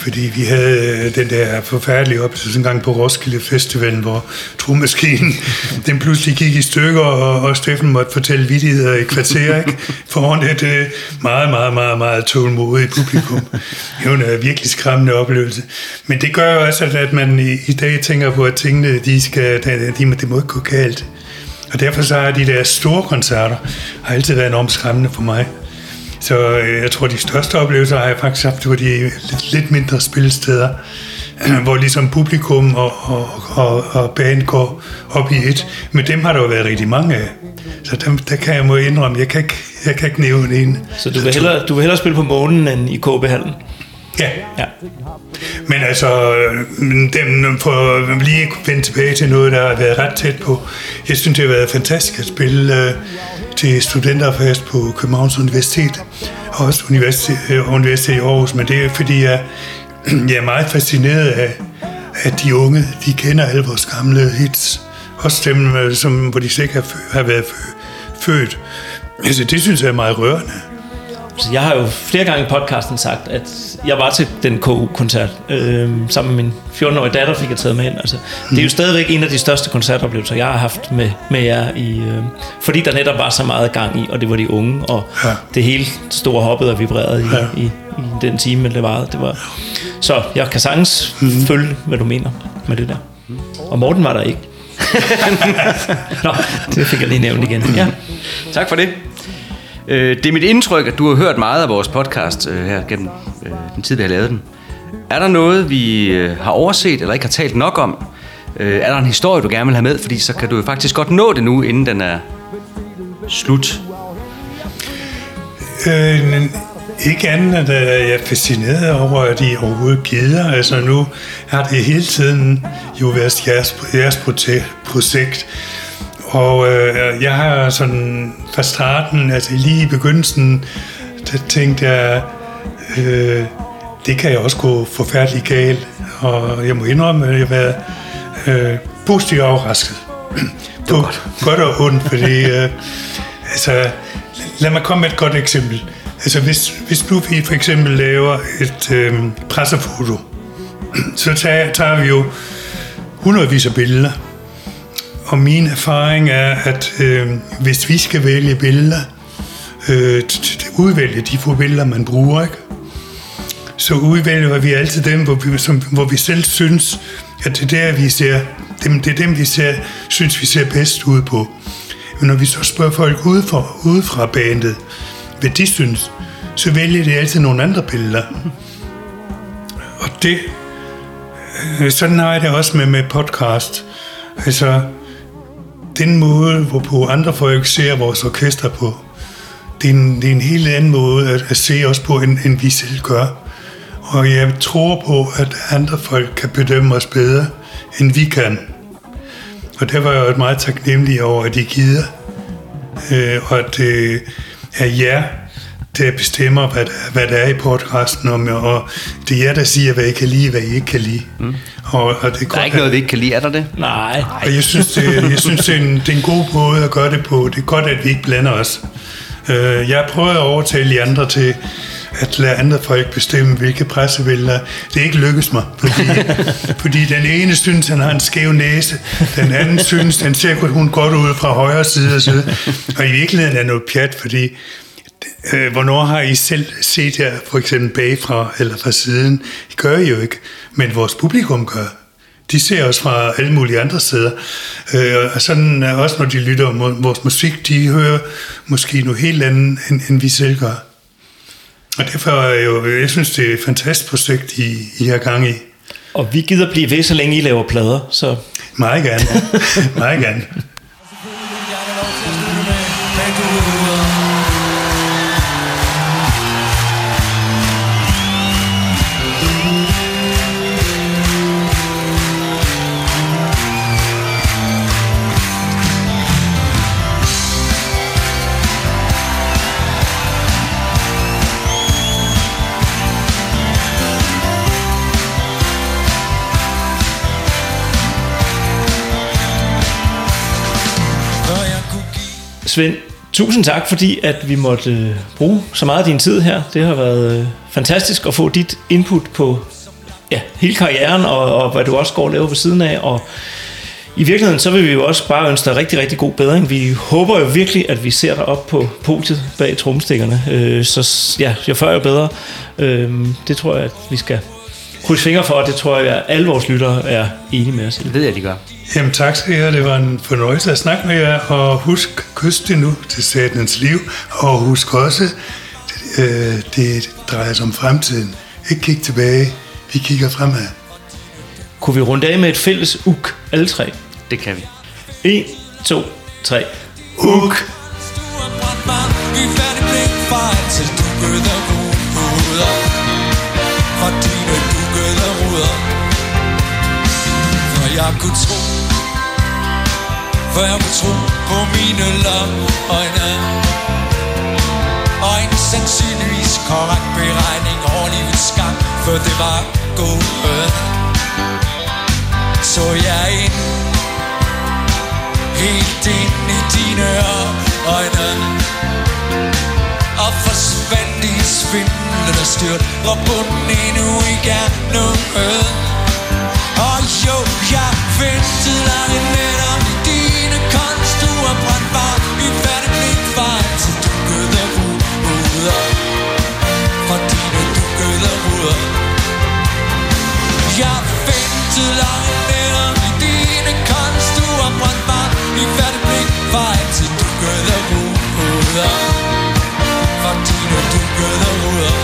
Fordi vi havde øh, den der forfærdelige oplevelse en gang på Roskilde Festivalen, hvor trummaskinen, [laughs] den pludselig gik i stykker, og, og Steffen måtte fortælle vittigheder i kvarter, ikke? Foran et øh, meget, meget, meget, meget tålmodigt publikum. Det var en øh, virkelig skræmmende oplevelse. Men det gør jo også, at, at man i, i dag tænker på, at tingene, de skal, de, de, de må ikke gå galt. Og derfor så har de der store koncerter har altid været enormt skræmmende for mig. Så øh, jeg tror, de største oplevelser har jeg faktisk haft på de lidt, lidt mindre spillesteder, [clears throat] hvor ligesom publikum og, og, og, og band går op i et. Men dem har der jo været rigtig mange af. Så dem, der kan jeg må indrømme, jeg kan ikke, jeg kan ikke nævne en. Så du vil hellere, du vil hellere spille på månen end i KB-hallen? Ja. Ja. Men altså, den, dem, for at lige kunne vende tilbage til noget, der har været ret tæt på. Jeg synes, det har været fantastisk at spille uh, til studenterfest på Københavns Universitet, og også Universitet, uh, øh, Universitet i Aarhus, men det er fordi, jeg, [clears throat] jeg er meget fascineret af, at de unge, de kender alle vores gamle hits. Også dem, øh, som, hvor de sikkert har, har været født. Altså, det synes jeg er meget rørende. Så jeg har jo flere gange i podcasten sagt, at jeg var til den KU-koncert. Øh, sammen med min 14-årige datter fik jeg taget med ind. Altså, Det er jo stadigvæk en af de største koncertoplevelser, jeg har haft med, med jer. I, øh, fordi der netop var så meget gang i, og det var de unge. Og Ja. det hele store hoppede og vibrerede i, Ja. i, i den time, det varede. Det var. Så jeg kan sagtens Mhm. følge, hvad du mener med det der. Og Morten var der ikke. [laughs] Nå, det fik jeg lige nævnt igen. Ja. Tak for det. Øh, det er mit indtryk, at du har hørt meget af vores podcast øh, her gennem øh, den tid, vi har lavet den. Er der noget, vi øh, har overset eller ikke har talt nok om? Øh, er der en historie, du gerne vil have med? Fordi så kan du jo faktisk godt nå det nu, inden den er slut. Øh, men ikke andet, end at øh, jeg er fascineret over, at I overhovedet gider. Altså nu har det hele tiden jo været jeres, jeres projekt. Og øh, jeg har sådan fra starten, altså lige i begyndelsen, der tænkte jeg, øh, det kan jeg også gå forfærdeligt galt. Og jeg må indrømme, at jeg har været øh, positivt overrasket. På godt og ondt, fordi øh, Altså, lad mig komme med et godt eksempel. Altså, hvis, hvis nu vi for eksempel laver et øh, pressefoto, så tager, tager vi jo hundredvis af billeder. Og min erfaring er, at øh, hvis vi skal vælge billeder, øh, udvælge de få billeder, man bruger, ikke? så udvælger vi altid dem, hvor vi, som, hvor vi selv synes, at det er der, vi ser, dem, det er dem, vi ser, synes, vi ser bedst ud på. Men når vi så spørger folk udefra, udefra bandet, hvad de synes, så vælger de altid nogle andre billeder. Og det, øh, sådan har jeg det også med, med podcast. Altså, den måde, hvorpå andre folk ser vores orkester på, det er en, det er en helt anden måde at, at se os på, end, end vi selv gør. Og jeg tror på, at andre folk kan bedømme os bedre, end vi kan. Og der var jeg jo meget taknemmelig over, at I gider. Øh, og at det er jer, der bestemmer, hvad der, hvad der er i podcasten. Og, og det er jer, der siger, hvad I kan lide, hvad I ikke kan lide. Mm. Og, og det Der er ikke noget, vi ikke kan lide, er der det? Nej. og jeg synes, det, jeg synes det, er en, det er en god måde at gøre det på. Det er godt, at vi ikke blander os. Øh, Jeg prøver at overtale de andre til at lade andre folk bestemme, hvilke pressebilleder. Det er ikke lykkes mig, fordi, [laughs] fordi den ene synes, han har en skæv næse, den anden synes, den ser hun godt ud fra højre side og side. Og i virkeligheden er det noget pjat, fordi øh, hvornår har I selv set jer for eksempel bagfra eller fra siden? I gør I jo ikke, men vores publikum gør. De ser os fra alle mulige andre steder. Øh, og sådan er også, når de lytter om vores musik, de hører måske noget helt andet, end, end vi selv gør. Og derfor er jeg jo, jeg synes, det er et fantastisk projekt, I, I har gang i. Og vi gider blive ved, så længe I laver plader. Så Meget gerne. Meget gerne. Svend, tusind tak, fordi at vi måtte øh, bruge så meget af din tid her. Det har været øh, fantastisk at få dit input på ja, hele karrieren, og, og hvad du også går og laver ved siden af. Og i virkeligheden, så vil vi jo også bare ønske dig rigtig, rigtig god bedring. Vi håber jo virkelig, at vi ser dig op på podiet bag tromstikkerne. Øh, så ja, jo før jo bedre. Øh, det tror jeg, at vi skal krydse fingre for, og det tror jeg, at alle vores lyttere er enige med os i. Det ved jeg, de gør. Jamen tak skal have. Det var en fornøjelse at snakke med jer. Og husk, kyst det nu til statens liv. Og husk også, øh, det drejer sig om fremtiden. Ikke kig tilbage. Vi kigger fremad. Kunne vi runde af med et fælles uk, alle tre? Det kan vi. 1, 2, 3. Uk! Fra dine jeg kunne tro. For jeg kunne tro på mine øjne Og en sandsynligvis korrekt beregning over livets gang For det var gået Så jeg ind Helt ind i dine øjne. Og forsvandt i svindlende styrt Hvor bunden endnu ikke er noget og jo, jeg ventede lange nætter. I dine konsturer brændt var i færdig blik fejl til dukkede ruder. Fra dine dukkede ruder. Jeg ventede lange nætter. I dine konsturer brændt var i færdig blik fejl til dukkede ruder. Fra dine dukkede ruder.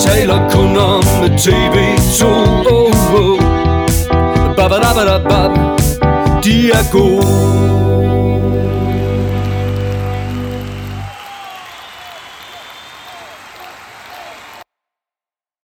Taler kun om TV2 oh, oh. Ba, ba, da, ba, da, ba. De er gode